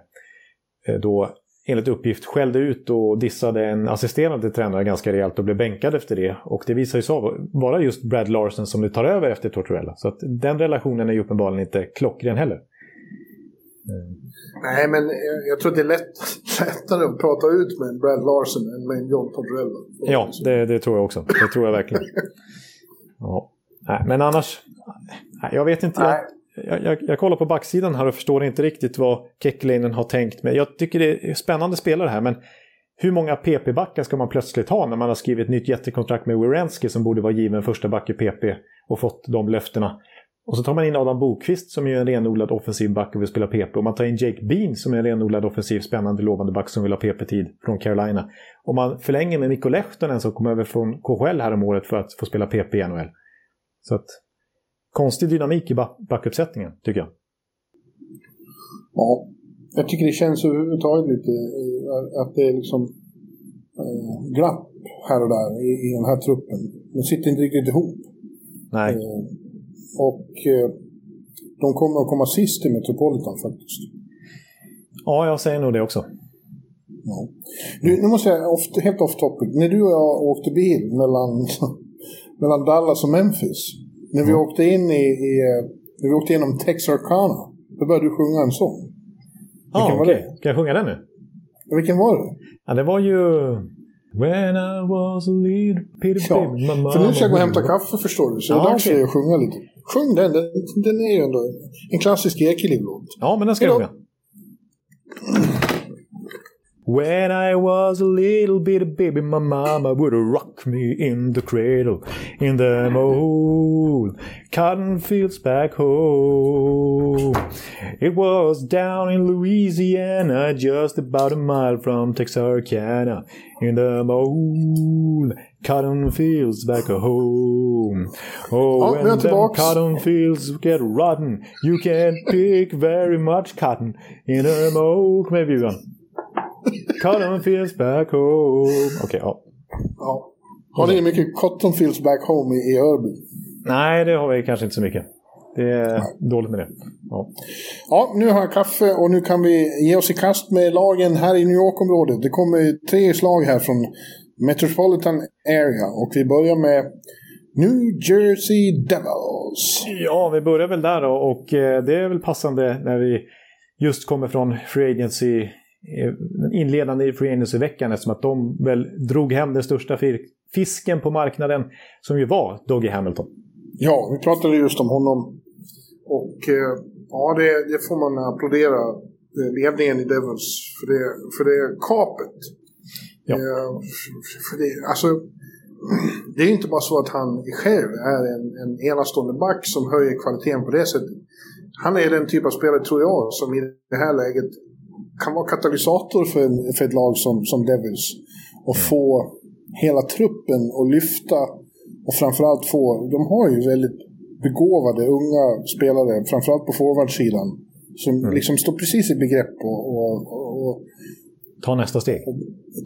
eh, då enligt uppgift skällde ut och dissade en assisterande tränare ganska rejält och blev bänkad efter det. Och det visar ju sig vara just Brad Larsen som nu tar över efter Tortorella. Så att den relationen är ju uppenbarligen inte klockren heller. Nej, men jag, tror det är lätt, lättare att prata ut med Brad Larsen än med John Tortorella. Ja, det, det tror jag också. Det tror jag verkligen. (laughs) Ja. Nej, men annars, jag vet inte. Nej jag, jag, jag kollar på backsidan här och förstår inte riktigt vad Kekkeläinen har tänkt med. Jag tycker det är spännande spelare här, men hur många PP-backar ska man plötsligt ha när man har skrivit ett nytt jättekontrakt med Wierenski som borde vara given första back i PP och fått de löftena? Och så tar man in Adam Bokvist som är en renodlad offensiv back och vill spela PP. Och man tar in Jake Bean som är en renodlad offensiv, spännande, lovande back som vill ha PP-tid från Carolina. Och man förlänger med Mikko Lehtonen som kom över från KHL häromåret året för att få spela PP i NHL. Så att, konstig dynamik i back- backuppsättningen, tycker jag. Ja, jag tycker det känns överhuvudtaget lite eh, att det är liksom eh, glapp här och där i, i den här truppen. De sitter inte riktigt ihop. Nej, Eh, och eh, de kommer att komma sist i Metropolitan faktiskt. ja, jag säger nog det också. Ja. Du, nu måste jag, off, helt off topic. När du och jag åkte bil mellan, (laughs) mellan Dallas och Memphis. När vi åkte in i, i när vi åkte igenom Texarkana. Då började du sjunga en sång. Vilken var okej. det? Kan jag sjunga den nu? Vilken var det? Ja, det var ju... When I was a little bitty Ja, mama för nu ska jag gå och hämta kaffe förstår du. Så det Ja, är dags för dig att sjunga lite. Sjung den, den, den är ju ändå en klassisk Ekeliv-låt. Ja, men den ska jag sjunga. When I was a little bit bitty baby, my mama would rock me in the cradle in the old cotton fields back home. It was down in Louisiana, just about a mile from Texarkana, in the old cotton fields back home. Oh, är when them cotton fields get rotten, you can't pick very much cotton in them old... maybe Bjurman. Cotton fields back home. Okej, ja. Ja. Har ni mycket Cotton Fields Back Home i, Örby? Nej, det har vi kanske inte så mycket. Det är dåligt med det. Ja. Ja, nu har jag kaffe och nu kan vi ge oss i kast med lagen här i New York-området. Det kommer tre slag här från Metropolitan Area och vi börjar med New Jersey Devils. ja, vi börjar väl där då och eh, det är väl passande när vi just kommer från Free Agency den inledande free agency-veckan eftersom att de väl drog hem den största fisken på marknaden som ju var Doggy Hamilton. Ja, vi pratade just om honom. Och ja, det, det får man applådera ledningen i Devils för det, för det kapet. Ja. För det, alltså, det är inte bara så att han själv är en, en enastående back som höjer kvaliteten på det sättet. Han är den typ av spelare, tror jag, som i det här läget kan vara katalysator för, en, för ett lag som, som Devils. Och mm. få hela truppen att lyfta och framförallt få, de har ju väldigt begåvade unga spelare, framförallt på forwardsidan. Som mm. liksom står precis i begrepp och, och, och Ta nästa steg.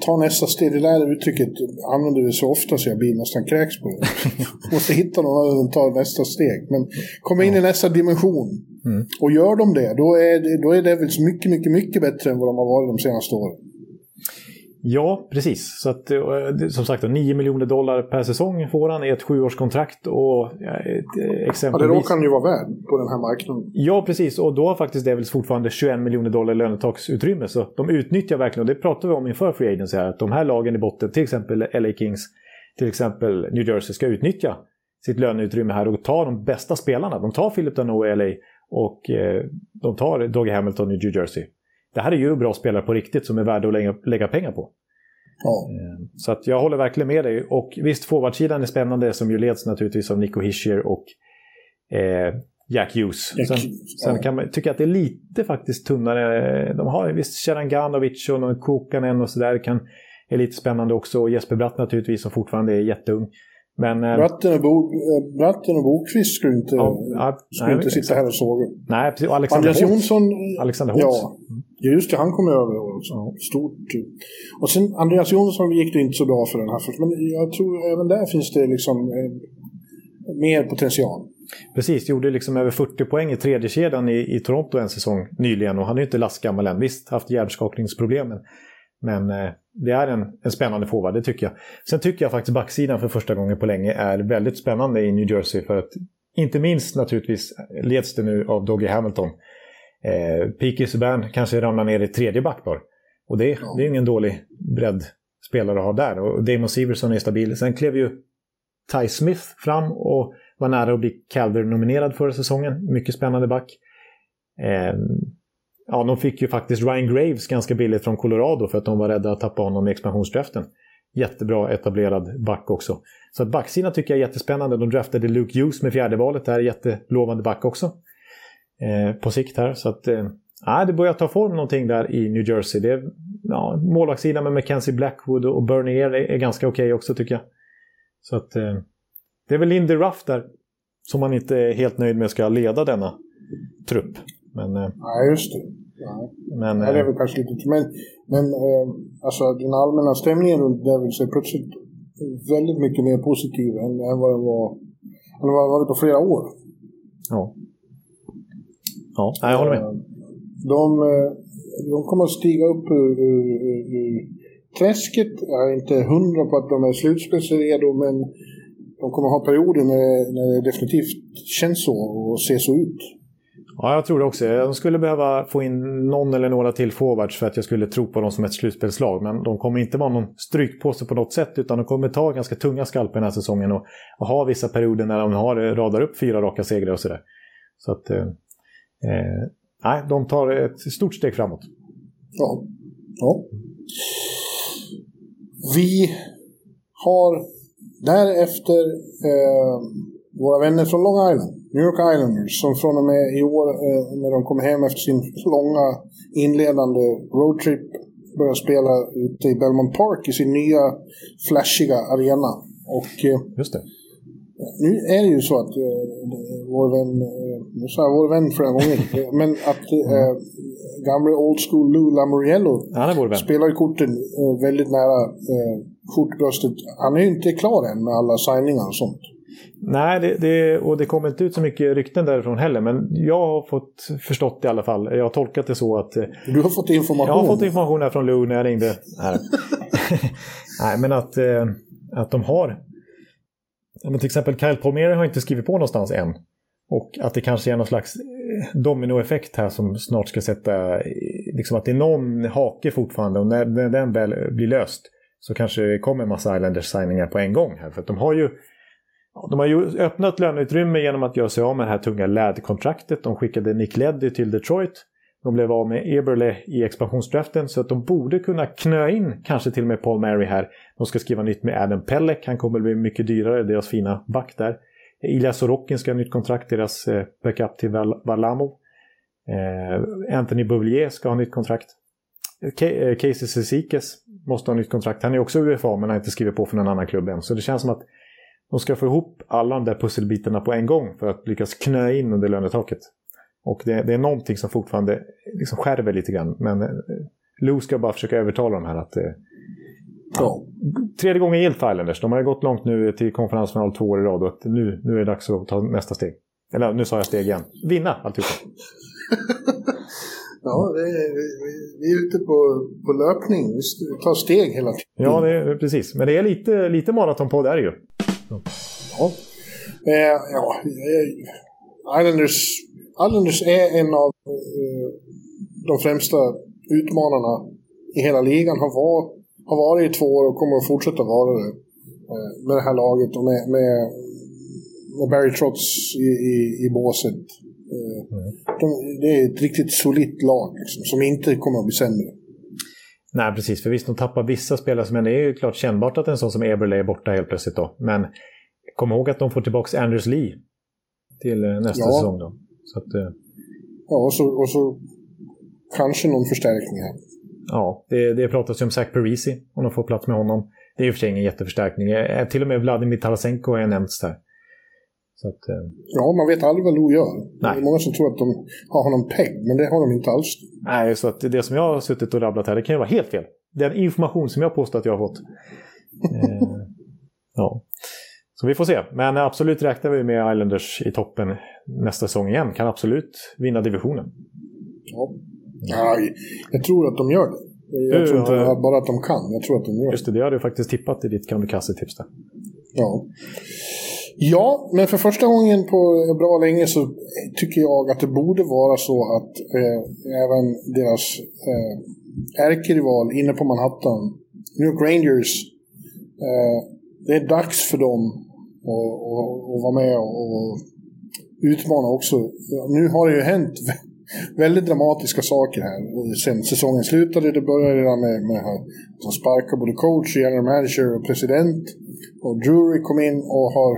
Ta nästa steg. Det där uttrycket använder vi så ofta så jag blir nästan kräks på det. (laughs) Måste hitta någon som tar nästa steg. Men komma in i nästa dimension. Mm. Och gör de det, då är, då är Devils mycket, mycket, mycket bättre än vad de har varit de senaste åren. Ja, precis. Så att, eh, som sagt, 9 miljoner dollar per säsong får han i ett sjuårskontrakt. Och, exempelvis... Ja, det råkar han ju vara värd på den här marknaden. Ja, precis. Och då har faktiskt Devils fortfarande 21 miljoner dollar lönetaksutrymme. Så de utnyttjar verkligen, och det pratade vi om inför Free Agency här, att de här lagen i botten, till exempel LA Kings, till exempel New Jersey, ska utnyttja sitt löneutrymme här och ta de bästa spelarna. De tar Philip Dano i LA och eh, de tar Doggy Hamilton i New Jersey det här är ju bra spelare på riktigt som är värda att lägga, lägga pengar på. Ja. Eh, så att jag håller verkligen med dig. Och visst, forwardsidan är spännande som ju leds naturligtvis av Nico Hischier och eh, Jack Hughes. Jack, sen, sen kan man tycka att det är lite faktiskt tunnare. De har visst Sharanganovic och någon Kokanen och sådär. är lite spännande också. Och Jesper Bratt naturligtvis som fortfarande är jätteung. Men, eh, Bratten, och Bo, eh, Bratten och Bokvist skulle inte, ja, skulle nej, inte sitta här och såga. Nej, precis. Och Alexander Andreas Jonsson. Alexander Holtz. Ja, just det. Han kom över också. Ja. Stort. Och sen Andreas Jonsson gick det inte så bra för den här först. Men jag tror även där finns det liksom eh, mer potential. Precis, gjorde liksom över 40 poäng i tredje kedjan i, i Toronto en säsong nyligen. Och han är ju inte lastgammal än. Visst, haft hjärnskakningsproblemen. Men eh, det är en, en spännande forward, det tycker jag. Sen tycker jag faktiskt backsidan för första gången på länge är väldigt spännande i New Jersey. För att inte minst naturligtvis leds det nu av Doggy Hamilton. Eh, P.K. Subban kanske ramlar ner i tredje backpar. Och det, ja. det är ingen dålig breddspelare att ha där. Och Damon Severson är stabil. Sen klev ju Ty Smith fram och var nära att bli Calder-nominerad förra säsongen. Mycket spännande back. Eh, Ja, de fick ju faktiskt Ryan Graves ganska billigt från Colorado för att de var rädda att tappa honom i expansionsdraften. Jättebra etablerad back också. Så att backsidan tycker jag är jättespännande. De draftade Luke Hughes med fjärde valet. Det här är jättelovande back också. Eh, på sikt här. Så att eh, det börjar ta form någonting där i New Jersey. Det är, ja, målvaktssidan med Mackenzie Blackwood och Bernier är, är ganska okej okay också tycker jag. Så att eh, det är väl Lindy Ruff där som man inte är helt nöjd med ska leda denna trupp. Men, eh, Nej, just det. Nej. Men, det är eh, väl kanske lite... Men, men eh, alltså den allmänna stämningen runt Devils är plötsligt väldigt mycket mer positiv än, än vad den var, än vad den varit på flera år. Ja. Ja, jag håller med. De, de kommer att stiga upp ur, ur, ur träsket. Jag är inte hundra på att de är slutspelsredo, men de kommer att ha perioder när, när det definitivt känns så och ser så ut. Ja, jag tror det också. De skulle behöva få in någon eller några till forwards för att jag skulle tro på dem som ett slutspelslag. Men de kommer inte vara någon strykpåse på något sätt utan de kommer ta ganska tunga skalper den här säsongen och, och ha vissa perioder när de har, eh, radar upp fyra raka segrar och sådär. Så att... Eh, eh, nej, de tar ett stort steg framåt. Ja. ja. Vi har därefter eh, våra vänner från Long Island. New York Islanders som från och med i år eh, när de kommer hem efter sin långa inledande roadtrip börjar spela ute i Belmont Park i sin nya flashiga arena. Och eh, Just det. nu är det ju så att eh, vår vän, nu sa jag vår vän flera gånger, (laughs) men att eh, gamle old school Lou Lamoriello spelar i korten väldigt nära eh, skjortbröstet. Han är ju inte klar än med alla signingar och sånt. Nej, det, det, och det kommer inte ut så mycket rykten därifrån heller. Men jag har fått förstått det i alla fall. Jag har tolkat det så att... Eh, du har fått information? Jag har fått information här från Lou när jag ringde. Här. (laughs) Nej, men att, eh, att de har... Men till exempel Kyle Palmieri har inte skrivit på någonstans än. Och att det kanske är någon slags eh, dominoeffekt här som snart ska sätta liksom att det är någon hake fortfarande och när, när den väl blir löst så kanske det kommer en massa Islanders-signingar på en gång här. För att de har ju de har ju öppnat löneutrymme genom att göra sig av med det här tunga LAD-kontraktet. De skickade Nick Leddy till Detroit. De blev av med Eberle i expansionsdraften så att de borde kunna knö in kanske till och med Paul Mary här. De ska skriva nytt med Adam Pellek. Han kommer bli mycket dyrare, deras fina back där. Ilja Sorokin ska ha nytt kontrakt, deras eh, backup till Valamo. Eh, Anthony Bouvier ska ha nytt kontrakt. Eh, Casey Cesikes måste ha nytt kontrakt. Han är också UFA men har inte skrivit på för någon annan klubb än. Så det känns som att de ska få ihop alla de där pusselbitarna på en gång för att lyckas knö in under lönetaket. Och det, det är någonting som fortfarande liksom skärver lite grann. Men eh, Lou ska bara försöka övertala dem här att... Eh, ja, tredje gången gillt för Islanders. De har gått långt nu till konferensfinal två år i rad och nu, nu är det dags att ta nästa steg. Eller nu sa jag steg igen. Vinna alltihopa. (laughs) ja, är, vi, vi, är ute på, på löpning. Vi tar steg hela tiden. Ja, det precis. Men det är lite, lite maratonpodd är det ju. Ja. Eh, ja, Islanders, Islanders är en av eh, de främsta utmanarna i hela ligan. Har, var, har varit i två år och kommer att fortsätta vara det eh, med det här laget och med, med, med Barry Trotz i, i, i båset. Eh, mm. De, det är ett riktigt solitt lag liksom, som inte kommer att bli sämre. Nej, precis. För visst, de tappar vissa spelare, men det är ju klart kännbart att en sån som Eberle är borta helt plötsligt då. Men kom ihåg att de får tillbaka Anders Lee till eh, nästa ja. säsong då. Så att, eh... Ja, och så, och så kanske någon förstärkning här. Ja, det, det pratas ju om Zach Parisi, om de får plats med honom. Det är och för sig ingen jätteförstärkning. Eh, till och med Vladimir Tarasenko har nämnts där. Att, eh... Ja, man vet aldrig vad Lo gör. Nej. Det är många som tror att de har honom pegg, men det har de inte alls. Nej, så att det som jag har suttit och rabblat här, det kan ju vara helt fel. Den information som jag påstår att jag har fått. eh, (laughs) ja. Så vi får se. Men absolut räknar vi med Islanders i toppen nästa säsong igen. Kan absolut vinna divisionen. Ja. ja jag tror att de gör det. Jag tror inte uh, bara att de kan, jag tror att de gör det. Just det, det har du faktiskt tippat i ditt kamikaze-tips. Ja. Ja, men för första gången på bra länge så tycker jag att det borde vara så att eh, även deras eh, ärkerival inne på Manhattan, New York Rangers, eh, det är dags för dem att, att, att vara med och utmana också. Nu har det ju hänt (laughs) väldigt dramatiska saker här sen säsongen slutade. Det började redan med, med att de sparkade både coach, general manager och president. Och Drury kom in och har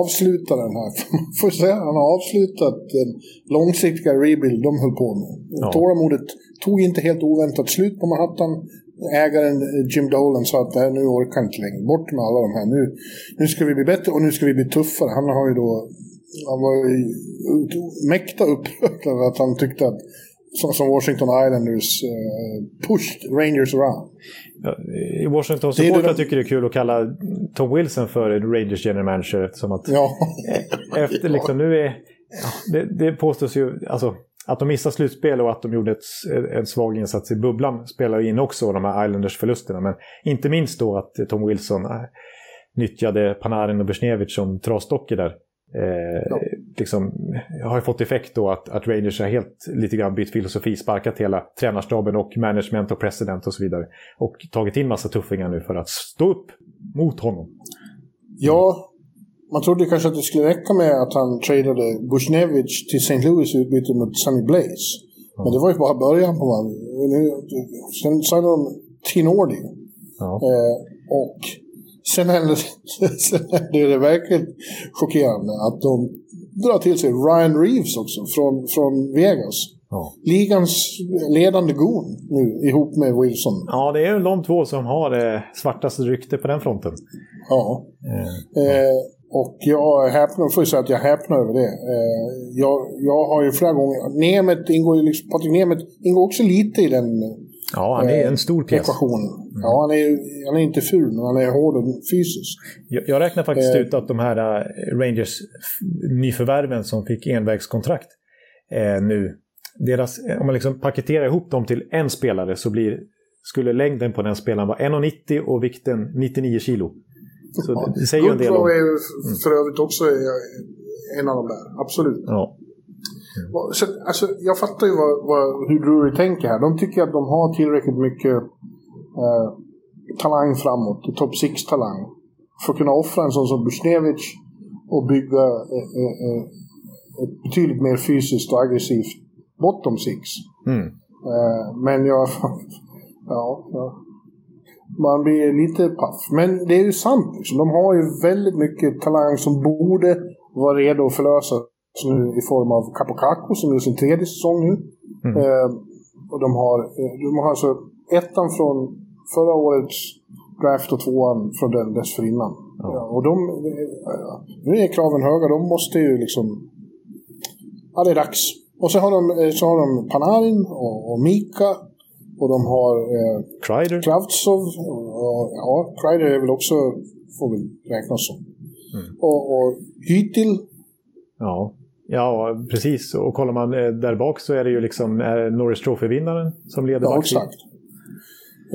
avslutat den här, (laughs) får säga, han har avslutat den långsiktiga rebuild de höll på med. Ja. Tålamodet tog inte helt oväntat slut på Manhattan. Ägaren Jim Dolan sa att nu orkar inte längre. Bort med alla de här. Nu, nu ska vi bli bättre och nu ska vi bli tuffare. Han har ju då han var mäkta upprörd att han tyckte att som Washington Islanders uh, pushed Rangers around. I Washington supportrar tycker det är kul att kalla Tom Wilson för Rangers general manager eftersom att ja. (laughs) efter liksom nu är det, det påstås ju alltså att de missade slutspel och att de gjorde ett, en svag insats i bubblan spelar in också de här Islanders förlusterna men inte minst då att Tom Wilson äh, nyttjade Panarin och Besnevic som trasdockor där Eh, ja. liksom, har fått effekt då att, att Rangers har helt lite grann bytt filosofi, sparkat hela tränarstaben och management och president och så vidare. Och tagit in massa tuffingar nu för att stå upp mot honom. Ja, man trodde kanske att det skulle räcka med att han tradade Bushnevich till St. Louis i utbyte mot Sunny Blaze. Ja. Men det var ju bara början på man. Sen signade de Tinordi. Ja. Eh, och Sen händer, (laughs) sen händer det verkligen chockerande att de drar till sig Ryan Reeves också från, från Vegas. Ja. Ligans ledande gon nu ihop med Wilson. Ja, det är de två som har det svartaste rykte på den fronten. Ja. Mm. Eh, och jag häpnar, får säga att jag häpnar över det. Eh, jag, jag har ju flera gånger, Nemet ingår ju liksom, Patrik Nemet ingår också lite i den Ja, han är en stor pjäs. Ekvationen. Mm. Ja, han är, han är inte ful, men han är hård och fysisk. Jag, jag räknar faktiskt eh. ut att de här uh, Rangers nyförvärven som fick envägskontrakt eh, nu, deras, om man liksom paketerar ihop dem till en spelare så blir, skulle längden på den spelaren vara 1,90 och vikten 99 kilo. Så ja. det säger ju en del om... är för övrigt också en av de där, absolut. Ja. Och Så, alltså, jag fattar ju vad, vad, hur Drury tänker här. De tycker att de har tillräckligt mycket eh, talang framåt, topp 6-talang, för att kunna offra en sån som Busnevich och bygga eh, eh, eh, ett betydligt mer fysiskt och aggressivt bottom six. Mm. Eh, men jag... (laughs) ja, ja. Man blir lite paff. Men det är ju sant. Liksom. De har ju väldigt mycket talang som borde vara redo att förlösas i form av Capocaco som är sin tredje säsong nu. Mm. Eh, och de har, eh, de har alltså ettan från förra årets draft och tvåan från den dessförinnan. Ja. Ja, och de, eh, nu är kraven höga. De måste ju liksom... Ja, det är dags. Och så har de, eh, så har de Panarin och, och Mika. Och de har eh, Kreider. Kravtsov. Och, ja, Kreider är väl också, får väl räknas som. Mm. Och, och Hytil. Ja. Ja, precis. Och kollar man eh, där bak så är det ju liksom är Norris Trophy-vinnaren som leder Ja, backsidan. exakt.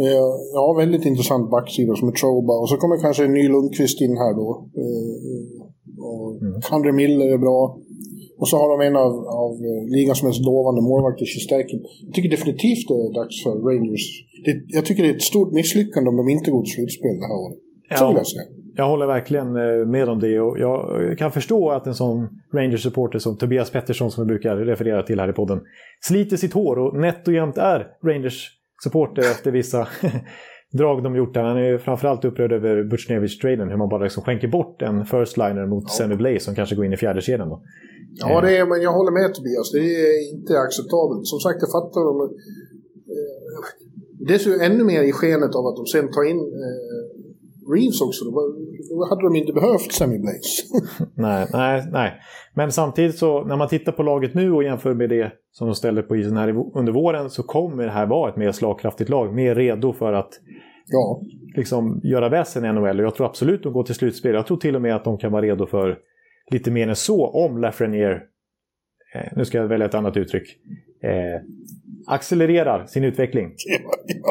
Eh, Ja, väldigt intressant backsida som är Troba. Och så kommer kanske en ny Lundqvist in här då. Eh, Mm. Miller är bra. Och så har de en av, av eh, ligans mest lovande målvakter, Shesterkin. Jag tycker definitivt det är dags för Rangers. Det, jag tycker det är ett stort misslyckande om de inte går till slutspel det här året. Så vill jag säga. Jag håller verkligen eh, med om det och jag kan förstå att en sån Rangers-supporter som Tobias Pettersson som vi brukar referera till här i podden sliter sitt hår och nätt och jämnt är Rangers-supporter (laughs) efter vissa (laughs) drag de gjort där. Han är framförallt upprörd över Butchnevich-traden, hur man bara liksom skänker bort en first-liner mot Ja. Sammy Blaze som kanske går in i fjärde kedjan då. Ja, det är, men jag håller med Tobias. Det är inte acceptabelt. Som sagt, jag fattar dem. Eh, dessutom ännu mer i skenet av att de sen tar in eh, Reeves också. Då, hade de inte behövt Sammy Blaze. (laughs) Nej, nej, nej. Men samtidigt så när man tittar på laget nu och jämför med det som de ställde på isen här under våren så kommer det här vara ett mer slagkraftigt lag. Mer redo för att ja, liksom göra väsen i NHL. Och jag tror absolut de går till slutspel. Jag tror till och med att de kan vara redo för lite mer än så om Lafreniere, eh, nu ska jag välja ett annat uttryck, eh, accelererar sin utveckling.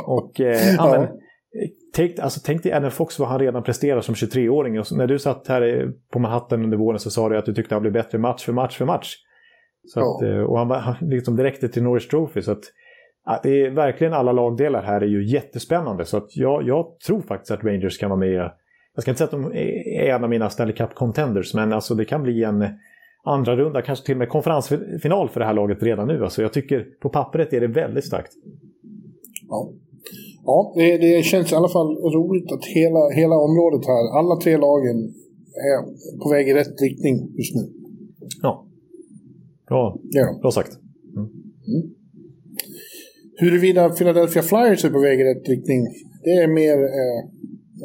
Och (laughs) ja. Ja. men, eh, tänk, alltså, tänk dig Adam Fox vad han redan presterar som 23-åring. Och så, när du satt här på Manhattan under våren så sa du att du tyckte han blev bättre match för match för match. Så att, eh, och han, var- han liksom direkt till Norris Trophy. Så att, ja, det är verkligen alla lagdelar här är ju jättespännande. Så att jag, jag tror faktiskt att Rangers kan vara med. Jag ska inte säga att de är en av mina Stanley Cup contenders, men alltså det kan bli en andra runda, kanske till och med konferensfinal för det här laget redan nu. Alltså jag tycker på pappret är det väldigt starkt. ja. Ja det, det känns i alla fall roligt att hela, hela området här, alla tre lagen är på väg i rätt riktning just nu. Ja. Bra, Ja. bra sagt. Huruvida Philadelphia Flyers är på väg i rätt riktning, det är mer eh,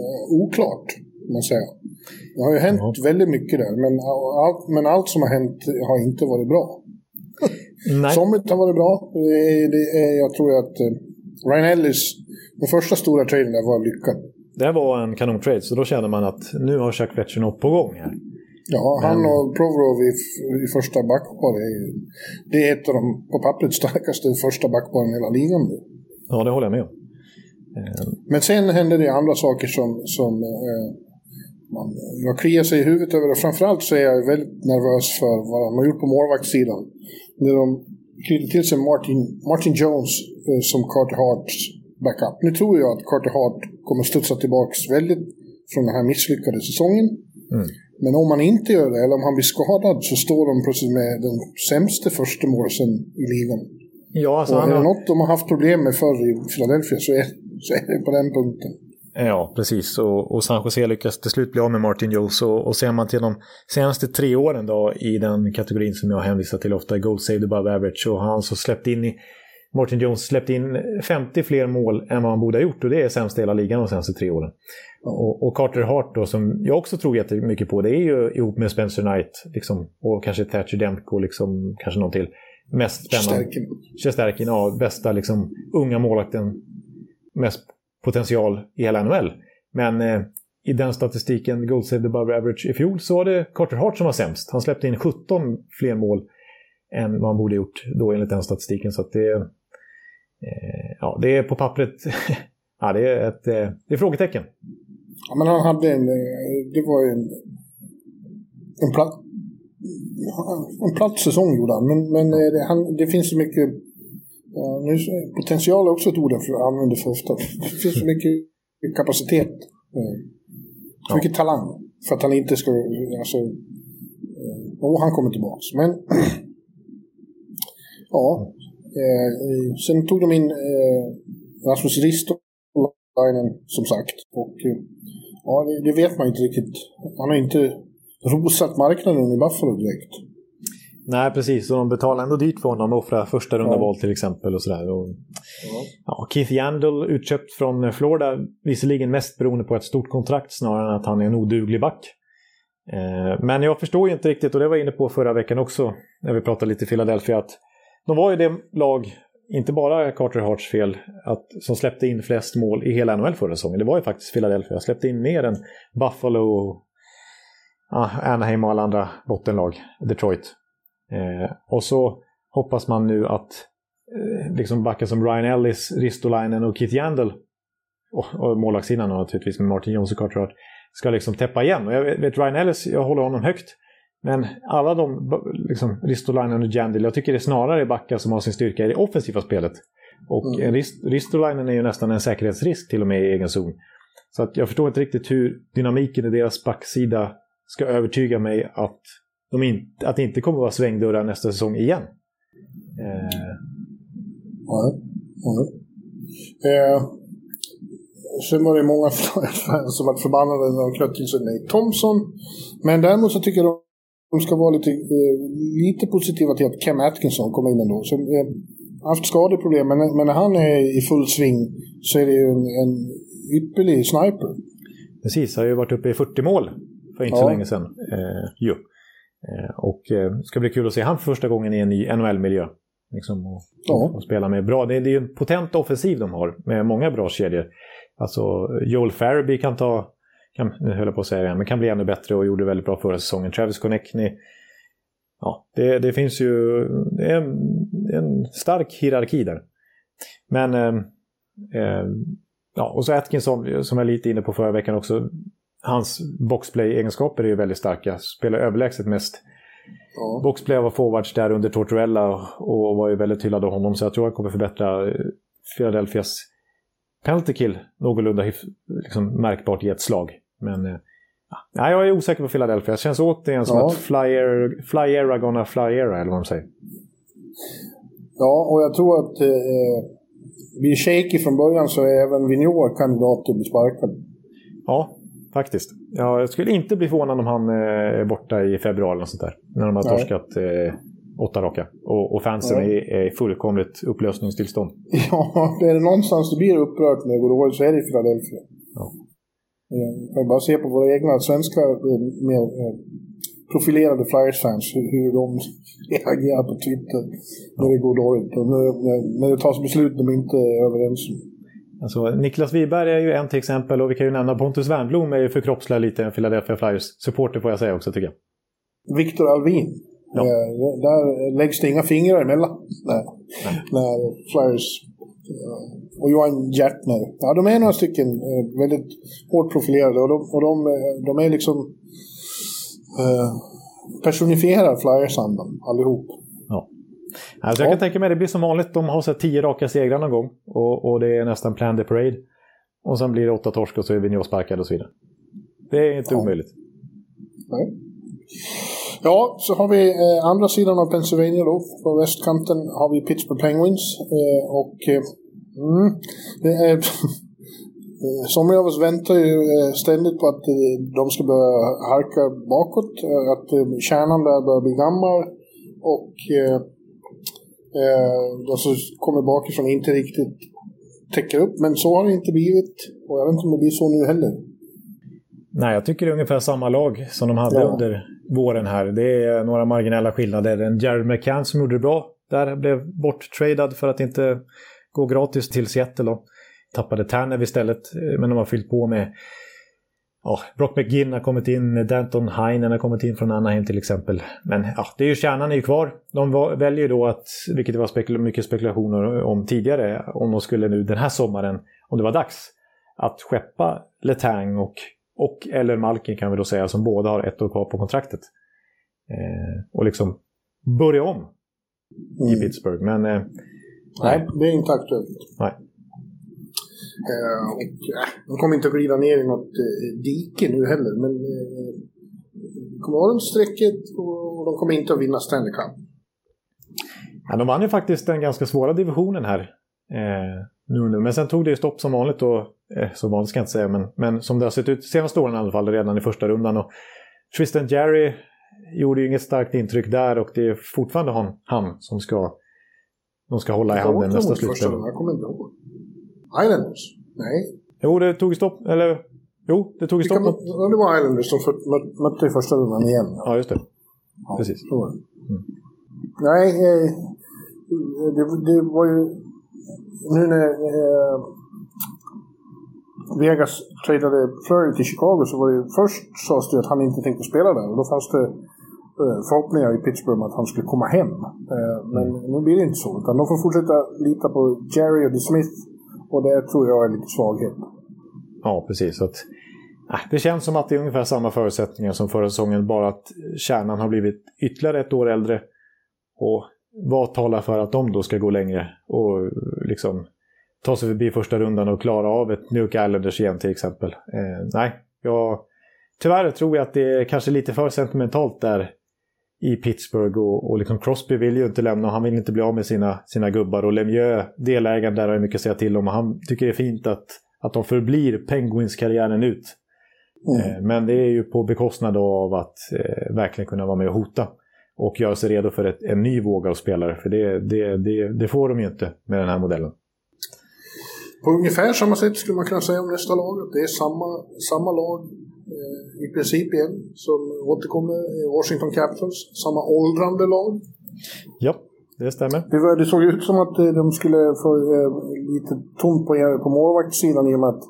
eh, oklart, kan man säga. Det har ju hänt Ja. väldigt mycket där, men allt, men allt som har hänt har inte varit bra. (laughs) Nej. Somligt har varit bra. Det är, det jag tror att eh, Ryan Ellis, den första stora traden där var lyckad. Det var en kanontrade, så då känner man att nu har Chuck Fletcher något på gång här. Ja, han Men- och Provorov i, i första backpar, är ju- det är ett av de på pappret starkaste första backparen i hela ligan nu. Ja, det håller jag med om. Eh, Men sen hände det andra saker som, som eh, man, jag kliar sig i huvudet över. Framförallt så är jag väldigt nervös för vad de har gjort på målvaktssidan. När de knyter till sig Martin, Martin Jones eh, som Carter Harts backup. Nu tror jag att Carter Hart kommer studsa tillbaks väldigt från den här misslyckade säsongen. Mm. Men om han inte gör det, eller om han blir skadad, så står de plötsligt med den sämsta första målsen i ligan. Ja, alltså Och är det har... något de har haft problem med förr i Philadelphia så är, så är det på den punkten. Ja, precis. Och, och San Jose lyckas till slut bli av med Martin Jones. Och, och ser man till de senaste tre åren då i den kategorin som jag hänvisar till ofta, Gold Saved Above Average, så har han så släppt in i Martin Jones släppt in 50 fler mål än vad han borde ha gjort och det är sämst i hela ligan de senaste tre åren. Och, och Carter Hart då, som jag också tror jättemycket på, det är ju ihop med Spencer Knight liksom, och kanske Thatcher Demko, liksom, kanske någon till. Mest spännande. Stärken. Shesterkin, ja, bästa liksom, unga målvakten, mest potential i hela NHL. Men eh, i den statistiken, Gold Saved Above Average i fjol, så var det Carter Hart som var sämst. Han släppte in 17 fler mål än vad han borde gjort då enligt den statistiken. Så att det, eh, ja, det är på pappret, (laughs) ja, det är ett eh, det är frågetecken. Ja, men han hade en, eh, det var ju en, en, platt, en platt säsong gjorde han, men, men eh, det, han, det finns så mycket Ja, nu, potential är också ett ord jag använder för ofta. Det finns så mycket kapacitet. Så ja. mycket talang. För att han inte ska... Alltså, och han kommer tillbaka. Men... (clears throat) ja. Eh, sen tog de in eh, Rasmus Ristolainen, som sagt. Och eh, ja, det, det, vet man inte riktigt. Han har inte rosat marknaden i Buffalo direkt. Nej, precis. Och de betalar ändå dyrt för honom. Offra första runda val till exempel. och sådär. Och, ja. Keith Yandel utköpt från Florida. Visserligen mest beroende på ett stort kontrakt snarare än att han är en oduglig back. Eh, men jag förstår ju inte riktigt, och det var jag inne på förra veckan också, när vi pratade lite Philadelphia, att de var ju det lag, inte bara Carter Harts fel, att, som släppte in flest mål i hela NHL förra säsongen. Det var ju faktiskt Philadelphia. Släppte in mer än Buffalo, ah, Anaheim och alla andra bottenlag. Detroit. Eh, och så hoppas man nu att eh, liksom backar som Ryan Ellis, Ristolainen och Keith Yandel och, och målvaktssidan naturligtvis med Martin Jones och Carter Hart ska liksom täppa igen. Och jag vet Ryan Ellis, jag håller honom högt. Men alla de, liksom Ristolainen och Jandil, jag tycker det är snarare backar som har sin styrka i det offensiva spelet. Och mm. Rist, Ristolainen är ju nästan en säkerhetsrisk till och med i egen zon. Så att jag förstår inte riktigt hur dynamiken i deras backsida ska övertyga mig att de in, att det inte kommer att vara svängdörrar nästa säsong igen. Eh. Nej. Nej. Eh. Sen var det många fans (laughs) som var förbannade när de knöt till sig Nate Thompson. Men däremot så tycker jag de ska vara lite, eh, lite positiva till att Cam Atkinson kommer in ändå. Så, eh, haft skadeproblem, men, men när han är i full sving så är det ju en, en ypperlig sniper. Precis, har ju varit uppe i 40 mål för inte ja. så länge sedan. Eh, jo. Eh, och eh, det ska bli kul att se han för första gången i en ny NHL-miljö. Liksom, och, ja. och, spela med bra. Det, det är en potent offensiv de har med många bra kedjor. Alltså Joel Farabee kan ta, kan, nu höll jag på att säga det, men kan bli ännu bättre och gjorde väldigt bra förra säsongen. Travis Connectney. Ja, det, det finns ju det är en, en stark hierarki där. Men eh, eh, ja, och så Atkinson som jag är lite inne på förra veckan också hans boxplay-egenskaper är ju väldigt starka. Spelar överlägset mest ja. boxplay av forwards där under Tortorella och var ju väldigt hyllad av honom. Så jag tror han kommer förbättra eh, Philadelphias penalty kill någorlunda liksom, märkbart i ett slag. Men eh, ja, jag är osäker på Philadelphia. Det känns återigen som ja. att flyer, flyera gonna flyera, eller vad de säger. Ja, och jag tror att eh, blir shaky från början så är även Vigneault kandidat att bli sparkad. Ja, Faktiskt. Ja, jag skulle inte bli förvånad om han eh, är borta i februari och sånt där. När de har Nej. torskat eh, åtta raka. Och, och fansen ja. är, är fullkomligt upplösningstillstånd. (laughs) Ja, det är det någonstans det blir upprört när det går dåligt så är det i Philadelphia. Ja. Jag kan bara se på våra egna svenska eh, mer profilerade Flyers-fans hur, de (laughs) reagerar på Twitter när det går dåligt. Och när, när, när det tas beslut de inte är överens om. Alltså, Niklas Wiberg är ju en till exempel och vi kan ju nämna Pontus Wernbloom är ju förkroppsliga lite en Philadelphia Flyers-supporter får jag säga också tycker jag. Viktor Alvin. Ja. Eh, där läggs det inga fingrar emellan. När, när Flyers och Johan Hjertner. Ja, de är några stycken eh, väldigt hårt profilerade och de, och de, eh, de är liksom eh, personifierar Flyers-andan allihop. Alltså jag kan tänka mig att det blir som vanligt. De har så tio raka segrar någon gång. Och, och det är nästan plan the parade. Och sen blir det åtta torsk och så är Vigneault sparkad och så vidare. Det är inte ja. omöjligt. Nej. Ja, så har vi eh, andra sidan av Pennsylvania då. På västkanten har vi Pittsburgh Penguins. Eh, och eh, mm, det är, eh, (laughs) Somliga av oss väntar ju eh, ständigt på att eh, de ska börja harka bakåt. Att kärnan där börjar bli gammal. Och Eh, de som kommer bakifrån inte riktigt täcker upp. Men så har det inte blivit. Och jag vet inte om det blir så nu heller. Nej, jag tycker det är ungefär samma lag som de hade ja. under våren här. Det är några marginella skillnader. En Jared McCann som gjorde det bra. Där blev borttradad för att inte gå gratis till Seattle. Då. Tappade Tanev istället, eh, men de har fyllt på med ja, Brock McGinn har kommit in, Danton Heinen har kommit in från Anaheim till exempel. Men ja, det är ju kärnan är ju kvar. De väljer då att, vilket det var spekul mycket spekulationer om tidigare, om de skulle nu den här sommaren, om det var dags, att skeppa Letang och, och eller Malkin kan vi då säga, som båda har ett år kvar på kontraktet. eh, och liksom börja om i Mm. Pittsburgh. Men eh, Nej, det är inte aktuellt. nej. Eh, och, äh, de kommer inte glida ner i något eh, dike nu heller, men eh, de kommer vara runt strecket och de kommer inte att vinna Stanley Cup. Ja, de vann ju faktiskt den ganska svåra divisionen här. Eh, nu, nu. Men sen tog det ju stopp som vanligt. Och, eh, som vanligt ska jag inte säga, men, men som det har sett ut senaste åren i alla fall, redan i första rundan. Och Tristan Jerry gjorde ju inget starkt intryck där och det är fortfarande han, han som ska, de ska hålla i handen nästa slutspel. rundan, Jag kommer inte ihåg. Islanders? Nej. Jo, det tog stopp. Eller jo, det tog Vilka, stopp. mö- ja, det var Islanders som mötte i första rundan igen. Ja, just det. Ja, precis. det. Nej, eh, det, det var ju... Nu när eh, Vegas tradade Flurry till Chicago så var det ju först sades det att han inte tänkte spela där. Och då fanns det eh, förhoppningar i Pittsburgh om att han skulle komma hem. Eh, men nu blir det inte så. Utan de får fortsätta lita på Jerry och DeSmith. Och det tror jag är lite svaghet. Ja, precis. Så att, äh, det känns som att det är ungefär samma förutsättningar som förra säsongen, bara att kärnan har blivit ytterligare ett år äldre. Och vad talar för att de då ska gå längre och liksom ta sig förbi första rundan och klara av ett New York Islanders igen till exempel? Eh, nej, jag, tyvärr tror jag att det är kanske lite för sentimentalt där i Pittsburgh och, och liksom Crosby vill ju inte lämna och han vill inte bli av med sina, sina gubbar och Lemieux, delägaren där har ju mycket att säga till om och han tycker det är fint att, att de förblir Penguins-karriären ut. Eh, Men det är ju på bekostnad av att eh, verkligen kunna vara med och hota. Och göra sig redo för ett, en ny våg av spelare. För det, det, det, det får de ju inte med den här modellen. På ungefär samma sätt skulle man kunna säga om nästa lag. att Det är samma, samma lag eh, i princip igen som återkommer i Washington Capitals. Samma åldrande lag. Ja, det stämmer. Det, var, det såg ut som att eh, de skulle få eh, lite tomt på, på målvaktssidan i och med att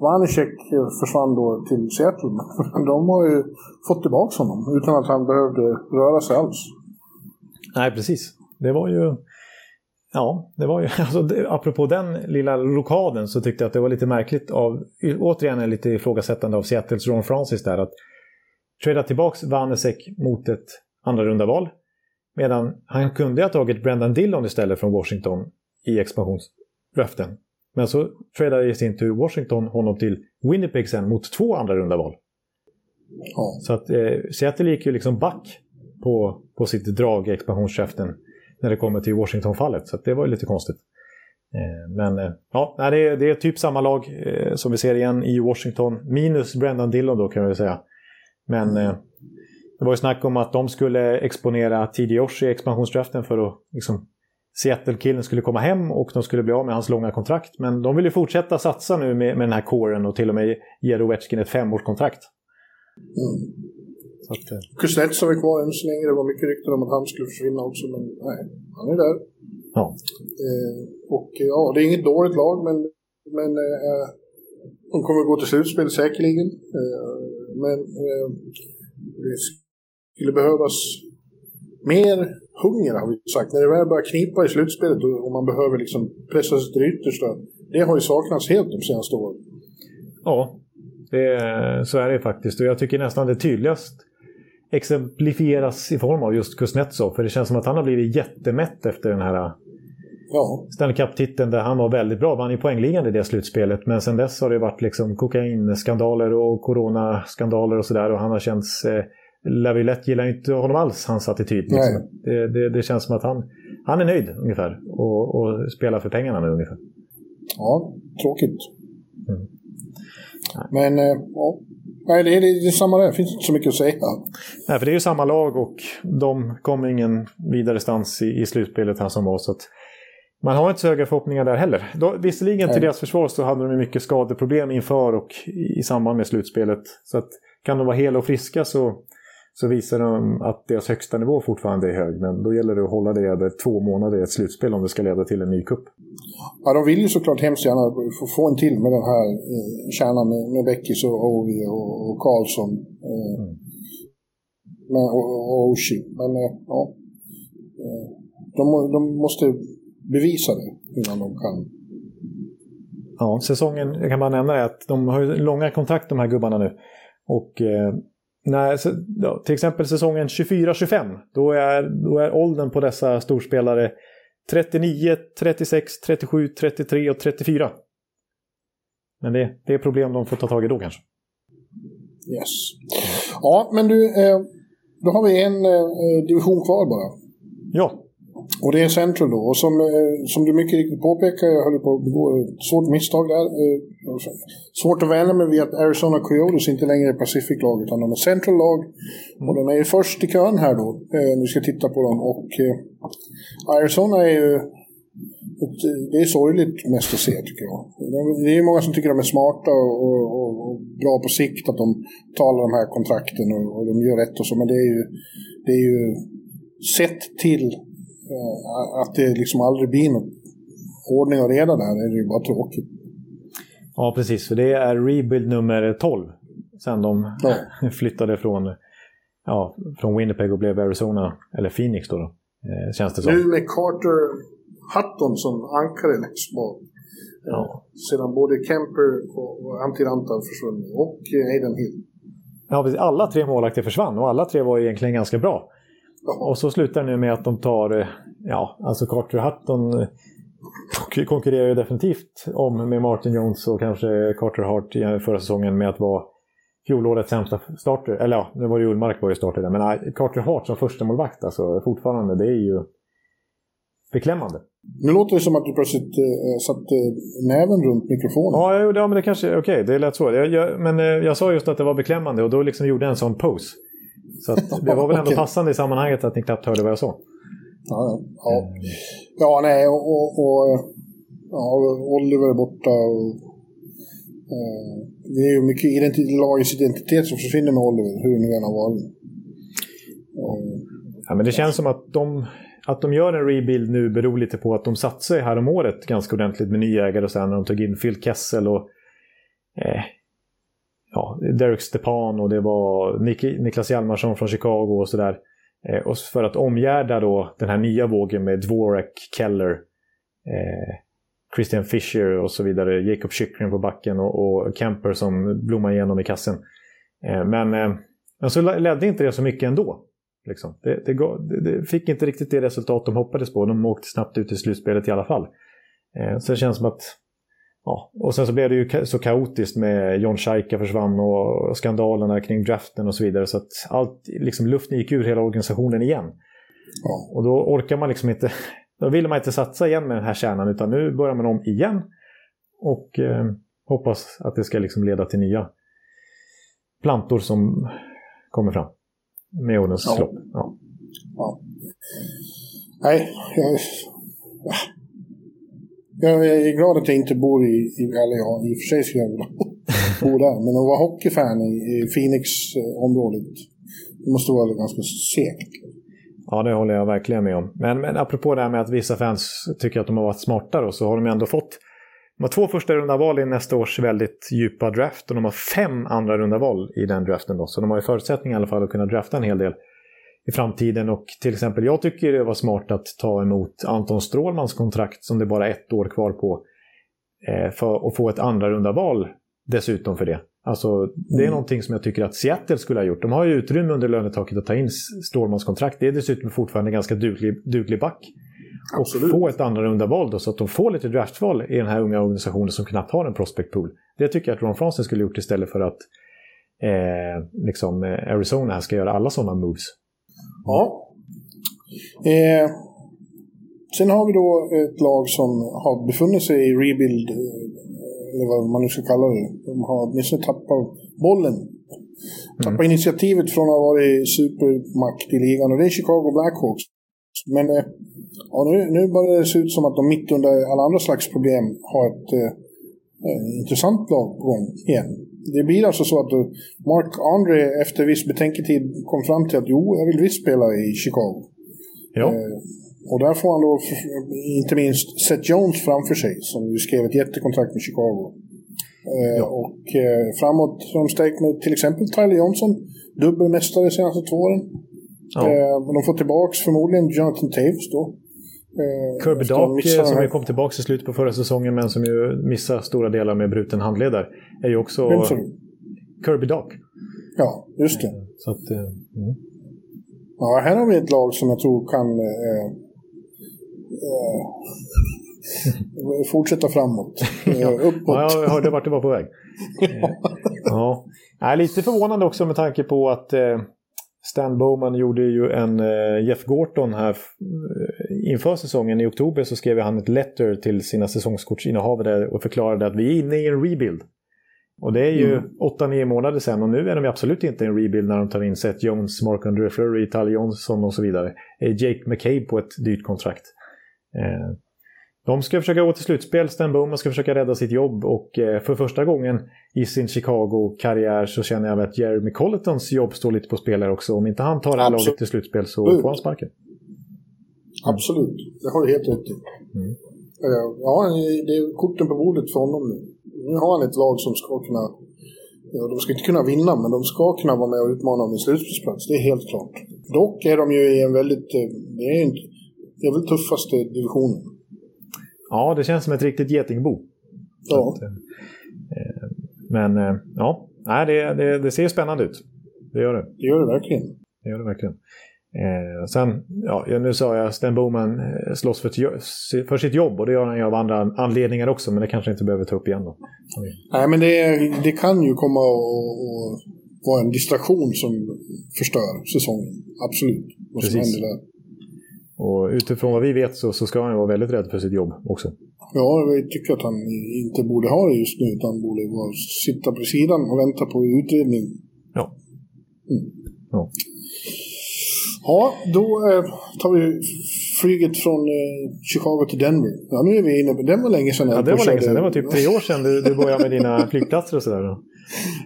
Vanecek eh, försvann då till Seattle. Men (laughs) de har ju fått tillbaka honom utan att han behövde röra sig alls. Nej, precis. Det var ju... Ja, det var ju... (laughs) Alltså, det, apropå den lilla rokaden så tyckte jag att det var lite märkligt av... Återigen lite ifrågasättande av Seattles Ron Francis där att trada tillbaks Vanesek mot ett andra runda val Medan han kunde ha tagit Brendan Dillon istället från Washington i expansionslöften. Men så tradade i sin tur Washington honom till Winnipeg sen mot två andra runda val. Ja. Så att eh, Seattle gick ju liksom back på, på sitt drag i expansionslöften när det kommer till Washington-fallet. Så att det var ju lite konstigt. Eh, men eh, ja, det, är, det är typ samma lag eh, som vi ser igen i Washington. Minus Brendan Dillon då kan vi säga. Men det var ju snack om att de skulle exponera TD Oshie i expansionsdraften för att liksom, Seattle-killen skulle komma hem och de skulle bli av med hans långa kontrakt. Men de vill ju fortsätta satsa nu med, med den här kåren och till och med ge Ovechkin ett femårskontrakt. Mm. Så att, eh, Kuznetsov är kvar än så länge. Det var mycket rykten om att han skulle försvinna också, men nej, han är där. ja. Eh, och eh, ja, det är inget dåligt lag, men, men eh, de kommer gå till slutspel säkerligen. Eh, men eh, det skulle behövas mer hunger har vi sagt. När det väl börjar knipa i slutspelet och, och man behöver liksom pressa sig till det yttersta. Det har ju saknats helt de senaste åren. Ja, det, så är det faktiskt. Och jag tycker nästan det tydligast exemplifieras i form av just Kuznetsov. För det känns som att han har blivit jättemätt efter den här Ja, Stanley Cup-titeln där han var väldigt bra. Vann ju poängligan i det slutspelet. Men sen dess har det varit liksom kokainskandaler och coronaskandaler och sådär. Och han har känts... Eh, Laviolette gillar inte honom alls, hans attityd. Liksom. Det, det, det känns som att han, han är nöjd ungefär. Och, och spelar för pengarna nu ungefär. ja tråkigt. Mm. Men eh, ja, nej, det är, det är samma där. Det finns inte så mycket att säga. Nej, för det är ju samma lag och de kom ingen vidare stans i, i slutspelet här som var. Så att man har inte så höga förhoppningar där heller. Då, visserligen till Nej. deras försvar så hade de mycket skadeproblem inför och i samband med slutspelet. Så att kan de vara hela och friska så, så visar de att deras högsta nivå fortfarande är hög. Men då gäller det att hålla det över två månader i ett slutspel om det ska leda till en ny kupp. Ja, de vill ju såklart hemskt gärna få, en till med den här eh, kärnan med, med Beckis och Ovi och, och Karlsson. Eh, Mm. men, och, och Oshie. Men eh, ja, eh, de, de måste bevisa det innan de kan. Ja, säsongen, jag kan bara nämna det, att de har långa kontrakt de här gubbarna nu. Och eh, Nej, så, ja, till exempel säsongen 24-25. Då är, då är åldern på dessa storspelare 39, 36, 37, 33 och 34. Men det, det är problem de får ta tag i då kanske. Yes. Ja, men du, eh, då har vi en eh, division kvar bara. Ja. Och det är Central då. Och som, eh, som du mycket riktigt påpekar, jag höll på att begå ett svårt misstag där. Eh, svårt att vänja mig vid att Arizona Coyotes inte längre är Pacific-lag utan de är Central-lag. Och de är ju först i kön här då, eh, när vi ska titta på dem. Och Arizona är ju ett, det är sorgligt mest att se tycker jag. Det är många som tycker att de är smarta och, och, och, bra på sikt, att de talar de här kontrakten och, och de gör rätt och så. Men det är ju, det är ju sett till att det liksom aldrig blir någon ordning och reda där är det ju bara tråkigt. Ja, precis. För det är rebuild nummer 12. Sen de ja. (laughs) flyttade från, ja, från Winnipeg och blev Arizona, eller Phoenix då. då eh, känns det som. Nu med Carter Hutton som ankare bak. Ja. Sedan både Kemper och Antiranta försvunnit och Aiden Hill. Ja, precis. Alla tre målvakter försvann och alla tre var egentligen ganska bra. Och så slutar det nu med att de tar, eh, ja, alltså Carter Hutton eh, konkurrerar ju definitivt om med Martin Jones och kanske Carter Hart förra säsongen med att vara fjolårets sämsta starter. Eller ja, nu var det ju Ullmark var ju starter där. Men Carter Hart som första målvakt alltså fortfarande, det är ju beklämmande. Nu låter det som att du plötsligt äh, satte näven runt mikrofonen. Ja, ja men det kanske, okej, okay, det lät så. Jag, jag, men jag sa just att det var beklämmande och då liksom gjorde jag en sån pose. Så det var väl ändå okay. passande i sammanhanget att ni knappt hörde vad jag sa. Ja, ja. ja nej, och, och, och ja, Oliver är borta. Och, eh, det är ju mycket identitet, lagets identitet som försvinner med Oliver, hur nu än har varit. Eh, ja, men det känns som att de, att de gör en rebuild nu beror lite på att de satsade här om året ganska ordentligt med nya ägare och sen när de tog in Phil Kessel och eh, ja, Derek Stepan och det var Nik Niklas Hjalmarsson från Chicago och sådär. Eh, och för att omgärda då den här nya vågen med Dvorak, Keller, eh, Christian Fischer och så vidare. Jacob Chychrun på backen och, och Kemper som blommar igenom i kassen. Eh, men, eh, men så ledde inte det så mycket ändå. Liksom. Det, det, det, det, fick inte riktigt det resultat de hoppades på. De åkte snabbt ut i slutspelet i alla fall. Eh, så det känns som att Ja, och sen så blev det ju så kaotiskt med John Scheika försvann och skandalerna kring draften och så vidare. Så att allt, liksom luften gick ur hela organisationen igen. Ja. Och då orkar man liksom inte, (laughs) då vill man inte satsa igen med den här kärnan utan nu börjar man om igen. Och eh, hoppas att det ska liksom leda till nya plantor som kommer fram. Med årens ja. lopp. Ja. Nej, jag jag är glad att jag inte bor i, i eller ja, i och för sig skulle jag vilja (laughs) bo där, men att vara hockeyfan i, i Phoenix-området, det måste vara ganska segt. Ja, det håller jag verkligen med om. Men, men apropå det här med att vissa fans tycker att de har varit smartare, så har de ändå fått de har två första runda val i nästa års väldigt djupa draft och de har fem andra runda val i den draften. Då. Så de har ju förutsättningar i alla fall att kunna drafta en hel del i framtiden. Och till exempel, jag tycker det var smart att ta emot Anton Strålmans kontrakt som det bara är ett år kvar på. Eh, för att få ett andra runda val dessutom för det. Alltså, det är mm. någonting som jag tycker att Seattle skulle ha gjort. De har ju utrymme under lönetaket att ta in Strålmans kontrakt. Det är dessutom fortfarande en ganska duglig, duglig back. Absolut. Och få ett andra runda val då, så att de får lite draftval i den här unga organisationen som knappt har en prospect pool. Det tycker jag att Ron Francis skulle gjort istället för att eh, liksom, eh, Arizona ska göra alla sådana moves. Ja. Eh, sen har vi då ett lag som har befunnit sig i rebuild, eh, eller vad man nu ska kalla det. De har åtminstone tappat bollen. Tappat mm. initiativet från att ha varit supermakt i ligan och det är Chicago Blackhawks. Men eh, ja, nu, nu börjar det se ut som att de mitt under alla andra slags problem har ett eh, eh intressant lag på gång igen det blir alltså så att Mark Andre efter viss betänketid kom fram till att jo, jag vill visst spela i Chicago. Ja. Eh, och där får han då inte minst Seth Jones framför sig som ju skrev ett jättekontrakt med Chicago. Eh, ja. Och eh, framåt har de stärkt med till exempel Tyler Johnson, dubbelmästare de senaste två åren. Ja. Eh, de får tillbaka förmodligen Jonathan Taves då. Eh, Kirby Dock som ju kom tillbaka i slutet på förra säsongen men som ju missar stora delar med bruten handled är ju också... Kirby Dock. Ja, just det. Så att, eh, mm. Ja, här har vi ett lag som jag tror kan eh, eh, fortsätta framåt. (laughs) Eh, uppåt. Ja, jag hörde vart du var på väg. (laughs) Eh, ja. Nej, lite förvånande också med tanke på att eh, Stan Bowman gjorde ju en eh, Jeff Gorton här eh, inför säsongen. I oktober så skrev han ett letter till sina säsongskortsinnehavare och förklarade att vi är inne i en rebuild. Och det är ju Mm. 8-9 månader sedan och nu är de absolut inte i en rebuild när de tar in Seth Jones, Mark Andre Fleury, Tal Johnson och så vidare. Jake McCabe på ett dyrt kontrakt. Eh, de ska försöka gå till slutspel, Stan Bowman ska försöka rädda sitt jobb och eh, för första gången i sin Chicago-karriär så känner jag att Jeremy Colletons jobb står lite på spel här också. Om inte han tar det här Absolut. laget till slutspel så får han sparken. Absolut, det har du helt rätt i. Mm. Eh, Ja, det är korten på bordet för honom nu. Nu har han ett lag som ska kunna, ja, de ska inte kunna vinna, men de ska kunna vara med och utmana om en slutspelsplats. Det är helt klart. Dock är de ju i en väldigt, eh, det är, inte, det är väl tuffaste divisionen. Ja, det känns som ett riktigt getingbo. Ja, Eh, Men eh, ja, Nej, det, det, det ser spännande ut. Det gör det. det gör det verkligen. Det gör det verkligen. Eh, sen, ja, nu sa jag Sten Bowman eh, slåss för, för sitt jobb och det gör han ju av andra anledningar också, men det kanske inte behöver ta upp igen då. Nej, men det, det kan ju komma att vara en distraktion som förstör säsongen. Absolut. Vad som Precis. händer där. Och utifrån vad vi vet så, så ska han vara väldigt rädd för sitt jobb också. Ja, jag tycker att han inte borde ha det just nu, utan borde vara, sitta på sidan och vänta på utredning. Ja. Mm. Ja. Ja, då eh, tar vi flyget från eh, Chicago till Denver. Ja, nu är vi inne på... Det var länge sedan. Ja, det var länge sedan. Det var typ tre år sedan du, du började med dina (laughs) flygplatser och sådär.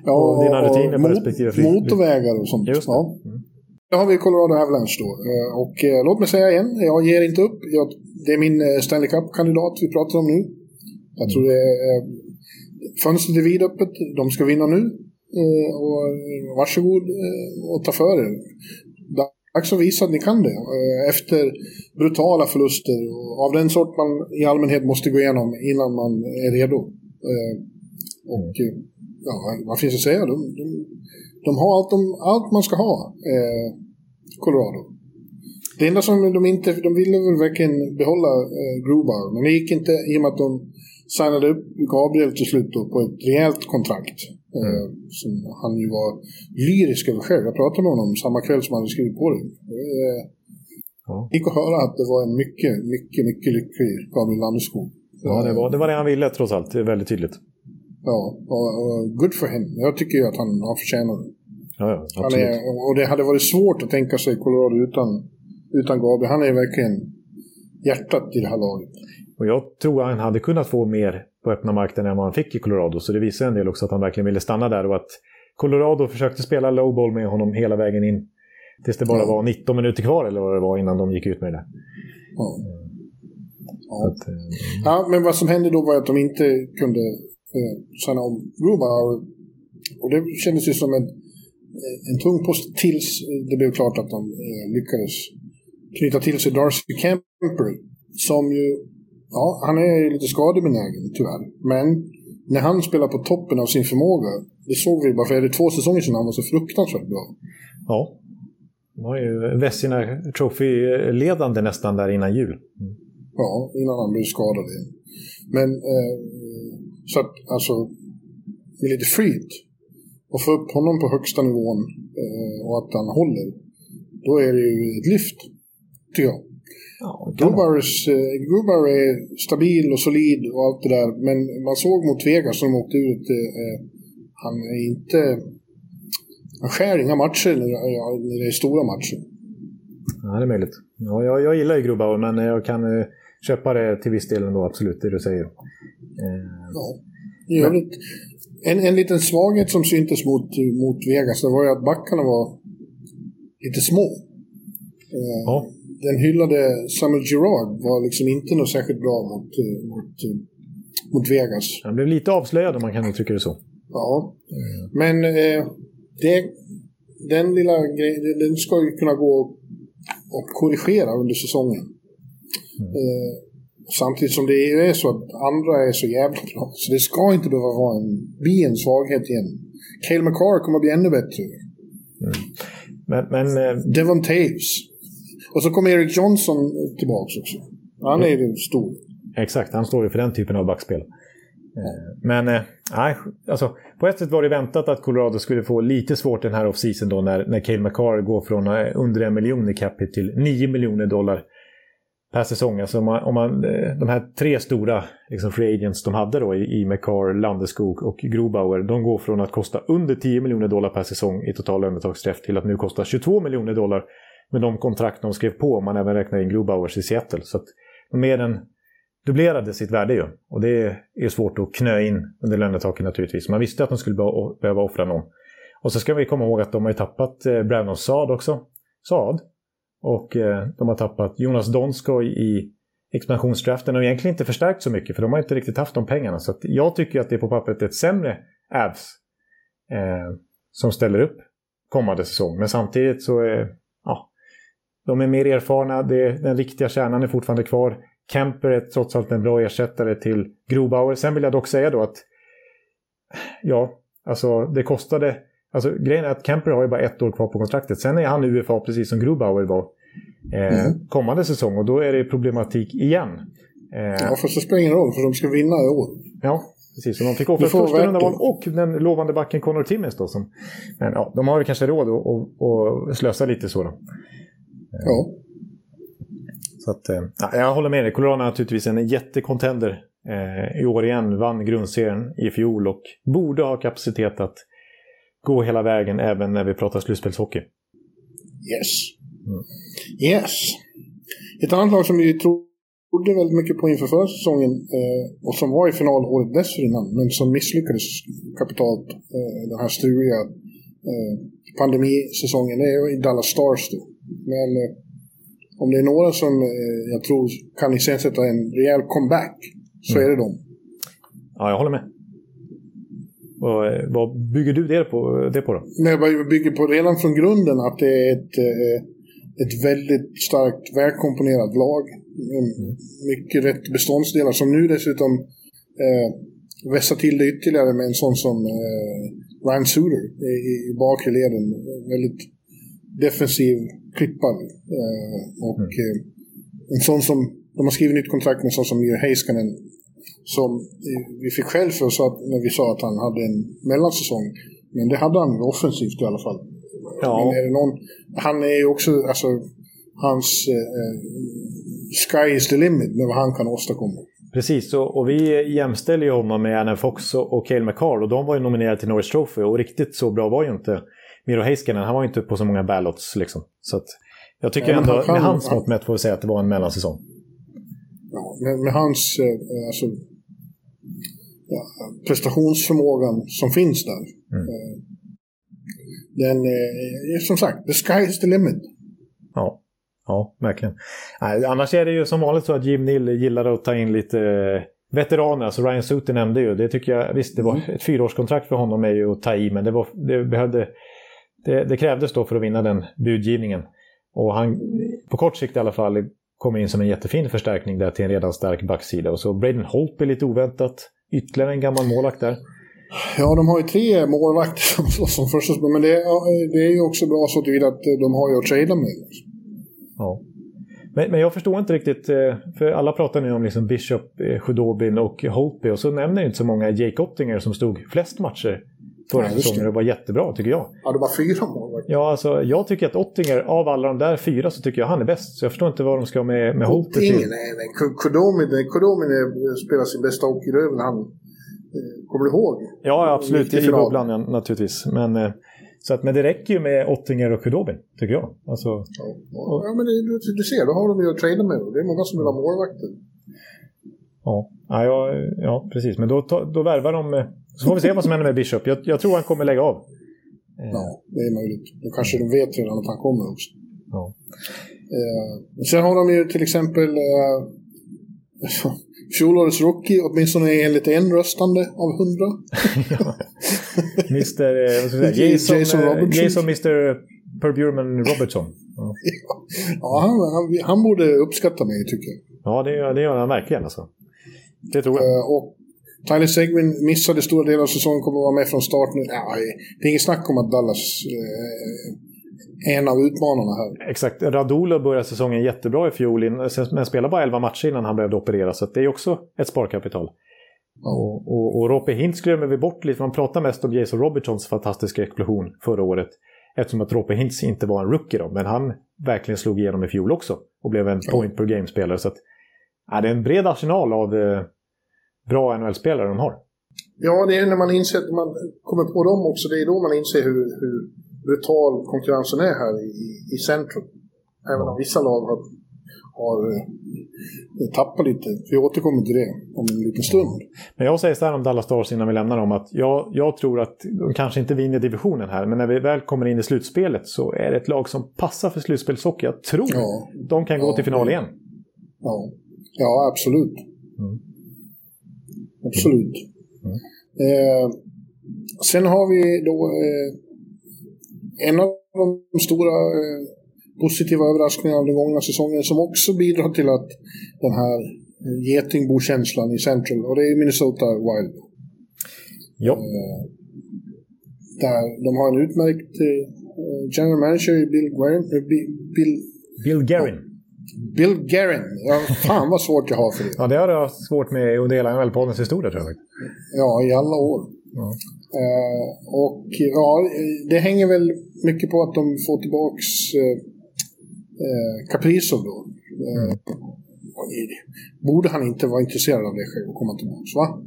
Ja, och dina rutiner på mot- respektive flyg- Motorvägar och sånt. Just det. Ja. Nu har vi Colorado Avalanche då. Eh, och eh, låt mig säga igen, jag ger inte upp. Jag, det är min eh, Stanley Cup-kandidat vi pratar om nu. Jag tror det är... Fönstret är vidöppet. De ska vinna nu. Och varsågod och ta för er. Dags att visa att ni kan det. Efter brutala förluster av den sort man i allmänhet måste gå igenom innan man är redo. Och ja, vad finns att säga? De, de, de har allt, de, allt man ska ha, eh, Colorado. Det enda som de inte, de ville väl verkligen behålla eh, Grubauer, men det gick inte i och med att de signade upp Gabriel till slut då, på ett rejält kontrakt. Eh, som han ju var lyrisk över själv. Jag pratade med honom samma kväll som han hade skrivit på det. Eh, Ja. gick att höra att det var en mycket, mycket, mycket lycklig Gabriel Landeskog. Ja, det var, det var det han ville trots allt. Det är väldigt tydligt. Ja, och, och good for him. Jag tycker ju att han har förtjänat det. Ja, ja, Han är, och det hade varit svårt att tänka sig Colorado utan, utan Gabriel. Han är verkligen hjärtat i det här laget. Och jag tror han hade kunnat få mer på öppna marknaden än vad han fick i Colorado. Så det visar en del också att han verkligen ville stanna där och att Colorado försökte spela lowball med honom hela vägen in. Tills det bara Ja. var 19 minuter kvar eller vad det var innan de gick ut med det. Ja. Ja. att, eh, ja, men vad som hände då var att de inte kunde eh, signa om Grubauer. Och det kändes ju som en, en tung post tills det blev klart att de eh, lyckades knyta till sig Darcy Kemper. Som ju, ja, han är ju lite skadebenägen tyvärr. Men när han spelar på toppen av sin förmåga, det såg vi bara för är det två säsonger sedan han var så fruktansvärt bra. ja. De var ju Vessina Trophy-ledande nästan där innan jul. Mm. Ja, innan han blev skadad igen. Men eh, så att alltså med lite flyt och få upp honom på högsta nivån eh, och att han håller, då är det ju ett lyft, tycker jag. Ja. Grubauers, eh, är stabil och solid och allt det där, men man såg mot Vegas som de åkte ut, eh, han är inte... Han skär inga matcher när, när det är stora matcher. Ja, det är möjligt. Ja, jag, jag gillar ju Grubauer, men jag kan eh, köpa det till viss del ändå, absolut, det du säger. Eh, Ja. I övrigt, en, en liten svaghet som syntes mot, mot Vegas, det var ju att backarna var lite små. Eh, ja. Den hyllade Samuel Girard var liksom inte något särskilt bra mot, eh, mot, eh, mot Vegas. Han blev lite avslöjad om man kan uttrycka det så. Ja. Men eh, det, den lilla grejen, den ska ju kunna gå och korrigera under säsongen. Mm. Eh, Samtidigt som det är så att andra är så jävla bra. Så det ska inte behöva vara en, bli en svaghet igen. Cale McCarr kommer att bli ännu bättre. Mm. Men, men, eh, Devon Taves. Och så kommer Eric Johnson tillbaka också. Han är ju stor. Exakt, han står ju för den typen av backspel. Men eh, nej, alltså, på ett sätt var det väntat att Colorado skulle få lite svårt den här off-season då när, när Cale McCarr går från eh, under en miljon i capita till 9 miljoner dollar per säsong. Alltså om man, om man, eh, de här tre stora liksom, free agents de hade då i, i McCar, Landeskog och Grobauer, de går från att kosta under 10 miljoner dollar per säsong i total lönetaksträff till att nu kosta 22 miljoner dollar med de kontrakt de skrev på om man även räknar in Grobauers i Seattle. Så att de mer än dubblerade sitt värde ju. Och det är svårt att knö in under lönetaket naturligtvis. Man visste att de skulle behöva offra någon. Och så ska vi komma ihåg att de har ju tappat eh, Brandon Saad också. Saad. Och eh, de har tappat Jonas Donskoj i expansionsdraften och egentligen inte förstärkt så mycket för de har inte riktigt haft de pengarna. Så jag tycker att det är på pappret ett sämre Avs eh, som ställer upp kommande säsong. Men samtidigt så är ja, de är mer erfarna, det, den riktiga kärnan är fortfarande kvar. Kemper är trots allt en bra ersättare till Grobauer. Sen vill jag dock säga då att ja, alltså det kostade Alltså grejen är att Kemper har ju bara ett år kvar på kontraktet. Sen är han UFA precis som Grubauer var eh, mm. kommande säsong och då är det problematik igen. Eh, ja, fast det spelar ingen roll för de ska vinna i år. Ja, precis. Så de fick offra första rundan och den lovande backen Connor Timmins då. Som, men ja, de har ju kanske råd att, att slösa lite så då. Ja. Så att, eh, jag håller med dig. Colorado är naturligtvis en jättekontender eh, i år igen. Vann grundserien i fjol och borde ha kapacitet att gå hela vägen även när vi pratar slutspelshockey. Yes. Mm. Yes. Ett annat lag som vi trodde väldigt mycket på inför förra säsongen eh, och som var i final året dessförinnan men som misslyckades kapitalt eh, den här struliga eh, pandemisäsongen, det är Dallas Stars då. Men eh, om det är några som eh, jag tror kan iscensätta en rejäl comeback så mm. är det de. Ja, jag håller med. Eh, vad bygger du det på, det på då? Nej, jag bygger på redan från grunden att det är ett, eh, ett väldigt starkt välkomponerat lag. Mm. Mycket rätt beståndsdelar som nu dessutom eh, vässar till det ytterligare med en sån som eh, Ryan Suter i, i bakre leden. Väldigt defensiv klippare. Eh, och mm. eh, en sån som, de har skrivit nytt kontrakt med en sån som Miro Heiskanen som vi fick själv för oss när vi sa att han hade en mellansäsong. Men det hade han offensivt i alla fall. Ja. Men är det någon, han är ju också, alltså, hans eh, sky is the limit med vad han kan åstadkomma. Precis, och, och vi jämställer ju honom med Anna Fox och, och Cale McCarr och de var ju nominerade till Norris Trophy och riktigt så bra var ju inte Miro Heiskanen. Han var ju inte på så många ballots liksom. Så att, jag tycker ja, ändå, han, med hans mått mätt får vi säga att det var en mellansäsong. Ja, med, med hans, eh, alltså ja, prestationsförmågan som finns där. Mm. Eh, den är som sagt, the sky is the limit. Ja, ja verkligen. annars är det ju som vanligt så att Jim Nill gillar att ta in lite eh, veteraner. Alltså Ryan Suter nämnde ju, det tycker jag, visst det var mm. ett fyraårskontrakt för honom är ju att ta i, men det, var, det behövde det, det, krävdes då för att vinna den budgivningen. Och han, på kort sikt i alla fall, kom in som en jättefin förstärkning där till en redan stark backsida. Och så Braden Holt är lite oväntat Ytterligare en gammal målvakt där. Ja, de har ju tre målvakter som första men det, det är ju också bra så tillvida att de har ju att trada med. Ja. Men, men jag förstår inte riktigt, eh, för alla pratar nu om liksom Bishop, eh, Khudobin och Holtby och så nämner inte så många Jake Ottinger som stod flest matcher förra ja, säsongen och var jättebra tycker jag. Ja, det var fyra målvakter. Ja, alltså jag tycker att Ottinger, av alla de där fyra så tycker jag han är bäst. Så jag förstår inte vad de ska med, med Holter till. Nej, nej. Kodomin spelar sin bästa hockey, det är väl han. Eh, kommer du ihåg? Ja, absolut. I bubblan naturligtvis. Men, eh, så att, men det räcker ju med Ottinger och Kudobin, tycker jag. Alltså, ja, ja, men det, du, du, ser, då har de ju att trada med. Det är många som vill ha målvakter. Ja, ja, ja, precis. Men då, då värvar de eh, så får vi se vad som händer med Bishop. Jag, jag tror han kommer lägga av. Ja, det är möjligt. Då kanske de vet redan att han kommer också. Ja. Eh, sen har de ju till exempel eh, (laughs) fjolårets rookie, åtminstone enligt en röstande av hundra. (laughs) ja. Mr. Eh? Jason, Jason, eh, Robertson. Jason Mr. Per Burman Robertson. Ja, (laughs) ja han, han, han, borde uppskatta mig tycker jag. Ja, det det gör han verkligen alltså. Det tror jag. Eh, och Tyler Seguin missade stora delar av säsongen, kommer att vara med från start nu. Ja, det är inget snack om att Dallas eh, är en av utmanarna här. Exakt. Radula började säsongen jättebra i fjol, men spelade bara 11 matcher innan han behövde operera. Så det är också ett sparkapital. Ja. Och, och, och Rope Hintz glömmer vi bort lite, man pratar mest om Jason Robertsons fantastiska explosion förra året. Eftersom att Rope Hintz inte var en rookie då, men han verkligen slog igenom i fjol också. Och blev en point per game-spelare. Så att, ja, det är en bred arsenal av eh, bra NHL-spelare de har. Ja, det är när man inser, att man kommer på dem också, det är då man inser hur, hur brutal konkurrensen är här i, i centrum. Även om vissa lag har, har eh, tappat lite. Vi återkommer till det om en liten stund. Men jag säger så här om Dallas Stars innan vi lämnar dem att jag, jag tror att de kanske inte vinner divisionen här, men när vi väl kommer in i slutspelet så är det ett lag som passar för slutspelshockey. Jag tror ja. de kan gå ja, till final igen. Ja, ja absolut. Mm. Absolut. Mm. Eh, sen har vi då eh, en av de stora eh, positiva överraskningarna den gångna säsongen som också bidrar till att den här eh, getingbo-känslan i Central och det är Minnesota Wild. Ja. Eh, där de har en utmärkt eh, general manager Bill Guerin. Bill, Bill Guerin. Bill Guerin. Ja, fan vad svårt jag har för det. ja, det har du haft svårt med under hela NHL-poddens historia tror jag. Ja, i alla år. Ja. Uh, och ja, det hänger väl mycket på att de får tillbaks uh, Kaprizov då. Uh, borde han inte vara intresserad av det själv och komma tillbaks, va?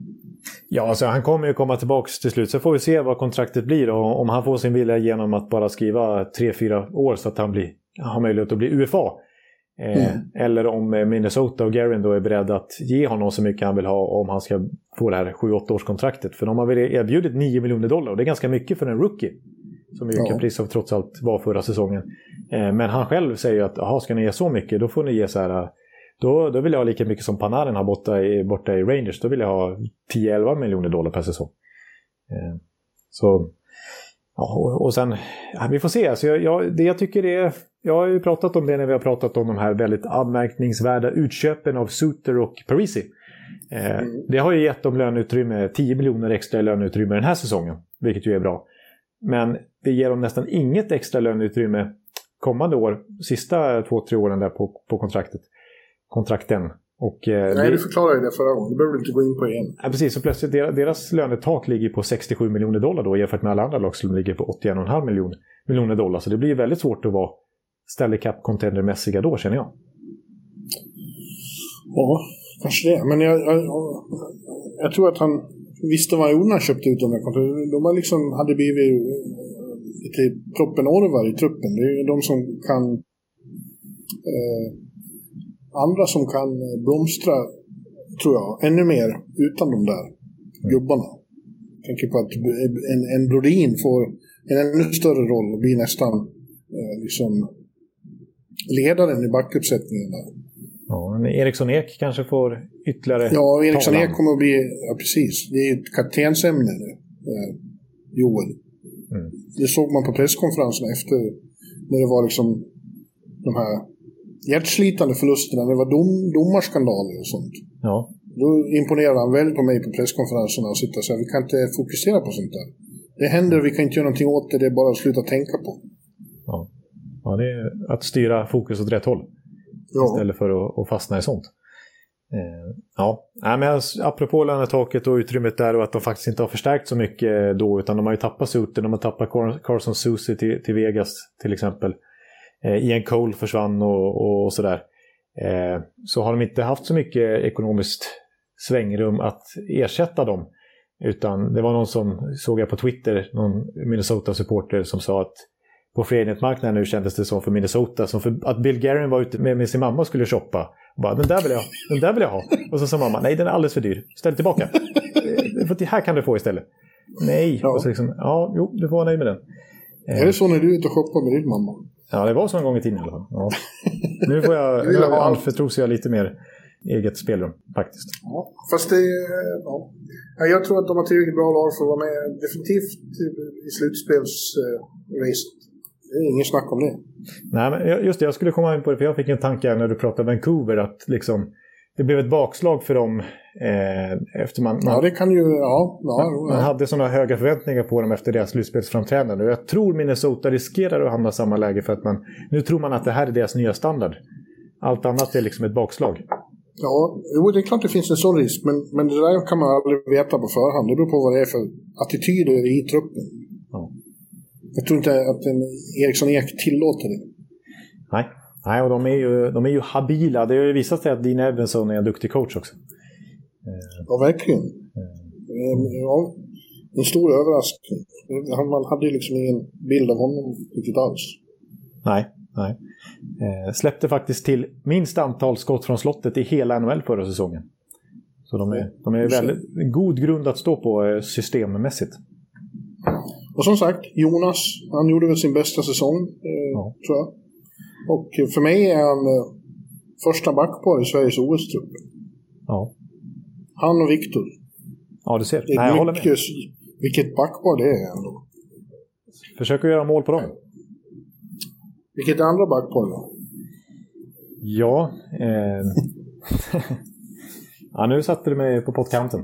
Ja, alltså, han kommer ju komma tillbaka till slut. Så får vi se vad kontraktet blir och om han får sin vilja genom att bara skriva 3-4 år så att han blir, har möjlighet att bli UFA. Eh, mm. Eller om eh, Minnesota och Garin då är beredda att ge honom så mycket han vill ha om han ska få det här 7-8 årskontraktet. För de har väl erbjudit 9 miljoner dollar och det är ganska mycket för en rookie. Som ju ja. Kaprizov trots allt var förra säsongen. Eh, men han själv säger ju att jaha, ska ni ge så mycket då får ni ge så här då, då vill jag ha lika mycket som Panarin har borta i, borta i Rangers. Då vill jag ha 10-11 miljoner dollar per säsong. så Ja, och, och sen, ja, vi får se. Alltså jag, jag, det jag tycker är, jag har ju pratat om det när vi har pratat om de här väldigt anmärkningsvärda utköpen av Suter och Parisi. Eh, mm. Det har ju gett dem löneutrymme, 10 miljoner extra i löneutrymme den här säsongen, vilket ju är bra. Men det ger dem nästan inget extra löneutrymme kommande år, sista två, tre åren där på, på kontraktet. Kontrakten. Och, eh, Nej, det... du förklarade det förra gången. Det behöver du inte gå in på igen. Ja, precis, så plötsligt deras, deras lönetak ligger på 67 miljoner dollar då jämfört med alla andra lag som ligger på 81,5 miljoner, miljoner dollar. Så det blir väldigt svårt att vara Stanley Cup contendermässiga då känner jag. Ja, kanske det. Men jag, jag, jag, tror att han visste vad han gjorde när han köpte ut de här kontrakten. De har liksom, hade blivit lite proppen Orvar i truppen. Det är de som kan eh, andra som kan blomstra, tror jag, ännu mer utan de där gubbarna. Jag tänker på att en, en Brodin får en ännu större roll och blir nästan eh, liksom ledaren i backuppsättningen där. Ja, men Eriksson Ek kanske får ytterligare Ja, Eriksson Ek kommer att bli, ja precis, det är ju ett kaptensämne nu, eh, Joel. Mm. Det såg man på presskonferensen efter, när det var liksom de här hjärtslitande förlusterna, det var dom, domarskandaler och sånt. Ja. Då imponerade han väl på mig på presskonferenserna och sitta och säga vi kan inte fokusera på sånt där. Det händer, vi kan inte göra någonting åt det, det är bara att sluta tänka på. Ja, ja det är att styra fokus åt rätt håll. Ja. Istället för att, att fastna i sånt. Eh, ja, Nej, men alltså, apropå lönetaket och utrymmet där och att de faktiskt inte har förstärkt så mycket då utan de har ju tappat Suter, de har tappat Carson Susie till, till Vegas till exempel. Eh, Ian Cole försvann och, och sådär. Eh, så har de inte haft så mycket ekonomiskt svängrum att ersätta dem. Utan det var någon som, såg jag på Twitter, någon Minnesota-supporter som sa att på marknaden nu kändes det som för Minnesota, som för att Bill Guerin var ute med, med sin mamma och skulle shoppa. Bara, den där vill jag ha, den där vill jag ha. Och så sa mamma, nej den är alldeles för dyr, ställ tillbaka. Eh, för det här kan du få istället. Nej, ja. och så liksom, ja, jo, du får vara nöjd med den. Är det så när du är ute och shoppar med din mamma? Ja, det var så en gång i tiden i alla fall. Ja. (laughs) Nu får jag, nu anförtros jag lite mer eget spelrum faktiskt. Ja, fast det... Ja. Jag tror att de har tillräckligt bra lag för att vara med definitivt i slutspelsracet. Det är inget snack om det. Nej, men just det, jag skulle komma in på det, för jag fick en tanke när du pratade Vancouver, att liksom det blev ett bakslag för dem efter man, man, Ja, det kan ju... Ja, ja, man, ja. hade sådana höga förväntningar på dem efter deras slutspelsframträdande. Jag tror Minnesota riskerar att hamna i samma läge för att man... Nu tror man att det här är deras nya standard. Allt annat är liksom ett bakslag. Ja, jo, det är klart det finns en sån risk, men, men det där kan man aldrig veta på förhand. Det beror på vad det är för attityder i truppen. Ja. Jag tror inte att en Eriksson Ek tillåter det. Nej, Nej och de är, ju, de är ju habila. Det har ju visat sig att Dean Evanson är en duktig coach också. Ja, verkligen. Eh, Ja, en stor överraskning. Han- Man hade ju liksom ingen bild av honom riktigt alls. Nej, nej. Eh, släppte faktiskt till minst antal skott från slottet i hela NHL förra säsongen. Så de är, de är väldigt god grund att stå på eh, systemmässigt. Och som sagt, Jonas, han gjorde väl sin bästa säsong, eh, Ja. tror jag. Och eh, för mig är han eh, första backpar i Sveriges OS-trupp. Ja, Han och Viktor. ja du ser. Det är Nej, jag håller med. vilket backpar det är ändå. Försöker göra mål på dem. Vilket andra backpar då? Ja. Eh... (laughs) ja, nu satte du mig på pottkanten.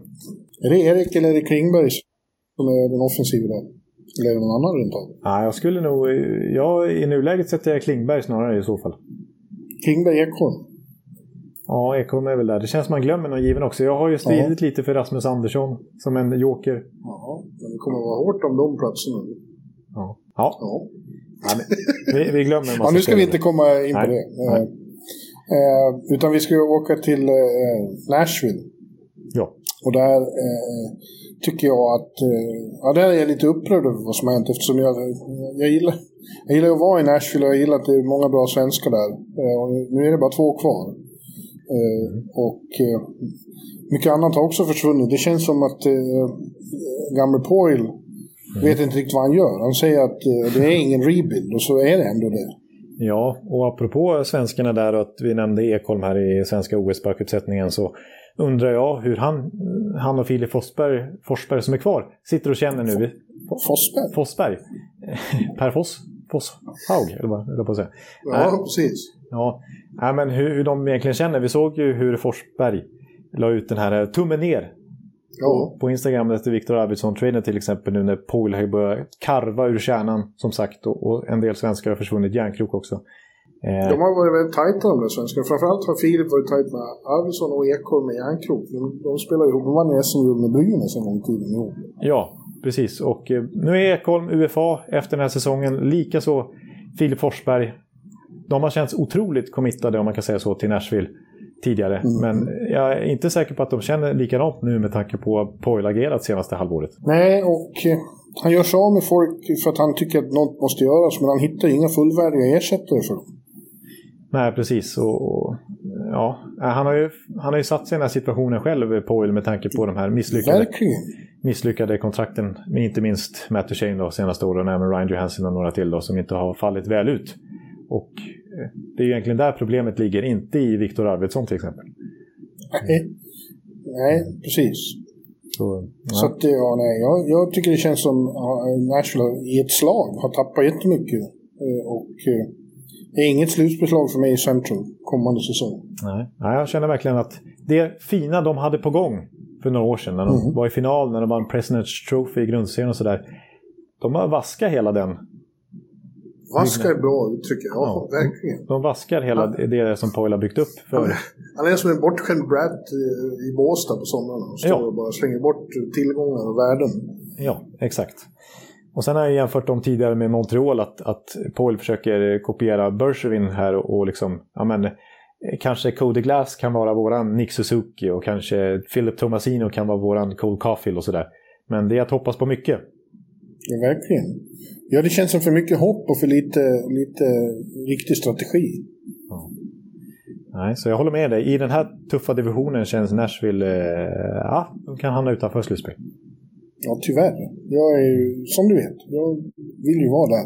Är det Erik eller är det Klingberg som är den offensiva där? Eller är det någon annan runt om? Ja, jag skulle nog... Ja, i nuläget sätter jag Klingberg snarare i så fall. Klingberg Ekholm. Ja, Ekholm är väl där. Det känns som man glömmer någon given också. Jag har ju stridit lite för Rasmus Andersson som en joker. Ja, men det kommer vara hårt om de platserna. Ja. Ja, Ja. ja vi, vi glömmer en Ja, massa nu ska vi inte komma in på Nej, det. nej. Eh, eh, utan vi ska åka till eh, Nashville. Ja. Och där eh, tycker jag att... Eh, ja, där är jag lite upprörd över vad som har hänt eftersom jag, jag, gillar, jag gillar att vara i Nashville och jag gillar att det är många bra svenskar där. Eh, och nu är det bara två kvar. Eh, och eh, mycket annat har också försvunnit. Det känns som att eh, gamle Poyle vet inte riktigt vad han gör. Han säger att det är ingen rebuild och så är det ändå det. Ja, och apropå svenskarna där och att vi nämnde Ekholm här i svenska OS-bakuppsättningen så undrar jag hur han, han och Filip Forsberg, Forsberg som är kvar sitter och känner nu. Forsberg? Forsberg? Per Foss? Fosshaug, eller vad eller på att säga. Ja, precis. Ja, Nej, men hur, hur de egentligen känner. Vi såg ju hur Forsberg la ut den här eh, tummen ner Ja. på Instagram efter Viktor Arvidsson-traden till exempel nu när Poil har börjat karva ur kärnan som sagt och, och en del svenskar har försvunnit järnkrok också. Eh, De har varit väldigt tajta de där svenskarna. Framförallt har Filip varit tajt med Arvidsson och Ekholm med Järnkrok. De, de spelar ihop. De vann ju SM-guld med Brynäs en gång i tiden ihop. Ja, precis. Och eh, nu är Ekholm UFA efter den här säsongen. Likaså Filip Forsberg. De har känts otroligt committade, om man kan säga så, till Nashville tidigare. Men jag är inte säker på att de känner likadant nu med tanke på Poil agerat senaste halvåret. Nej, och eh, han gör sig av med folk för att han tycker att något måste göras. Men han hittar inga fullvärdiga ersättare för dem. Nej, precis. Och, och, ja, han, har ju, han har ju satt sig i den här situationen själv, Poil, med tanke på de här misslyckade, Verkligen. misslyckade kontrakten. Med inte minst Matt Duchene då, senaste åren, och även Ryan Johansson och några till då, som inte har fallit väl ut. Och eh, det är ju egentligen där problemet ligger, inte i Viktor Arvidsson till exempel. Nej. Nej, precis. Så, Så ja. att, eh, ja, nej, jag, jag tycker det känns som Nashville i ett slag har tappat jättemycket. Eh, Och eh, det är inget slutbeslag för mig i Central kommande säsong. Nej. Nej, jag känner verkligen att det fina de hade på gång för några år sedan, när de var i final, när de vann President's Trophy i grundserien och sådär. De har vaskat hela den Vaska är bra uttryck, ja, Ja. verkligen. De vaskar hela det som Poil har byggt upp för. Han är som en bortskämd brat eh, i Båstad på somrarna. Han står Ja. och bara slänger bort tillgångar och värden. Ja, exakt. Och sen har jag jämfört dem tidigare med Montreal, att, att Paul försöker kopiera Bergevin här och, och liksom, ja men, eh, kanske Cody Glass kan vara våran Nick Suzuki och kanske Philip Tomasino kan vara våran Cole Caulfield och sådär. Men det är att hoppas på mycket. Ja, verkligen. Ja, det känns som för mycket hopp och för lite, lite riktig strategi. Nej, så jag håller med dig. I den här tuffa divisionen känns Nashville, eh, ja, de kan hamna utanför slutspel. Ja, tyvärr. Jag är ju, som du vet, jag vill ju vara där.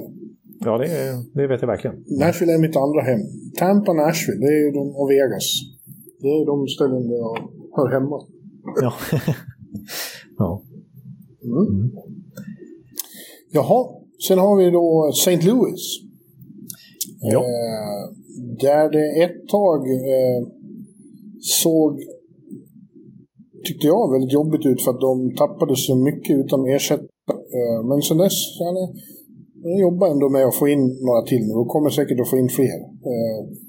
Ja, det, det vet jag verkligen. Nashville är mitt andra hem. Tampa, Nashville, det är ju de, och Vegas. Det är de ställen där jag hör hemma. Ja. (laughs) ja. Mm. Jaha, sen har vi då St. Louis. Ja. Eh, där det ett tag eh, såg, tyckte jag, väldigt jobbigt ut för att de tappade så mycket utan ersättare. Eh, men sen dess, han jobbar ändå med att få in några till nu och kommer säkert att få in fler.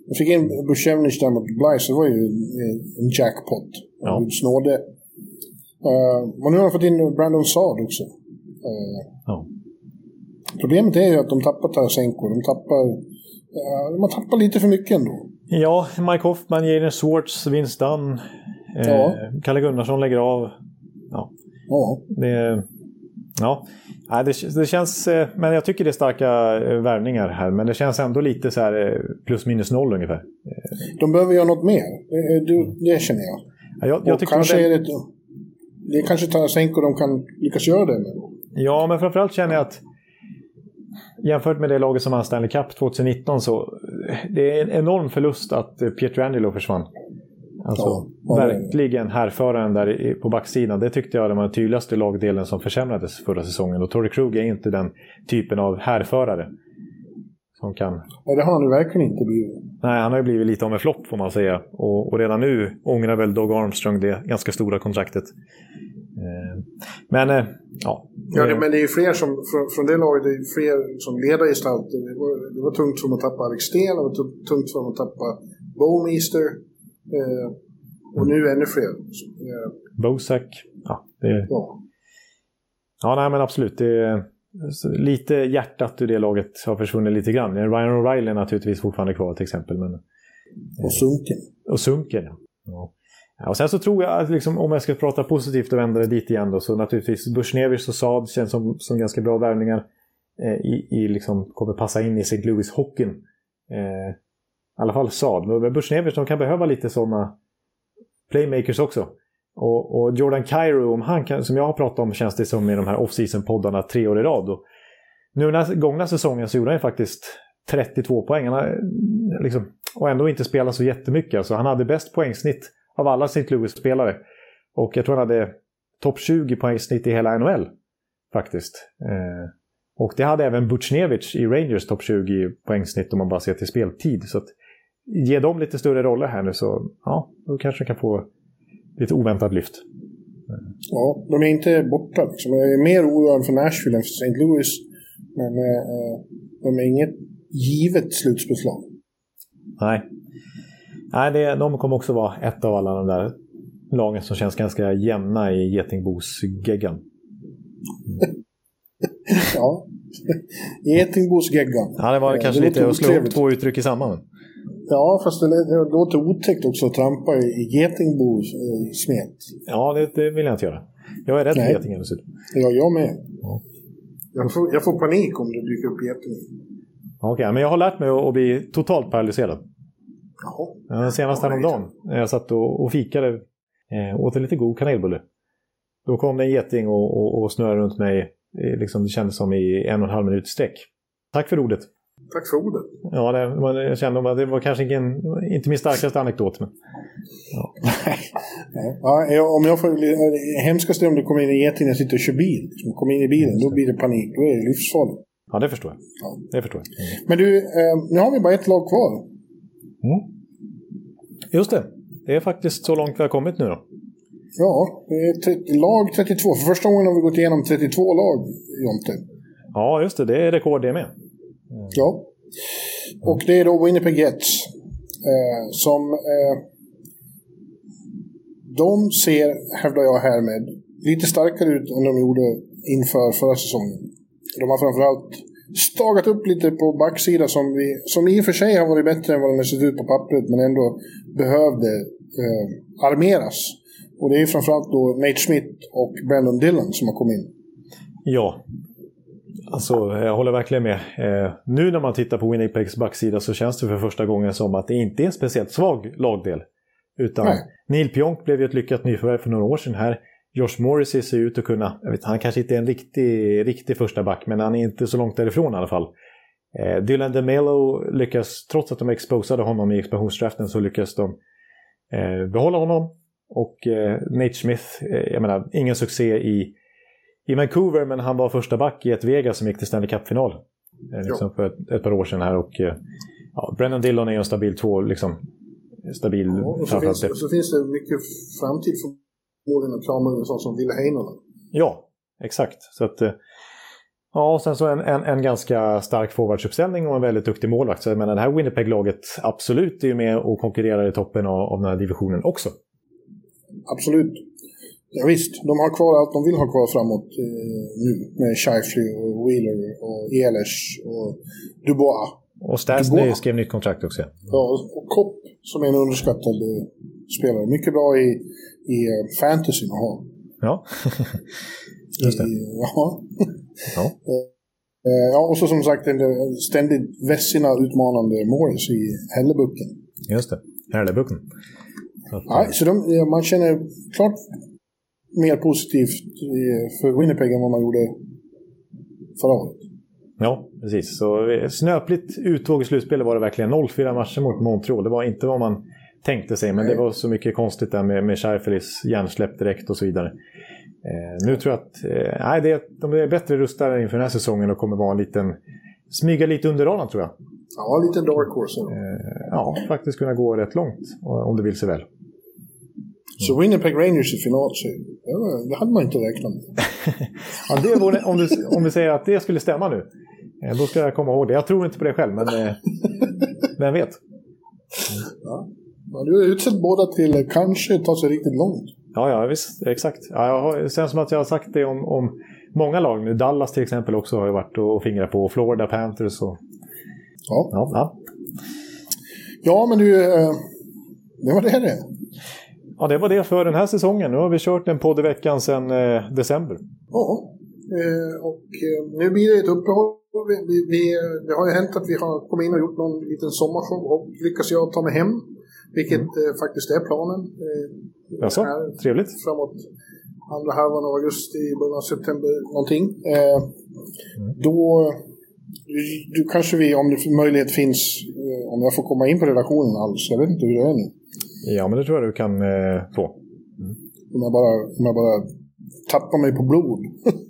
Jag fick in Buscevnic där mot Blyce, det var ju en jackpot. Ja. Snåde. Och nu har han fått in Brandon Saad också. Ja. Problemet är ju att de tappar Tarasenko. De tappar, de har tappat lite för mycket ändå. Ja, Mike Hoffman, Jaden Swartz, Vince Dunn. Eh, ja. Kalle Gunnarsson lägger av. Ja. ja. Det, ja. Nej, det, det, känns, eh, men jag tycker det är starka eh, värvningar här. Men det känns ändå lite så här plus minus noll ungefär. De behöver göra något mer. Det, det känner jag. Ja, jag, jag kanske det... är det, det är kanske Tarasenko de kan lyckas göra det med. Ja, men framförallt känner jag att jämfört med det laget som vann Stanley Cup 2019 så det är en enorm förlust att Pietrangelo försvann. Alltså, ja, verkligen härföraren där på backsidan. Det tyckte jag var den tydligaste lagdelen som försämrades förra säsongen. Och Torrey Krug är inte den typen av härförare. Som kan... Ja, det har han ju verkligen inte blivit. Nej, han har ju blivit lite av en flopp får man säga. Och, och, redan nu ångrar väl Doug Armstrong det ganska stora kontraktet. Eh, men eh, ja. ja det, men det är ju fler som, från, från det laget, det är fler som ledargestalter. Det var, det var tungt för dem att tappa Alex Sten, det var tungt för dem att tappa Bowmeister. Eh, och nu ännu fler. Eh. Bosak. Ja, det... ja. Ja, nej men absolut. Det lite hjärtat ur det laget har försvunnit lite grann. Ryan O'Reilly är naturligtvis fortfarande kvar till exempel. Men... Och Sunken. Och Sunken, ja och sen så tror jag, att liksom, om jag ska prata positivt och vända det dit igen då, så naturligtvis Bushnevich och Saad känns som, som ganska bra värvningar. Eh, i, i liksom, kommer passa in i St. Louis-hockeyn. Eh, I alla fall Saad. Men Bushnevich, de kan behöva lite sådana playmakers också. Och, och, Jordan Cairo, om han kan, som jag har pratat om, känns det som i de här off-season-poddarna tre år i rad. Och nu den här gångna säsongen så gjorde han faktiskt 32 poäng. Han har, eh, liksom, och ändå inte spelat så jättemycket. Alltså, han hade bäst poängsnitt av alla St. Louis-spelare. Och jag tror han hade topp 20 poängsnitt i hela NHL. Faktiskt. Eh, och det hade även Butchnevich i Rangers topp 20 poängsnitt om man bara ser till speltid. Så att ge dem lite större roller här nu så ja, då kanske de kan få lite oväntat lyft. Ja, de är inte borta. Liksom. Jag är mer oroad för Nashville än för St. Louis. Men eh, de är inget givet slutspelslag. Nej, Nej, det, de kommer också vara ett av alla de där lagen som känns ganska jämna i Getingbos-geggan. (laughs) ja, Getingbos-geggan. Ja, det var kanske det lite att slå två uttryck i samma. Ja, fast det, låter otäckt också att trampa i Getingbos smet. Ja, det, det, vill jag inte göra. Jag är rädd för getingen dessutom. Ja, jag med. Ja. Jag, får, jag får panik om det dyker upp getingar. Okej, okay, men jag har lärt mig att bli totalt paralyserad. Jaha. Senast häromdagen när jag satt och, och fikade, eh, åt en lite god kanelbulle. Då kom det en geting och, och, och snurrade runt mig, liksom, det kändes som i en och en halv minut sträck. Tack för ordet. Tack för ordet. Ja, det, jag kände att det var kanske ingen, inte min starkaste anekdot. Men, ja. (laughs) ja, om jag får, hemskast är om det kommer in en geting jag sitter och kör bil. Liksom, kommer in i bilen, då blir det panik. Då är det livsfarligt. Ja, det förstår jag. Ja. Det förstår jag. Mm. Men du, eh, nu har vi bara ett lag kvar. Mm. Just det. Det är faktiskt så långt vi har kommit nu då. Ja, det är 30, lag 32. För första gången har vi gått igenom 32 lag, Jonte. Ja, just det. Det är rekord det med. Mm. Ja. Och det är då Winnipeg Jets. Eh, som... Eh, de ser, hävdar jag härmed, lite starkare ut än de gjorde inför förra säsongen. De har framförallt stagat upp lite på backsidan som, vi, som i och för sig har varit bättre än vad de har sett ut på pappret men ändå behövde eh, armeras. Och det är framförallt då Nate Smith och Brandon Dillon som har kommit in. Ja, alltså jag håller verkligen med. Eh, nu när man tittar på Winnipegs backsida så känns det för första gången som att det inte är en speciellt svag lagdel. Utan Nej. Neil Pionk blev ju ett lyckat nyförvärv för några år sedan här. Josh Morrissey ser ut att kunna, jag vet, han kanske inte är en riktig, riktig första back men han är inte så långt därifrån i alla fall. Eh, Dylan DeMelo lyckas, trots att de exposade honom i expansionsdraften så lyckas de eh, behålla honom. Och eh, Nate Smith, eh, jag menar, ingen succé i, i Vancouver men han var första back i ett Vegas som gick till Stanley Cup-final. Eh, liksom för ett, ett, par år sedan här och eh, ja, Brennan Dillon är en stabil två, liksom, stabil. Ja, och så, finns, så finns det mycket framtid förmodligen klara med en sån som Ville Heinonen. Ja, exakt. Så att, eh, ja, och sen så en, en, en ganska stark forwardsuppställning och en väldigt duktig målvakt. Så jag menar, det här Winnipeg-laget absolut är ju med och konkurrerar i toppen av, av den här divisionen också. Absolut. Ja, visst, de har kvar allt de vill ha kvar framåt eh, nu med Shifley och Wheeler och Ehlers och Dubois. Och Stasny skrev nytt kontrakt också. Ja, och Kopp som är en underskattad eh, spelare. Mycket bra i, i uh, fantasy att ha. Ja, (laughs) just det. I, ja. (laughs) ja. Eh, ja, och så som sagt en ständigt Vessina utmanande Morris i Hällebucken. Just det, Hällebucken. Nej, så de, man känner klart mer positivt för Winnipeg än vad man gjorde förra året. Ja, precis. Så snöpligt uttåg i slutspelet var det verkligen. 0-4 matcher mot Montreal. Det var inte vad man tänkte sig, men Nej. det var så mycket konstigt där med, med Scheifelis hjärnsläpp direkt och så vidare. Eh, nu tror jag att eh, nej, det, de är bättre rustade inför den här säsongen och kommer vara en liten... Smyga lite under radarn tror jag. Ja, lite dark horse. Eh, ja, faktiskt kunna gå rätt långt om det vill sig väl. Så Winnipeg Rangers i final, det hade man inte räknat med. (laughs) ja, det vore, om, du, om vi säger att det skulle stämma nu, eh, då ska jag komma ihåg det. Jag tror inte på det själv, men eh, (laughs) vem vet? Ja. Du har utsett båda till eh, kanske ta sig riktigt långt. Ja, ja visst. Exakt. Ja, jag har, det känns som att jag har sagt det om, om många lag nu. Dallas till exempel också har jag varit och fingrat på. Florida Panthers och... Ja. Ja, ja. ja men du, det var det det. Ja, det var det för den här säsongen. Nu har vi kört en podd i veckan sedan eh, december. Ja, eh, och eh, nu blir det ett uppehåll. Vi, vi, det har ju hänt att vi har kommit in och gjort någon liten sommarshow och lyckas jag ta mig hem. Vilket mm. Eh, faktiskt är planen. Eh, Jaså, trevligt. Framåt andra halvan av augusti, början av september någonting. Eh, mm. Då du kanske vi, om det möjlighet finns, om jag får komma in på redaktionen alls, jag vet inte hur det är nu. Ja, men det tror jag du kan eh, få. Mm. Om, jag bara, om jag bara tappar mig på blod.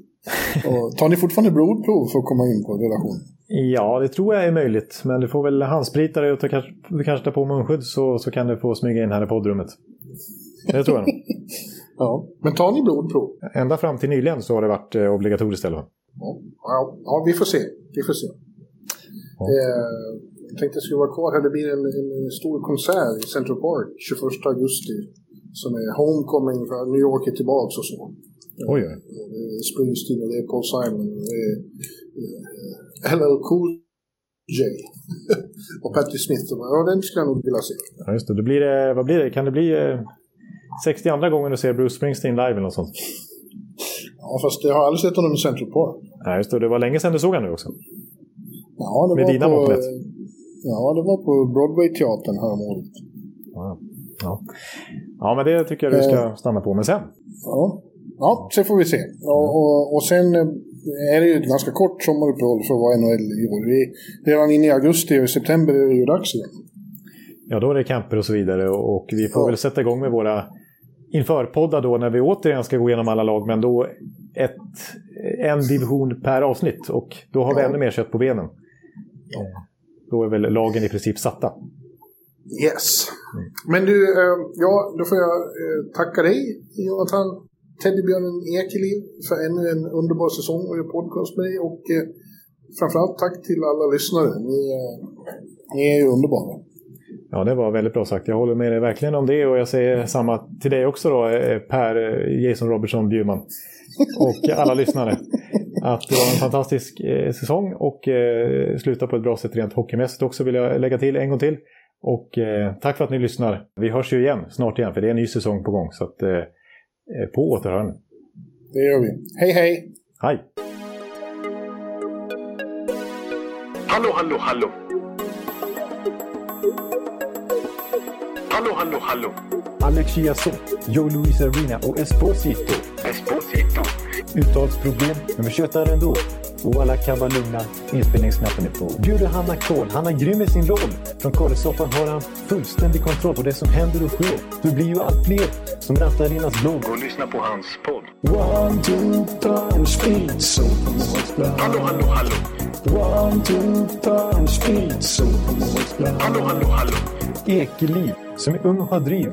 (laughs) och, tar ni fortfarande blodprov för att komma in på redaktionen? Ja, det tror jag är möjligt. Men du får väl handsprita dig och ta, du kanske tar på munskydd så, så kan du få smyga in här i poddrummet. Det tror jag nog. (laughs) ja, men tar ni blodprov? Ända fram till nyligen så har det varit eh, obligatoriskt, eller ja, ja, ja, vi får se. Vi får se. Ja. Eh, jag tänkte att jag skulle vara kvar här. Det blir en, en stor konsert i Central Park 21 augusti. Som är homecoming för New York är tillbaka och så. Oj, oj. Springsteen och det är Paul Simon. Och det är LL Cool J. (laughs) och Patti Smith. Ja, den skulle jag nog vilja se. Ja, just det. det blir, vad blir det? Kan det bli 62 gången du ser Bruce Springsteen live eller något sånt? Ja, fast jag har aldrig sett honom i Central Park. Ja, just det. Det var länge sedan du såg honom nu också. Ja, det Med var dina på, mått. Ja, det var på Broadway-teatern häromåret. Ja. Ja. ja, men det tycker jag du ska eh, stanna på. Men sen? Ja, ja sen får vi se. Och, och, och sen eh, är det ju ett ganska kort sommaruppehåll för att vara NHL i år. Vi, redan inne i augusti och september är det ju dags igen. Ja, då är det camper och så vidare. Och vi får ja. väl sätta igång med våra införpoddar då när vi återigen ska gå igenom alla lag. Men då ett, en division per avsnitt. Och då har vi ännu mer kött på benen. Ja. Då är väl lagen i princip satta. Yes. Mm. Men du, eh, ja, då får jag eh, tacka dig, Jonathan Teddybjörnen Ekeliv, för ännu en underbar säsong och gör podcast med dig. Och eh, framförallt tack till alla lyssnare. Ni, ni är ju underbara. Ja, det var väldigt bra sagt. Jag håller med dig verkligen om det och jag säger samma till dig också då, Per Jason Robertson Bjurman. Och alla (laughs) lyssnare att det var en fantastisk eh, säsong och eh, sluta på ett bra sätt rent hockeymässigt också vill jag lägga till en gång till. Och eh, tack för att ni lyssnar. Vi hörs ju igen snart igen för det är en ny säsong på gång. Så att, eh, eh på återhörande. Det gör vi. Hej hej! Hej! Hallå, hallå, hallå! Hallå, hallå, hallå! Alex Chiazot, Joe Luis Arena och Esposito. Esposito. Uttalsproblem, men vi tjötar ändå. Och alla kan vara lugna, inspelningsknappen är på. Bjuder Hanna Kohl, han är grym i sin roll. Från Kållesoffan har han fullständig kontroll på det som händer och sker. Det blir ju allt fler som rattar in hans blogg. Och lyssna på hans podd. One, two, three, speed, so Hallå, hallå, hallå. One, two, three, speed, so Hallå, hallå, hallå. Ekeliv, som är ung och har driv.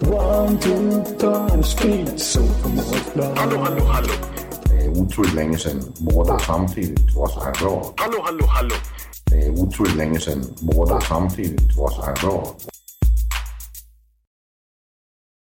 One, two, three, speed, so Hallå, hallå, hallå. Det är otroligt länge sedan båda samtidigt var så här bra. Hallå, hallå, hallå. Det är otroligt länge sedan båda samtidigt var så här bra.